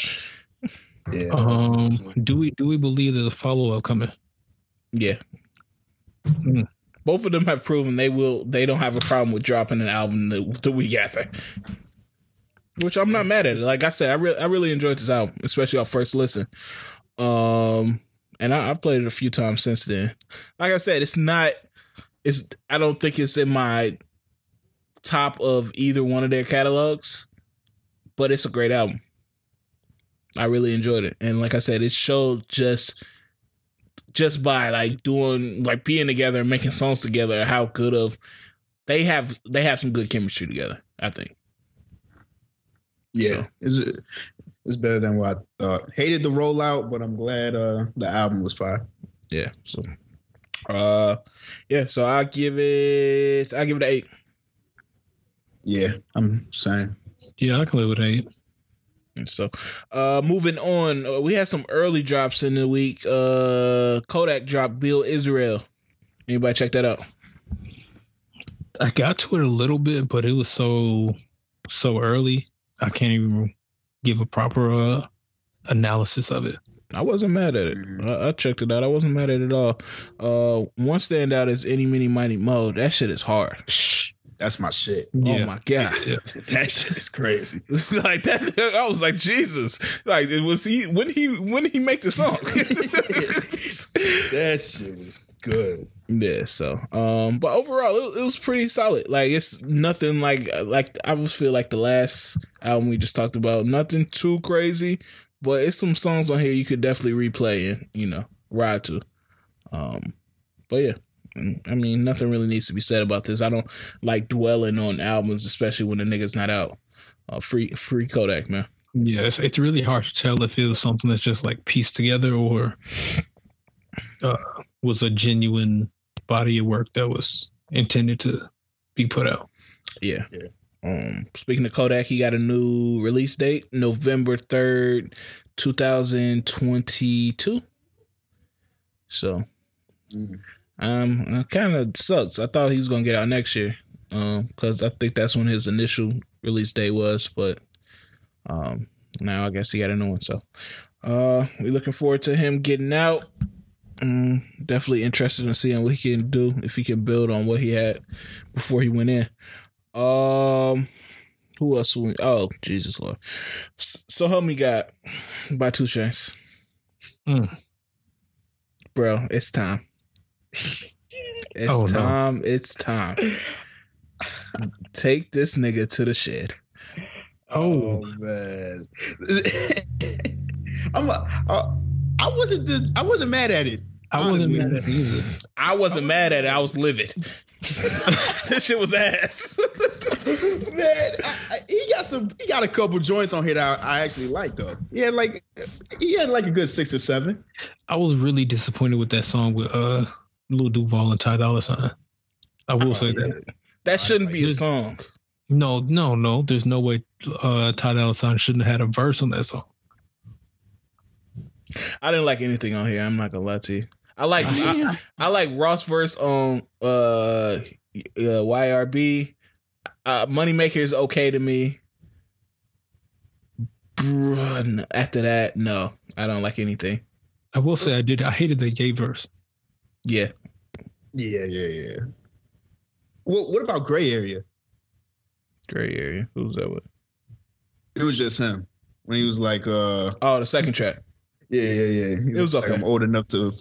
C: Yeah.
B: Um, do we do we believe there's a follow up coming?
A: Yeah.
B: Mm.
A: Both of them have proven they will. They don't have a problem with dropping an album the, the week after. Which I'm not mad at. Like I said, I really, I really enjoyed this album, especially our first listen. Um, and I, I've played it a few times since then. Like I said, it's not. It's. I don't think it's in my top of either one of their catalogs, but it's a great album. I really enjoyed it, and like I said, it showed just just by like doing like being together and making songs together how good of they have they have some good chemistry together i think
C: Yeah,
A: So.
C: it's it's better than what I thought. Hated the rollout, but I'm glad uh the album was fire.
A: yeah so uh yeah so i'll give it i'll give it an eight
C: Yeah, I'm saying.
B: Yeah, I can live with eight.
A: And so uh moving on uh, we had some early drops in the week uh kodak dropped bill israel anybody check that out
B: I got to it a little bit, but it was so so early. I can't even give a proper uh, analysis of it.
A: I wasn't mad at it.
C: Mhm.
A: I, I checked it out. I wasn't mad at it at all. Uh, one standout is any, mini, mighty, mo. That shit is hard.
C: That's my shit.
A: Oh my god!
B: Yeah.
C: that shit is crazy.
A: like that, I was like Jesus. Like was he when he when he make the song?
C: That shit was good.
A: Yeah. So, um, but overall, it, it was pretty solid. Like it's nothing like like I just feel like the last album we just talked about. Nothing too crazy, but it's some songs on here you could definitely replay and you know ride to. Um, but yeah. Mm, I mean, nothing really needs to be said about this. I don't like dwelling on albums, especially when the nigga's not out. Uh, free, free Kodak, man.
B: Yeah, it's, it's really hard to tell if it was something that's just like pieced together or uh, was a genuine body of work that was intended to be put out.
A: Yeah.
C: Yeah.
A: Um, speaking of Kodak, he got a new release date, November third, two thousand twenty-two. So,
C: Mhm.
A: um, it kind of sucks. I thought he was gonna get out next year, um, because I think that's when his initial release date was. But, um, now I guess he got a new one. So, uh, we're looking forward to him getting out. Um, definitely interested in seeing what he can do if he can build on what he had before he went in. Um, who else? We, oh, Jesus Lord. S- So help me God by 2 Chainz,
B: Mm.
A: bro. It's time. It's
B: Oh, no.
A: time. It's time. Take this nigga to the shed.
B: Oh,
C: man, I'm. A, I, I wasn't. The, I wasn't mad at it.
B: I wasn't mad at it either.
A: I wasn't mad at it. I was livid. this shit was ass.
C: man, I, I, he got some. He got a couple joints on here that I, I actually like though. Yeah, like he had like a good six or seven.
B: I was really disappointed with that song with uh Lil Duval and Ty Dolla Sign. I will say that.
A: that shouldn't be a song.
B: No, no, no. There's no way uh Ty Dolla Sign shouldn't have had a verse on that song.
A: I didn't like anything on here. I'm not gonna lie to you. I like I, I like Ross verse on uh uh, YRB. Uh, Moneymaker is okay to me. Bruh, After that, no, I don't like anything.
B: I will say I did. I hated the gay verse.
A: Yeah,
C: Yeah, yeah, yeah. What what about Gray Area?
A: gray area. Who's that with?
C: It was just him when he was like, uh,
A: Oh, the second track.
C: Yeah, yeah, yeah. He
A: It was
C: like,
A: okay.
C: I'm old enough to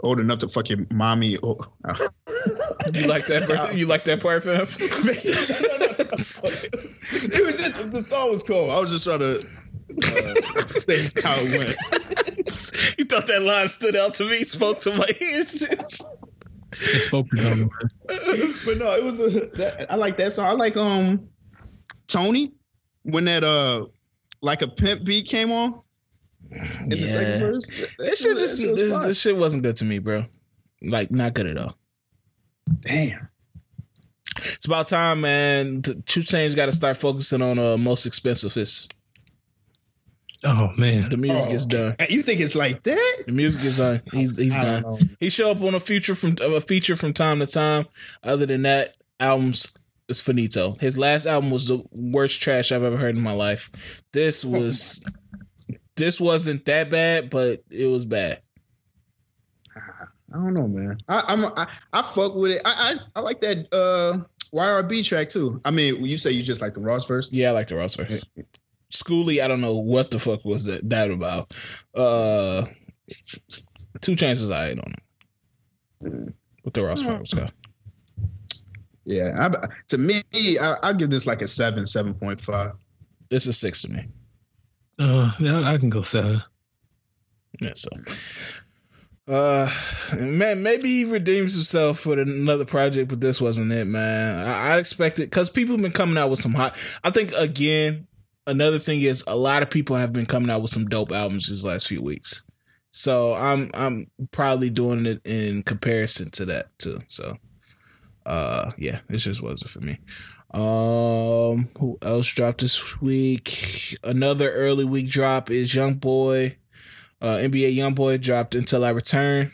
C: old enough to fuck your mommy. Oh.
A: You like that? ver- You like that part, fam?
C: it was just the song was cool. I was just trying to uh, say how it went.
A: you thought that line stood out to me? Spoke to my ears.
B: It spoke for them.
C: But no, it was a. That, I like that song. I like um Tony when that uh like a pimp beat came on in the second
A: Yeah.
C: verse. That, that
A: This shit
C: was-
A: just
C: that was
A: this,
C: fire.
A: this shit wasn't good to me, bro. Like not good at all.
C: damn.
A: It's about time, man. 2 Chainz got to start focusing on uh most expensive. Is
B: Oh man.
A: the music
C: Oh.
A: is done.
C: You think it's like that?
A: The music is done. He's he's
C: I
A: done.
C: don't know.
A: He show up on a feature from a feature from time to time. Other than that, albums is finito. His last album was the worst trash I've ever heard in my life. This was this wasn't that bad, but it was bad.
C: I don't know, man. I, I'm I, I fuck with it. I, I I like that uh YRB track too. I mean, you say you just like the Ross first.
A: Yeah, I like the Ross first. Schooly, I don't know what the fuck was that, that about. Uh Two chances I ain't on it. With the Ross called.
C: Yeah, I, to me, I, I give this like a seven, seven point five.
A: This is six to me.
B: Uh, yeah, I can go seven.
A: Yeah, so uh man, maybe he redeems himself with another project, but this wasn't it, man. I, I expected because people have been coming out with some hot. I think again, another thing is a lot of people have been coming out with some dope albums these last few weeks. So I'm I'm probably doing it in comparison to that too. So uh yeah, this just wasn't for me. Um who else dropped this week? Another early week drop is Young Boy. Uh NBA Young Boy dropped Until I Return.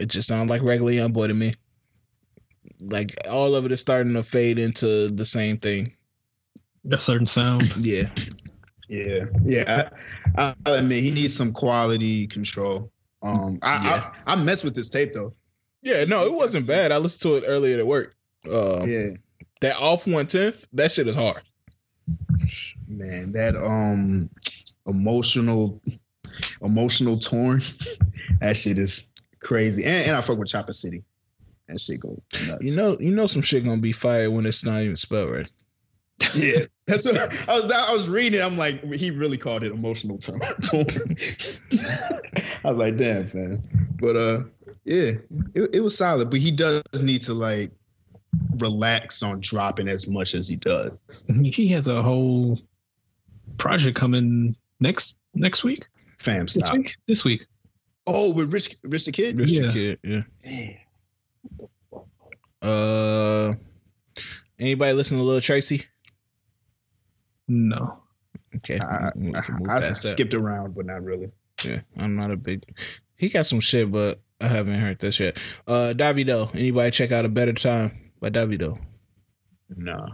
A: It just sounds like regular Young Boy to me. Like all of it is starting to fade into the same thing.
B: A certain sound.
A: Yeah.
C: Yeah, yeah. I, I admit he needs some quality control. Um, I,
A: Yeah.
C: I I mess with this tape though.
A: Yeah, no, it wasn't bad. I listened to it earlier at work. Um,
C: Yeah,
A: That off one tenth, that shit is hard.
C: man, that um emotional, emotional torn. that shit is crazy. And, and I fuck with Chopper City. That shit go nuts.
A: You know, you know, some shit gonna be fired when it's not even spelled right.
C: Yeah, that's what I, I was. I was reading. I'm like, he really called it emotional torn. I was like, damn, man. But uh, yeah, it, it was solid. But he does need to like relax on dropping as much as he does.
B: He has a whole project coming next next week.
C: Fam,
B: This
C: stop.
B: week. This week.
C: Oh, with Rich, Rich the Kid.
A: Rich the Kid, yeah.
C: Damn.
A: Uh, anybody listen to Lil Tracy?
B: No.
A: Okay,
C: I,
A: we
C: I, I
A: past that.
C: skipped around, but not really.
A: Yeah, I'm not a big. He got some shit, but I haven't heard this yet. Uh, Davido. Anybody check out a better time by Davido?
C: No.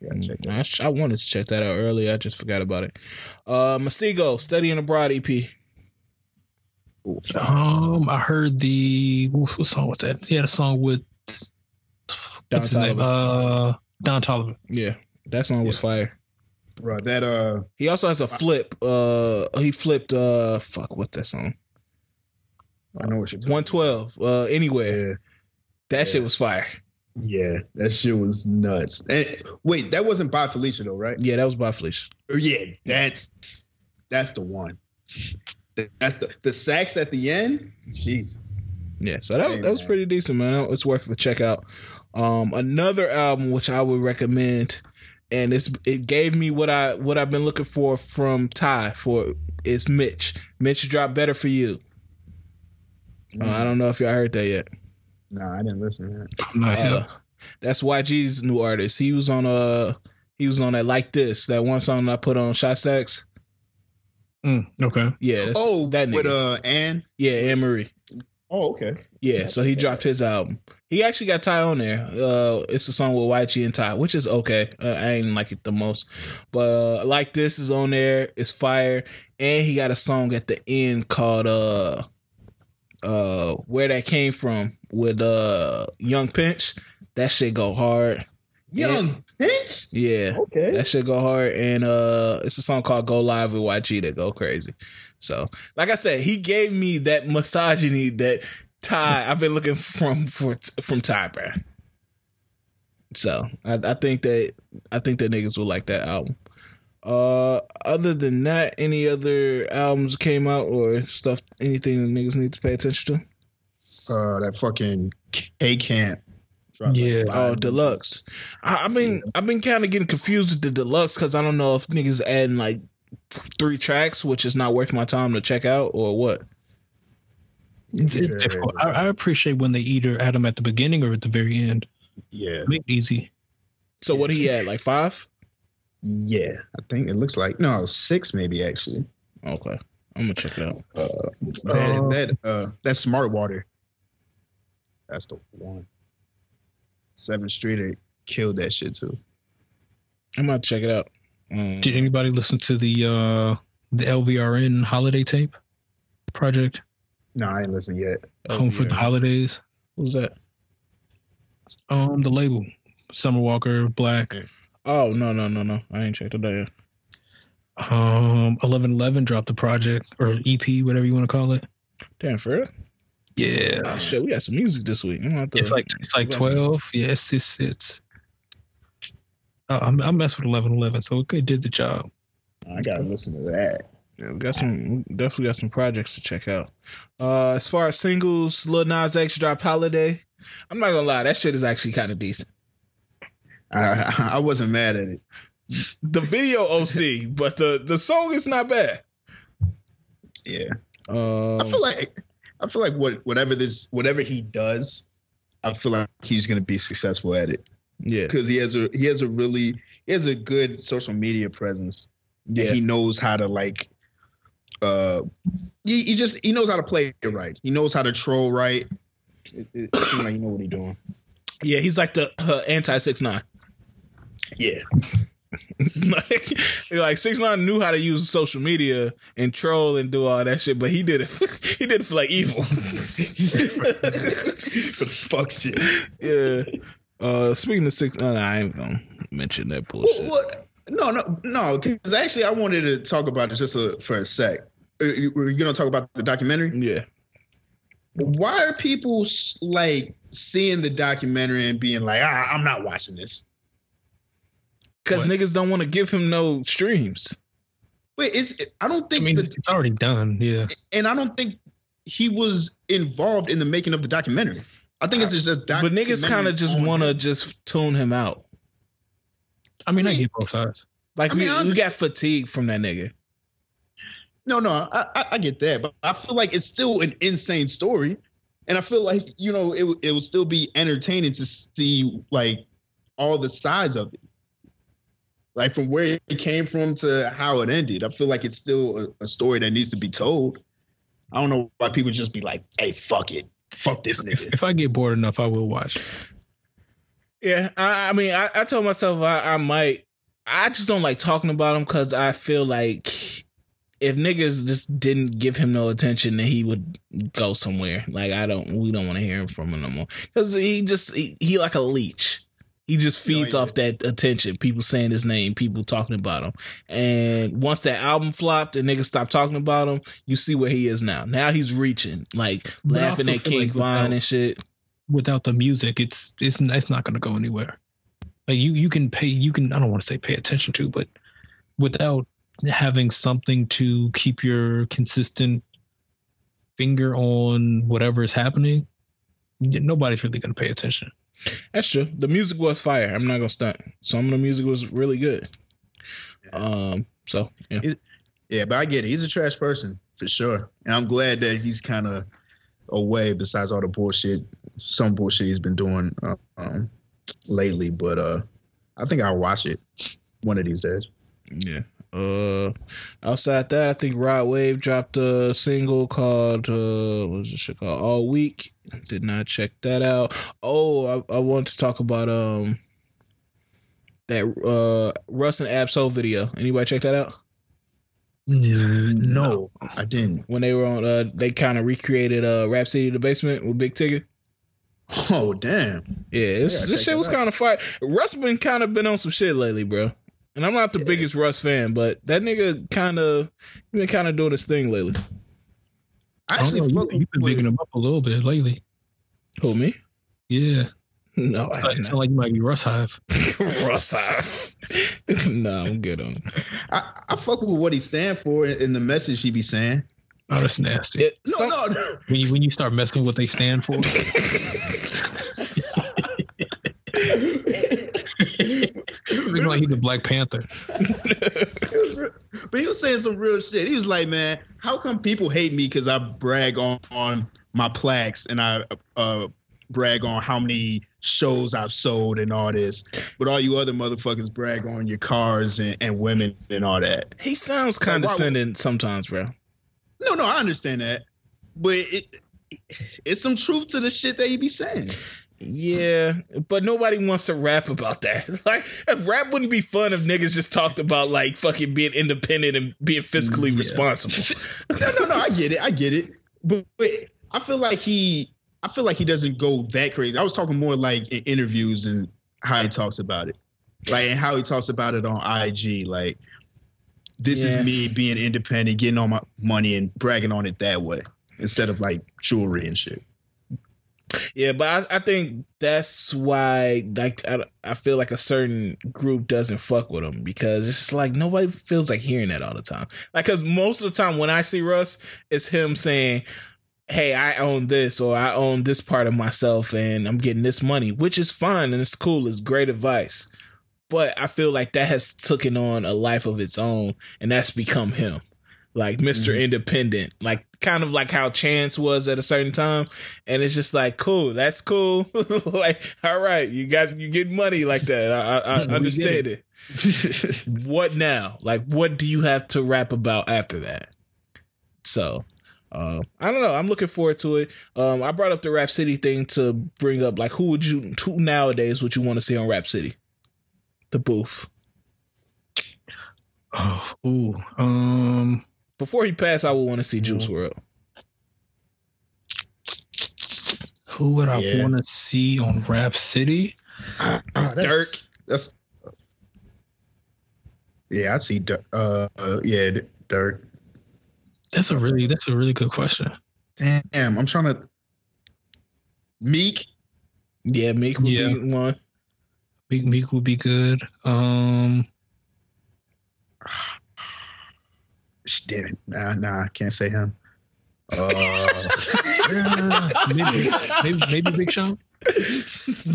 C: Yeah, check that.
A: I, sh- I wanted to check that out earlier. I just forgot about it. Uh, Masego, Studying Abroad EP.
C: Ooh,
B: Um, I heard the what, what song was that? He had a song with
A: Don
B: what's his name? Uh, Don Toliver.
A: Yeah, that song was fire.
C: Right. that uh,
A: He also has a flip. Uh, he flipped. Uh, fuck, what's that song?
C: I know what you're talking.
A: One twelve. Uh, anywhere.
C: Yeah,
A: That shit was fire.
C: Yeah, that shit was nuts. And wait, that wasn't by Felicia though, right?
A: Yeah, that was by Felicia.
C: Oh, Yeah, that's that's the one. That's the the sax at the end. Jesus.
A: Yeah, so that,
C: Hey,
A: that was
C: man.
A: pretty decent, man. It's worth the check out. Um, another album which I would recommend, and it's it gave me what I what I've been looking for from Ty for is Mitch. Mitch dropped better for you. Uh, I don't know if y'all heard that yet.
C: No, I didn't listen to that.
B: I'm not
A: Uh,
B: him.
A: that's YG's new artist. He was on a he was on that like this that one song I put on Shot Stacks.
B: Mm, okay.
A: Yeah, that's,
C: Oh,
A: that
C: with
A: nigga.
C: uh Anne.
A: yeah, Anne Marie.
C: Oh, okay.
A: Yeah, so he dropped his album. He actually got Ty on there. Uh, it's a song with YG and Ty, which is okay. Uh, I ain't like it the most, but uh, like this is on there. It's fire, and he got a song at the end called uh, uh, where that came from with uh, Young Pinch. That shit go hard.
C: Young Pinch.
A: Yeah,
C: Okay.
A: that shit go hard, and uh, it's a song called "Go Live" with YG that go crazy. So, like I said, he gave me that misogyny that Ty I've been looking from for from Ty, bro. So I, I think that I think that niggas will like that album. Uh, other than that, any other albums came out or stuff? Anything that niggas need to pay attention to?
C: Uh, that fucking K Camp. dropped, like,
B: Yeah.
A: Oh,
C: five-
A: deluxe. I, I've been I've been kind of getting confused with the deluxe because I don't know if niggas adding like three tracks, which is not worth my time to check out, or what.
B: It's, it's
C: Yeah.
B: difficult. I, I appreciate when they either add them at the beginning or at the very end.
C: Yeah,
B: Make it easy.
A: So what he had like five?
C: Yeah. I think it looks like no six maybe actually.
A: Okay, I'm gonna check it out.
C: Uh, that
B: Uh,
C: that uh that Smart Water. That's the one. Seventh Street killed that shit too.
A: I'm gonna check it out. Um,
B: Did anybody listen to the uh the LVRN holiday tape project?
C: No, I ain't listened yet.
B: Home for the holidays.
A: who's that?
B: Um, the label, Summer Walker, 6LACK.
A: Oh no no no no! I ain't checked it out yet.
B: Um, Eleven Eleven dropped a project or EP, whatever you want to call it.
A: Damn, for real?
B: Yeah,
A: Oh, shit, we got some music this week. Gonna
B: it's like it's like twelve. Yes, it's it's. Uh, I'm I mess with Eleven Eleven, so it did the job.
C: I gotta listen to that.
A: Yeah, we got some we definitely got some projects to check out. Uh as far as singles, Lil Nas X dropped Holiday. I'm not gonna lie, that shit is actually kind of decent.
C: I I wasn't mad at it.
A: The video OC, but the the song is not bad.
C: Yeah,
A: Um,
C: I feel like I feel like what whatever this whatever he does, I feel like he's gonna be successful at it
A: yeah,
C: because he has a he has a really he has a good social media presence.
A: yeah.
C: he knows how to like uh he, he just he knows how to play it right he knows how to troll right it, it seems like you know what he's doing
A: Yeah, he's like the uh, anti six nine.
C: Yeah
A: like, like six nine knew how to use social media and troll and do all that shit, but he did it. he did it for like evil.
C: fuck shit
A: yeah. Uh, speaking of six, uh, I ain't gonna mention that bullshit.
C: what no no no because actually i wanted to talk about it just a, for a sec Uh, you- we're gonna talk about the documentary
A: Yeah.
C: why are people like seeing the documentary and being like ah, i'm not watching this
A: Because niggas don't want to give him no streams.
C: wait it's i don't
B: I
C: think
B: mean,
C: the,
B: it's already done. Yeah,
C: and i don't think he was involved in the making of the documentary i think it's just a
A: But niggas kind of just want to just tune him out.
B: I mean, I,
C: I
B: get both sides.
A: Like
C: I mean,
A: we, we got fatigue from that nigga.
C: No, no, I, I, I get that, but I feel like it's still an insane story, and I feel like you know it it will still be entertaining to see like all the sides of it, like from where it came from to how it ended. I feel like it's still a, a story that needs to be told. I don't know why people just be like, "Hey, fuck it, fuck this
B: If,
C: nigga."
B: if I get bored enough, I will watch.
A: Yeah, I, I mean, I, I told myself I, I might. I just don't like talking about him because I feel like if niggas just didn't give him no attention, then he would go somewhere. Like I don't, we don't want to hear him from him no more because he just he, he like a leech. He just
C: No,
A: feeds off that attention. People saying his name, people talking about him, and once that album flopped and niggas stopped talking about him, you see where he is now. Now he's reaching, like
B: But
A: laughing at King
B: like
A: Vine
B: without-
A: and shit.
B: Without the music, it's it's it's not going to go anywhere. Like you you can pay you can I don't want to say pay attention to, but without having something to keep your consistent finger on whatever is happening, nobody's really going to pay attention.
A: That's true. The music was fire. I'm not gonna stunt. Some of the music was really good. Um. So yeah.
C: Yeah, but I get it. He's a trash person for sure, and I'm glad that he's kind of away. Besides all the bullshit, some bullshit he's been doing uh, um, lately. But uh, I think I'll watch it one of these days.
A: Yeah. Uh, outside that, I think Rod Wave dropped a single called uh, what's this shit called? All Week. Did not check that out. Oh, I, I want to talk about um that uh Russ and Ab-Soul video. Anybody check that out?
C: No, I didn't.
A: When they were on, uh, they kind of recreated uh Rap City the Basement with Big Tigger.
C: Oh damn!
A: Yeah, it was,
C: Yeah,
A: this shit was kind of fire. Russ been kind of been on some shit lately, bro. And I'm not the biggest Russ fan, but that nigga kind of been kind of doing his thing lately.
C: I
B: I
C: actually
B: know,
C: fuck
B: you, you've been
C: with-
B: bigging him up a little bit lately.
A: Who me?
B: Yeah,
A: No, I
B: it sounds like you might be Russ Hive.
A: Russ Hive. no, I'm good on. it.
C: I, I fuck with what he stand for and the message he be saying.
B: Oh, that's nasty.
A: It,
C: No,
A: some-
C: no, no.
B: When you when you start messing with what they stand for, you know, he's a Black Panther.
C: It was real- but he was saying some real shit. He was like, "Man, how come people hate me because I brag on, on my plaques and I uh, brag on how many shows I've sold and all this, but all you other motherfuckers brag on your cars and, and women and all that."
A: he sounds condescending sometimes, bro.
C: No, no, I understand that, but it, it's some truth to the shit that he be saying.
A: Yeah, but nobody wants to rap about that. Like, if rap wouldn't be fun if niggas just talked about like fucking being independent and being fiscally
B: Yeah.
A: responsible.
C: no, no, no. I get it. I get it. But, but I feel like he, I feel like he doesn't go that crazy. I was talking more like in interviews and how he talks about it, like and how he talks about it on IG. Like, this
A: Yeah.
C: is me being independent, getting all my money and bragging on it that way instead of like jewelry and shit.
A: Yeah, but I, I think that's why like I, I feel like a certain group doesn't fuck with him because it's like nobody feels like hearing that all the time. Like, cause most of the time when I see Russ, it's him saying, "Hey, I own this or I own this part of myself and I'm getting this money," which is fine and it's cool. It's great advice, but I feel like that has taken on a life of its own and that's become him. Like mister
C: Mhm.
A: Independent, like kind of like how Chance was at a certain time, and it's just like cool that's cool like all right you got you get money like that i, I, I
B: We get
A: understand it. what now like what do you have to rap about after that so uh, I don't know. I'm looking forward to it. Um, I brought up the Rap City thing to bring up like who would you who nowadays would you want to see on Rap City? The booth.
B: Oh, ooh, um,
A: Before he passed, I would want to see Juice WRLD.
B: who would I
C: Yeah.
B: want to see on Rap City?
C: Ah, that's-
A: Dirk.
C: That's yeah. I see. Dirk. Uh, uh, yeah, Dirk.
B: That's a really that's a really good question.
C: Damn, I'm trying to. Meek.
A: Yeah, Meek would
B: Yeah.
A: be one.
B: Meek Meek would be good. Um,
C: Damn it. Nah, nah, I can't say him. Uh,
B: maybe, maybe maybe Big Sean.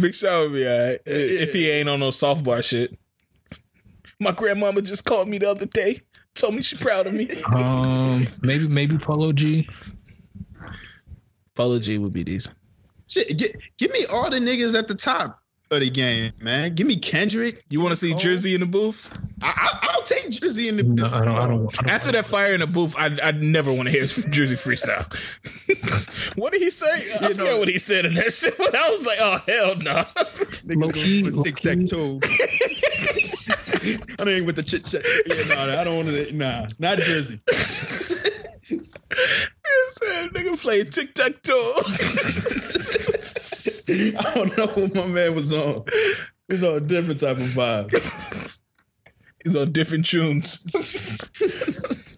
A: Big Sean would be alright if he ain't on no soft bar shit. My grandmama just called me the other day, told me she proud of me.
B: Um, maybe maybe Polo G.
A: Polo G would be decent.
C: shit, get, give me all the niggas at the top of the game, man. Give me Kendrick.
A: You want to see
C: oh.
A: Jersey in the booth?
C: I, I, I'll take Jersey in the. booth.
B: No, I don't. I don't. I don't
A: After that fire in the booth, I I never want to hear Jersey freestyle. what did he say? I
C: You
A: forget what he said in that shit. But I was like, oh hell no.
B: Low-key,
C: Tic tac toe. I ain't with the chit chat. Yeah, nah, I don't want to. Nah, not Jersey.
A: Said, nigga play tic tac toe.
C: I don't know what my man was on. He's on a different type of vibe.
A: He's on different tunes.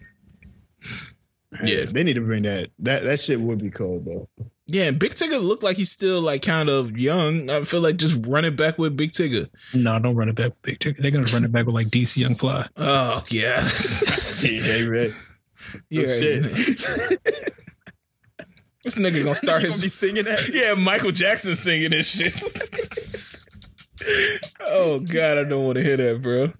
A: Yeah.
C: they need to bring that. That that shit would be cold though.
A: Yeah, and Big Tigger looked like he's still like kind of young. I feel like just running back with Big Tigger.
B: No, don't run it back with Big Tigger. They're gonna run it back with like DC Young Fly.
A: Oh yeah.
C: Yeah, right.
A: yeah.
C: Oh, shit.
A: This nigga gonna start
C: You gonna
A: his
C: singing that?
A: Yeah, Michael Jackson singing this shit. oh god, I don't want to hear that, bro.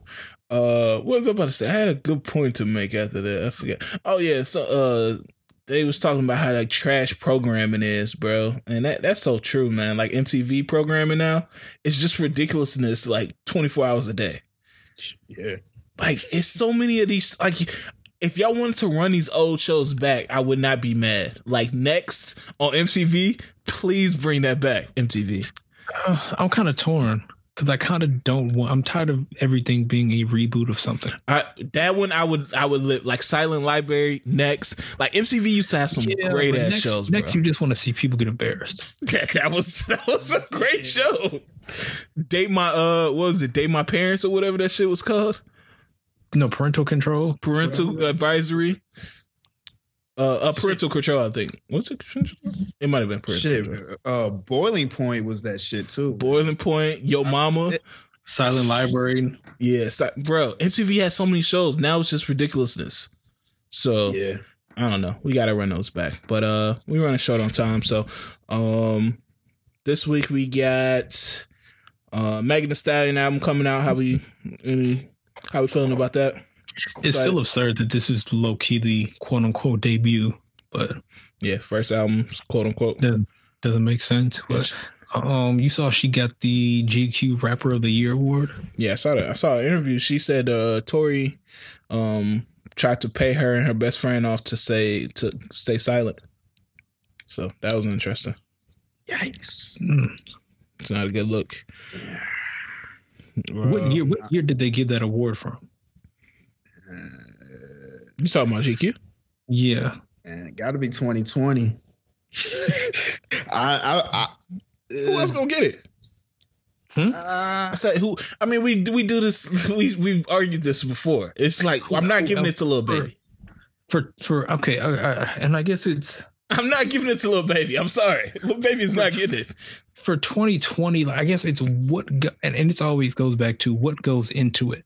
A: Uh, what was I about to say? I had a good point to make after that. I forget. Oh yeah, so uh, they was talking about how like trash programming is, bro, and that that's so true, man. Like MTV programming now, it's just ridiculousness, like twenty four hours a day.
C: Yeah.
A: Like it's so many of these. Like if y'all wanted to run these old shows back, I would not be mad. Like next on MTV, please bring that back, MTV.
B: Uh, I'm kind of torn because I kind of don't want. I'm tired of everything being a reboot of something.
A: I, that one I would I would live like Silent Library next. Like MTV used to have some
B: Yeah,
A: great ass
B: next,
A: shows.
B: Next,
A: bro.
B: you just want to see people get embarrassed.
A: that, that was that was a great show. Date my uh, what was it? Date my parents or whatever that shit was called.
B: No parental control.
A: Parental advisory. Uh, a parental control. I think. What's it? It might have been parental.
C: Shit, uh, boiling point was that shit too.
A: Boiling Point, Yo Mama.
B: Silent Library.
A: Yeah, si- bro. MTV had so many shows. Now it's just ridiculousness. So
C: Yeah,
A: I don't know. We gotta run those back. But uh we running short on time. So um this week we got uh Megan Thee Stallion album coming out. How we any how we feeling about that?
B: It's still absurd that this is low key the quote unquote debut, but
A: Yeah, first album, quote unquote.
B: that doesn't make sense. But um, you saw she got the GQ Rapper of the Year award.
A: Yeah, I saw that. I saw an interview. She said uh Tory um tried to pay her and her best friend off to say to stay silent. So that was interesting.
C: yikes.
B: Mm.
A: It's not a good look.
B: What
A: Uh,
B: year? What year did they give that award from?
A: You talking about GQ?
B: Yeah,
C: Man, got to be 2020. I, I, I
A: Who else gonna get it?
C: uh,
A: I said who? I mean, we we do this. We we've argued this before. It's like I'm not giving it to little baby.
B: for for okay, uh, uh, and I guess it's
A: I'm not giving it to little baby. I'm sorry, little baby is not getting it.
B: For 2020. like, I guess it's what, go, and, and it's always goes back to what goes into it.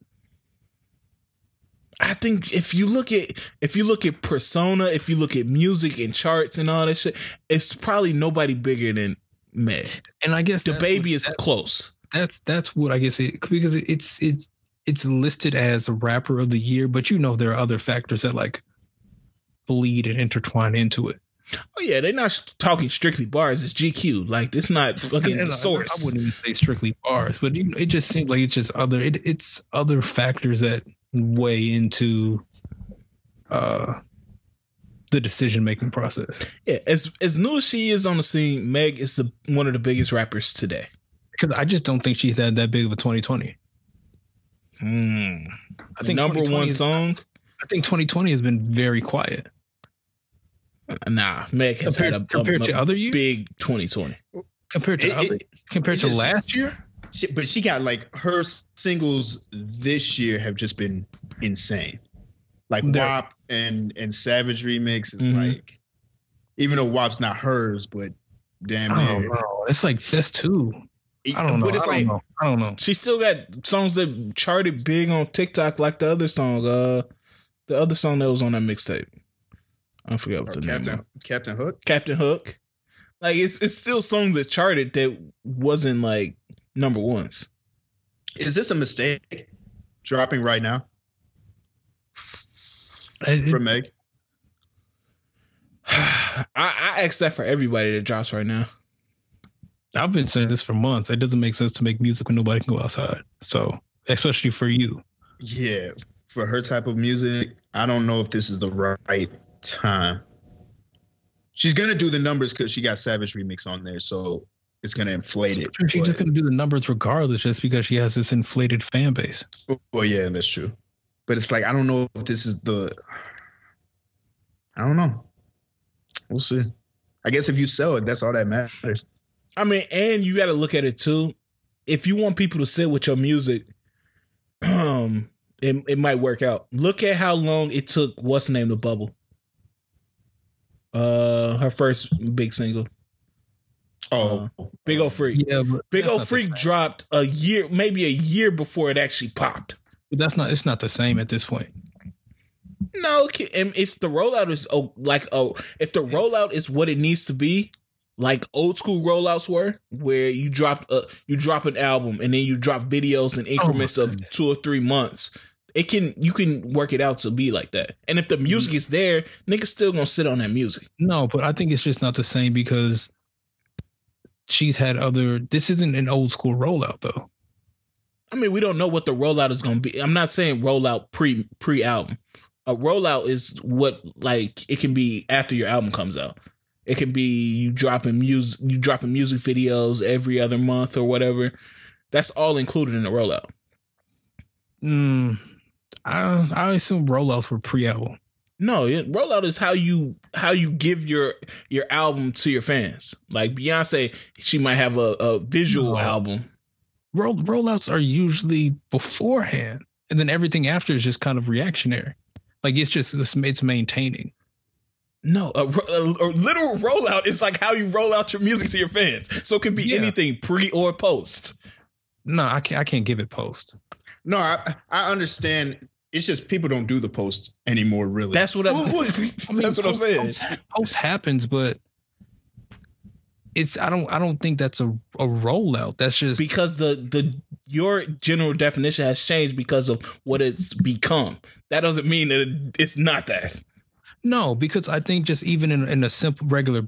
A: I think if you look at if you look at persona, if you look at music and charts and all that shit, it's probably nobody bigger than Meg.
B: And I guess
A: The baby
B: what-
A: is close.
B: that's that's what I guess it because it's it's it's listed as a rapper of the year, but you know there are other factors that like bleed and intertwine into it.
A: Oh yeah, they're not talking strictly bars. It's GQ. Like it's not fucking
B: And I-
A: source.
B: I wouldn't even say strictly bars, but you know, it just seems like it's just other it, it's other factors that weigh into uh the decision making process.
A: Yeah, as as new as she is on the scene, Meg is the one of the biggest rappers today.
B: Because I just don't think she's had that big of a 2020.
A: Hmm.
B: I think
A: number
B: 2020
A: one song.
B: I think 2020 has been very quiet
A: Nah, Meg has
B: compared,
A: had a,
B: compared
A: a,
B: to
A: a
B: other years.
A: big 2020.
B: compared to
C: It-
B: other
C: it-
B: compared
C: it
B: to
C: just-
B: last year.
C: she, but she got like her singles this year have just been insane. Like
B: They're-
C: WAP and and Savage remix is
A: Mhm.
C: like, even though WAP's not hers, but damn
B: I don't
C: near.
B: know. It's like that's two. I don't know.
C: But it's
B: I don't
C: like
B: know. I don't know.
A: She still got songs that charted big on TikTok, like the other song, uh, the other song that was on that mixtape. I forget what
C: or
A: the name.
C: Captain
A: Was.
C: Captain Hook.
A: Captain Hook. Like it's it's still songs that charted that wasn't like number ones.
C: Is this a mistake? Dropping right now from Meg.
A: I, I ask that for everybody that drops right now.
B: I've been saying this for months. It doesn't make sense to make music when nobody can go outside. So, especially for you.
C: Yeah, for her type of music, I don't know if this is the right time. She's gonna do the numbers because she got Savage remix on there, so it's gonna inflate it.
B: She's just going to do the numbers regardless, just because she has this inflated fan base.
C: Well, yeah, that's true. But it's like I don't know if this is the. I don't know. We'll see. I guess if you sell it, that's all that matters.
A: I mean, and you got to look at it too. If you want people to sit with your music, um, it it might work out. Look at how long it took. What's the name? The bubble. Uh, her first big single,
C: Oh,
A: Big Ole Freak.
B: Yeah, but
A: Big
B: that's
A: Old Freak dropped a year, maybe a year before it actually popped.
B: But that's not. It's not the same at this point.
A: No, and if the rollout is oh, like oh, if the rollout is what it needs to be, like old school rollouts were, where you drop a you drop an album and then you drop videos in increments of two or three months. It can you can work it out to be like that. And if the music is there, niggas still gonna sit on that music.
B: No, but I think it's just not the same because she's had other. This isn't an old school rollout though.
A: I mean, we don't know what the rollout is going to be. I'm not saying rollout pre pre album. A rollout is what like it can be after your album comes out. It can be you dropping music, you dropping music videos every other month or whatever. That's all included in the rollout.
B: Mm, I I assume rollouts were pre-album.
A: No, rollout is how you how you give your your album to your fans. Like Beyonce, she might have a, a visual no. album.
B: Roll rollouts are usually beforehand, and then everything after is just kind of reactionary. Like it's just it's, it's maintaining.
A: No, a, a, a, literal rollout is like how you roll out your music to your fans. So it can be yeah. anything pre or post.
B: No, I can't. I can't give it post.
C: No, I I understand. It's just people don't do the post anymore. Really,
A: that's what I'm. that's what post, I'm saying.
B: Post, post, happens, but it's. I don't. I don't think that's a a rollout. That's just
A: because the the your general definition has changed because of what it's become. That doesn't mean that it's not that.
B: No, because I think just even in, in a simple regular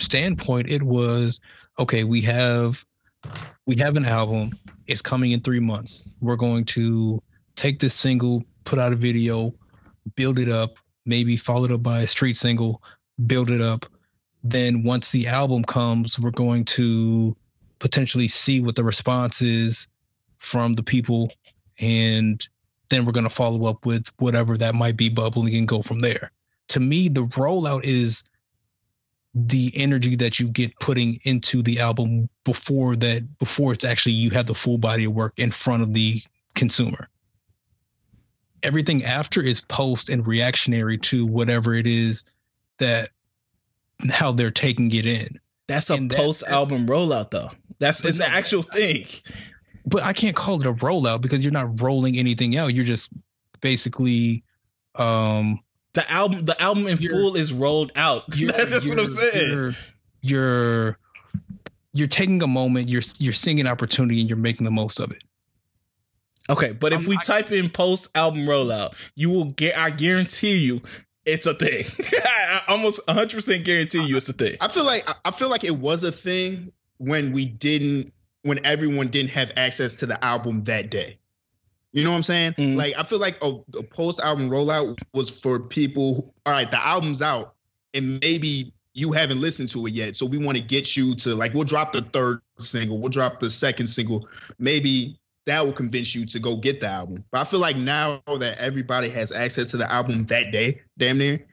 B: standpoint, it was okay. We have we have an album. It's coming in three months. We're going to take this single, put out a video, build it up, maybe followed up by a street single, build it up. Then once the album comes, we're going to potentially see what the response is from the people and then we're going to follow up with whatever that might be bubbling and go from there to me, the rollout is the energy that you get putting into the album before that before it's actually you have the full body of work in front of the consumer. Everything after is post and reactionary to whatever it is that how they're taking it in.
A: That's a post album rollout though. That's it's an actual thing.
B: But i can't call it a rollout because you're not rolling anything out. You're just basically um
A: the album, the album in you're, full is rolled out. That's what I'm saying.
B: You're, you're you're taking a moment. You're you're seeing an opportunity, and you're making the most of it.
A: Okay, but if um, we I, type in post album rollout, you will get. I guarantee you, it's a thing. I almost 100 percent guarantee you, it's a thing.
C: I feel like I feel like it was a thing when we didn't, when everyone didn't have access to the album that day. You know what I'm saying? Mm-hmm. Like I feel like a, a post album rollout was for people. Who, all right, the album's out, and maybe you haven't listened to it yet, so we want to get you to like we'll drop the third single, we'll drop the second single. Maybe that will convince you to go get the album. But I feel like now that everybody has access to the album that day, damn near,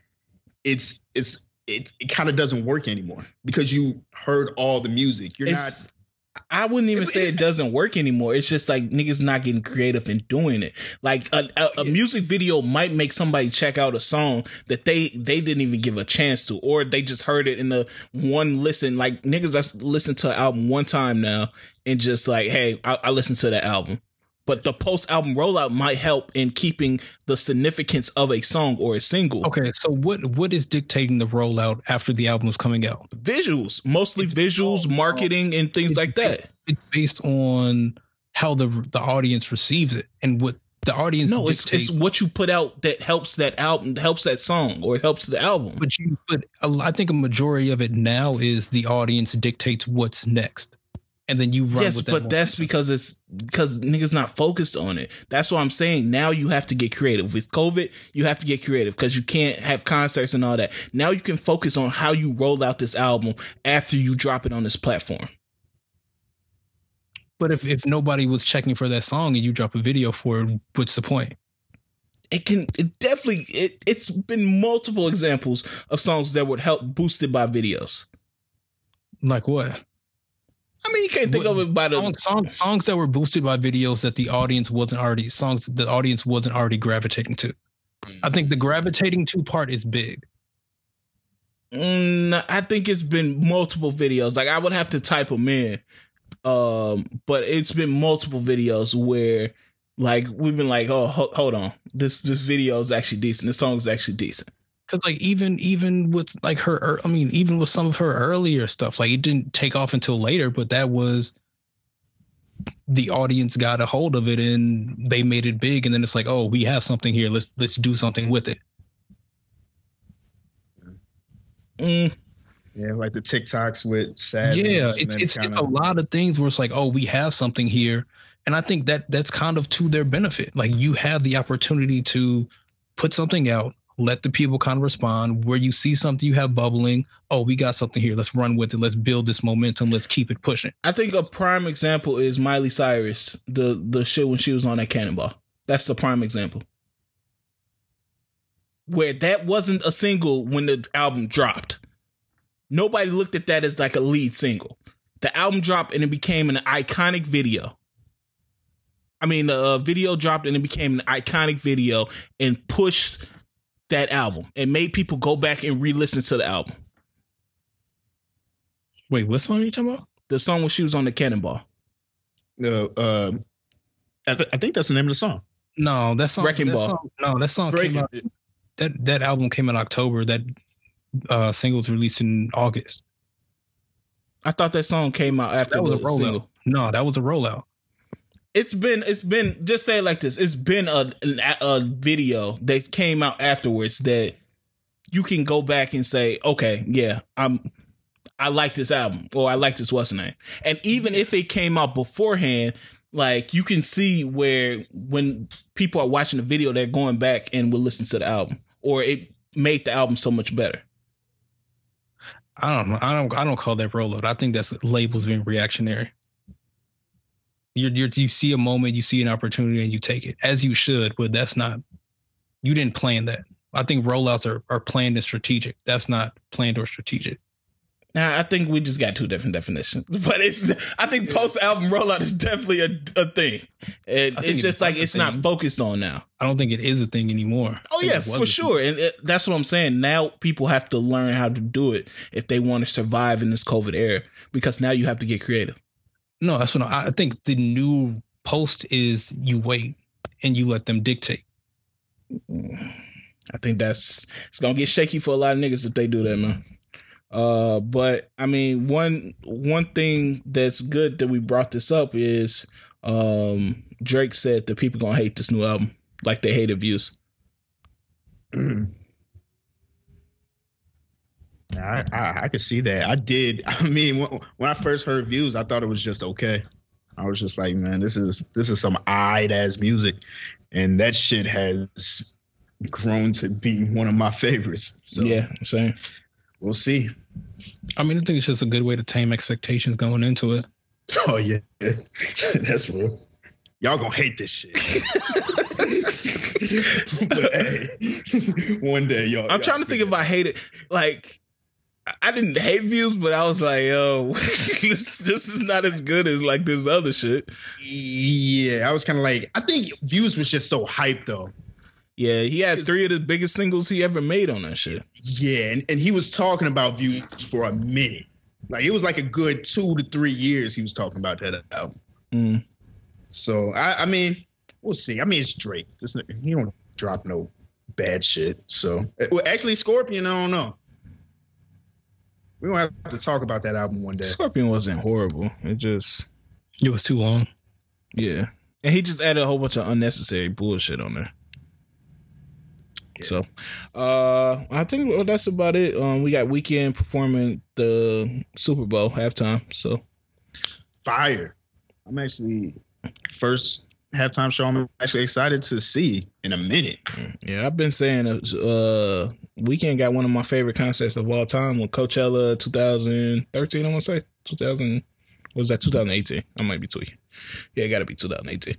C: it's it's it, it kind of doesn't work anymore because you heard all the music. You're it's, not
A: I wouldn't even say it doesn't work anymore. It's just like niggas not getting creative and doing it. Like a, a, a, music video might make somebody check out a song that they they didn't even give a chance to, or they just heard it in the one listen. Like niggas that's listened to an album one time now and just like, hey, I, I listened to that album but the post album rollout might help in keeping the significance of a song or a single.
B: Okay, so what what is dictating the rollout after the album is coming out?
A: Visuals, mostly it's visuals, marketing, and things like that.
B: It's based on how the the audience receives it and what the audience.
A: No, it's it's what you put out that helps that album, helps that song, or helps the album.
B: But you, but I think a majority of it now is the audience dictates what's next and then you run.
A: Yes, but that's because it's because niggas not focused on it. That's what I'm saying. Now you have to get creative with COVID. You have to get creative because you can't have concerts and all that. Now you can focus on how you roll out this album after you drop it on this platform.
B: But if if nobody was checking for that song and you drop a video for it, what's the point?
A: It can it definitely it, it's been multiple examples of songs that would help boosted by videos.
B: Like what?
A: I mean, you can't think of it by the
B: song, song, songs that were boosted by videos that the audience wasn't already songs the audience wasn't already gravitating to. I think the gravitating to part is big.
A: Mm, I think it's been multiple videos. Like I would have to type them in, um, but it's been multiple videos where, like, we've been like, oh, ho- hold on, this this video is actually decent. The song is actually decent
B: because like even even with like her i mean even with some of her earlier stuff like it didn't take off until later but that was the audience got a hold of it and they made it big and then it's like oh we have something here let's let's do something with it
C: mm. yeah like the tiktoks with sad
B: yeah it's it's, kinda... it's a lot of things where it's like oh we have something here And I think that that's kind of to their benefit. Like you have the opportunity to put something out, let the people kind of respond. Where you see something you have bubbling, oh, we got something here. Let's run with it. Let's build this momentum. Let's keep it pushing.
A: I think a prime example is Miley Cyrus, the the shit when she was on that Cannonball. That's the prime example. Where that wasn't a single when the album dropped. Nobody looked at that as like a lead single. The album dropped and it became an iconic video. I mean, the uh, video dropped and it became an iconic video and pushed that album and made people go back and re-listen to the album.
B: Wait, what song are you talking about?
A: The song when she was on the Cannonball.
C: No, uh, I, th- I think that's the name of the song.
B: No, that song.
A: Wrecking
B: that
A: Ball.
B: Song, no, that song came
C: Breaking
B: out. That that album came in October. That uh, single was released in August.
A: I thought that song came out after
B: that was
A: the
B: a rollout.
A: single.
B: No, that was a rollout.
A: It's been it's been just say it like this. It's been a a video that came out afterwards that you can go back and say, okay, yeah, I'm I like this album or I like this what's name. And even if it came out beforehand, like you can see where when people are watching the video, they're going back and will listen to the album or it made the album so much better.
B: I don't know. I don't. I don't call that rollout. I think that's labels being reactionary. You're, you're you see a moment, you see an opportunity, and you take it as you should. But that's not. You didn't plan that. I think rollouts are are planned and strategic. That's not planned or strategic.
A: Now, I think we just got two different definitions, but it's. I think post album rollout is definitely a, a thing. It, it's just like
B: it's
A: not focused on now.
B: I don't think it is a thing anymore.
A: Oh yeah, for sure, and it, that's what I'm saying. Now people have to learn how to do it if they want to survive in this COVID era, because now you have to get creative.
B: No, that's what I, I think. The new post is you wait and you let them dictate.
A: I think that's it's gonna get shaky for a lot of niggas if they do that, man. Uh, but I mean, one one thing that's good that we brought this up is um Drake said that people gonna hate this new album like they hated views.
C: I, I I could see that. I did. I mean, when, when I first heard views, I thought it was just okay. I was just like, man, this is this is some eyed ass music, and that shit has grown to be one of my favorites. So
A: yeah, same.
C: we'll see.
B: I mean, I think it's just a good way to tame expectations going into it.
C: Oh yeah, that's real. Y'all gonna hate this shit. but hey, one day y'all.
A: I'm
C: y'all
A: trying to think if I hate it. Like, I- didn't hate views, but I was like, yo, this, this is not as good as like this other shit.
C: Yeah, I was kind of like, I think views was just so hyped though.
A: Yeah, he had three of the biggest singles he ever made on that shit.
C: Yeah, and, and he was talking about views for a minute. Like it was like a good two to three years he was talking about that album.
A: Mm.
C: So I, I mean, we'll see. I mean, it's Drake. This, he don't drop no bad shit. So well, actually, Scorpion, I don't know. We gonna have to talk about that album one day.
A: Scorpion wasn't horrible. It just,
B: It was too long.
A: yeah. And he just added a whole bunch of unnecessary bullshit on there. So, uh, I think well, that's about it. Um, we got Weeknd performing the Super Bowl halftime. So,
C: Fire. I'm actually first halftime show. I'm actually excited to see in a minute.
A: yeah, I've been saying, uh, Weeknd got one of my favorite concerts of all time with Coachella 2013. I want to say 2000. What was that 2018? I might be tweaking. Yeah, it got to be 2018.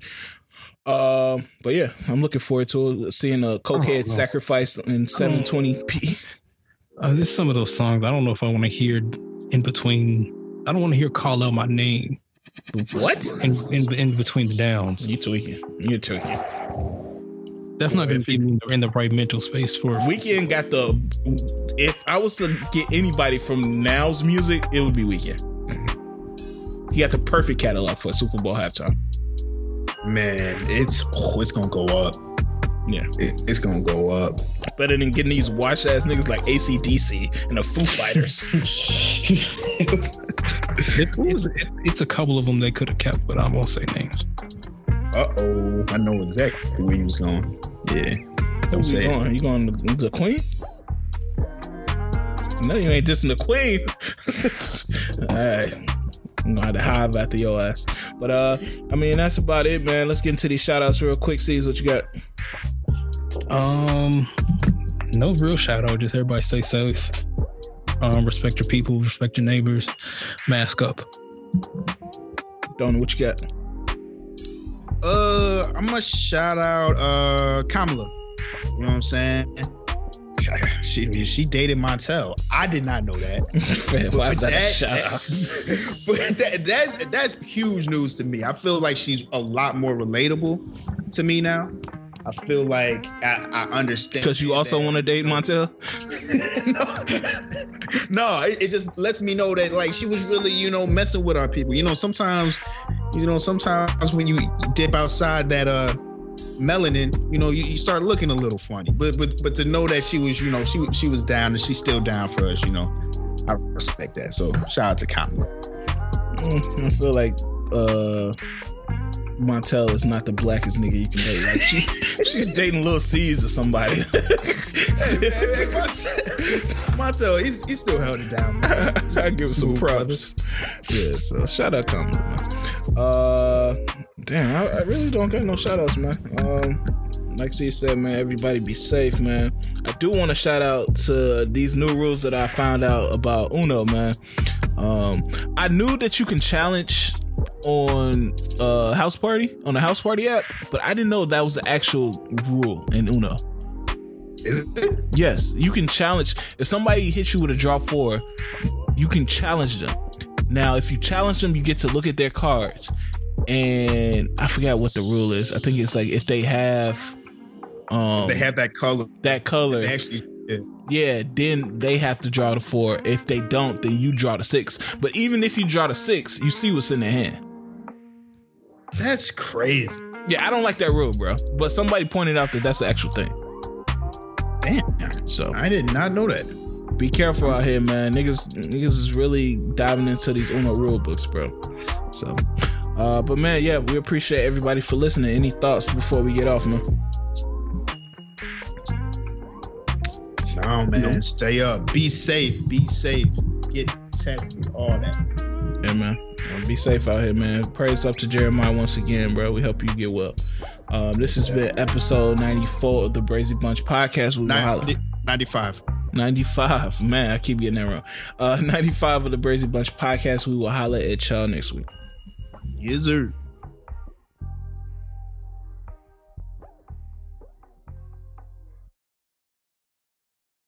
A: Um, but yeah, I'm looking forward to seeing a cokehead
B: Oh, no.
A: sacrifice in 720p.
B: Uh, there's some of those songs I don't know if I want to hear in between. I don't want to hear "Call Out My Name"
A: What?
B: in, in in between the downs.
A: You tweaking? You tweaking?
B: That's not going to get me in the, in the right mental space for.
A: Weeknd got the. If I was to get anybody from now's music, it would be Weeknd. He got the perfect catalog for Super Bowl halftime.
C: Man, it's oh, it's gonna go up.
A: Yeah.
C: It, it's gonna go up.
A: Better than getting these wash ass niggas like ACDC and the Foo Fighters.
B: It, it's, it, it's a couple of them they could have kept, but I won't say names.
C: Uh oh, I know exactly where he was going. Yeah,
A: Where you
C: saying.
A: going? You going to the Queen? No, you ain't dissing the Queen. All right. I'm gonna have to hive after your ass. But uh, I mean that's about it, man. Let's get into these shout outs real quick. See what you got.
B: Um, no real shout out. Just everybody stay safe. Um, respect your people, respect your neighbors, mask up.
A: Don't know what you got.
C: Uh, I'm gonna shout out uh Kamala. You know what I'm saying? She she dated Montel. I did not know that.
A: Why is that,
C: that-
A: a shout out?
C: but that, that's that's huge news to me. I feel like she's a lot more relatable to me now. I feel like I, I understand
A: Because you also want to date Montel?
C: no, no it, it just lets me know that like she was really you know messing with our people. You know, sometimes you know sometimes when you dip outside that uh melanin, you know, you, you start looking a little funny. But but but to know that she was you know she she was down and she's still down for us. You know, I respect that. So shout out to Kamala.
A: Mm, I feel like uh Montel is not the blackest nigga you can date. Like she she's dating Lil C's or somebody.
C: Montel, he's, he's still held it down. Man.
A: I give him some props. Yeah, so shout out man. Uh damn, I, I really don't got no shout outs, man. Um like C said, man, everybody be safe, man. I do want to shout out to these new rules that I found out about Uno, man. Um, I knew that you can challenge on uh house party on the house party app, but I didn't know that was the actual rule in Uno.
C: Is it?
A: Yes, you can challenge if somebody hits you with a draw four, you can challenge them. Now, if you challenge them, you get to look at their cards, and I forgot what the rule is. I think it's like if they have um
C: They have that color.
A: that color,
C: They actually, yeah.
A: then they have to draw the four. If they don't, then you draw the six. But even if you draw the six, you see what's in their hand.
C: that's crazy.
A: Yeah, I don't like that rule, bro. But somebody pointed out that that's the actual thing.
C: Damn,
A: So
C: I did not know that.
A: be careful out here, man. Niggas, niggas is really diving into these Uno rule books, bro. So, uh, but man, yeah, we appreciate everybody for listening. Any thoughts before we get off, man?
C: No, man. Stay up. Be safe. Be safe. Get tested. All that.
A: Yeah, man. Uh, Be safe out here, man. Praise up to Jeremih once again, bro. We hope you get well. Um, this has been episode 94 of the Brazy Bunch podcast. We will
C: 90, 95.
A: 95. Man, I keep getting that wrong. Uh, 95 of the Brazy Bunch podcast. We will holla at y'all next week.
C: Yes, sir.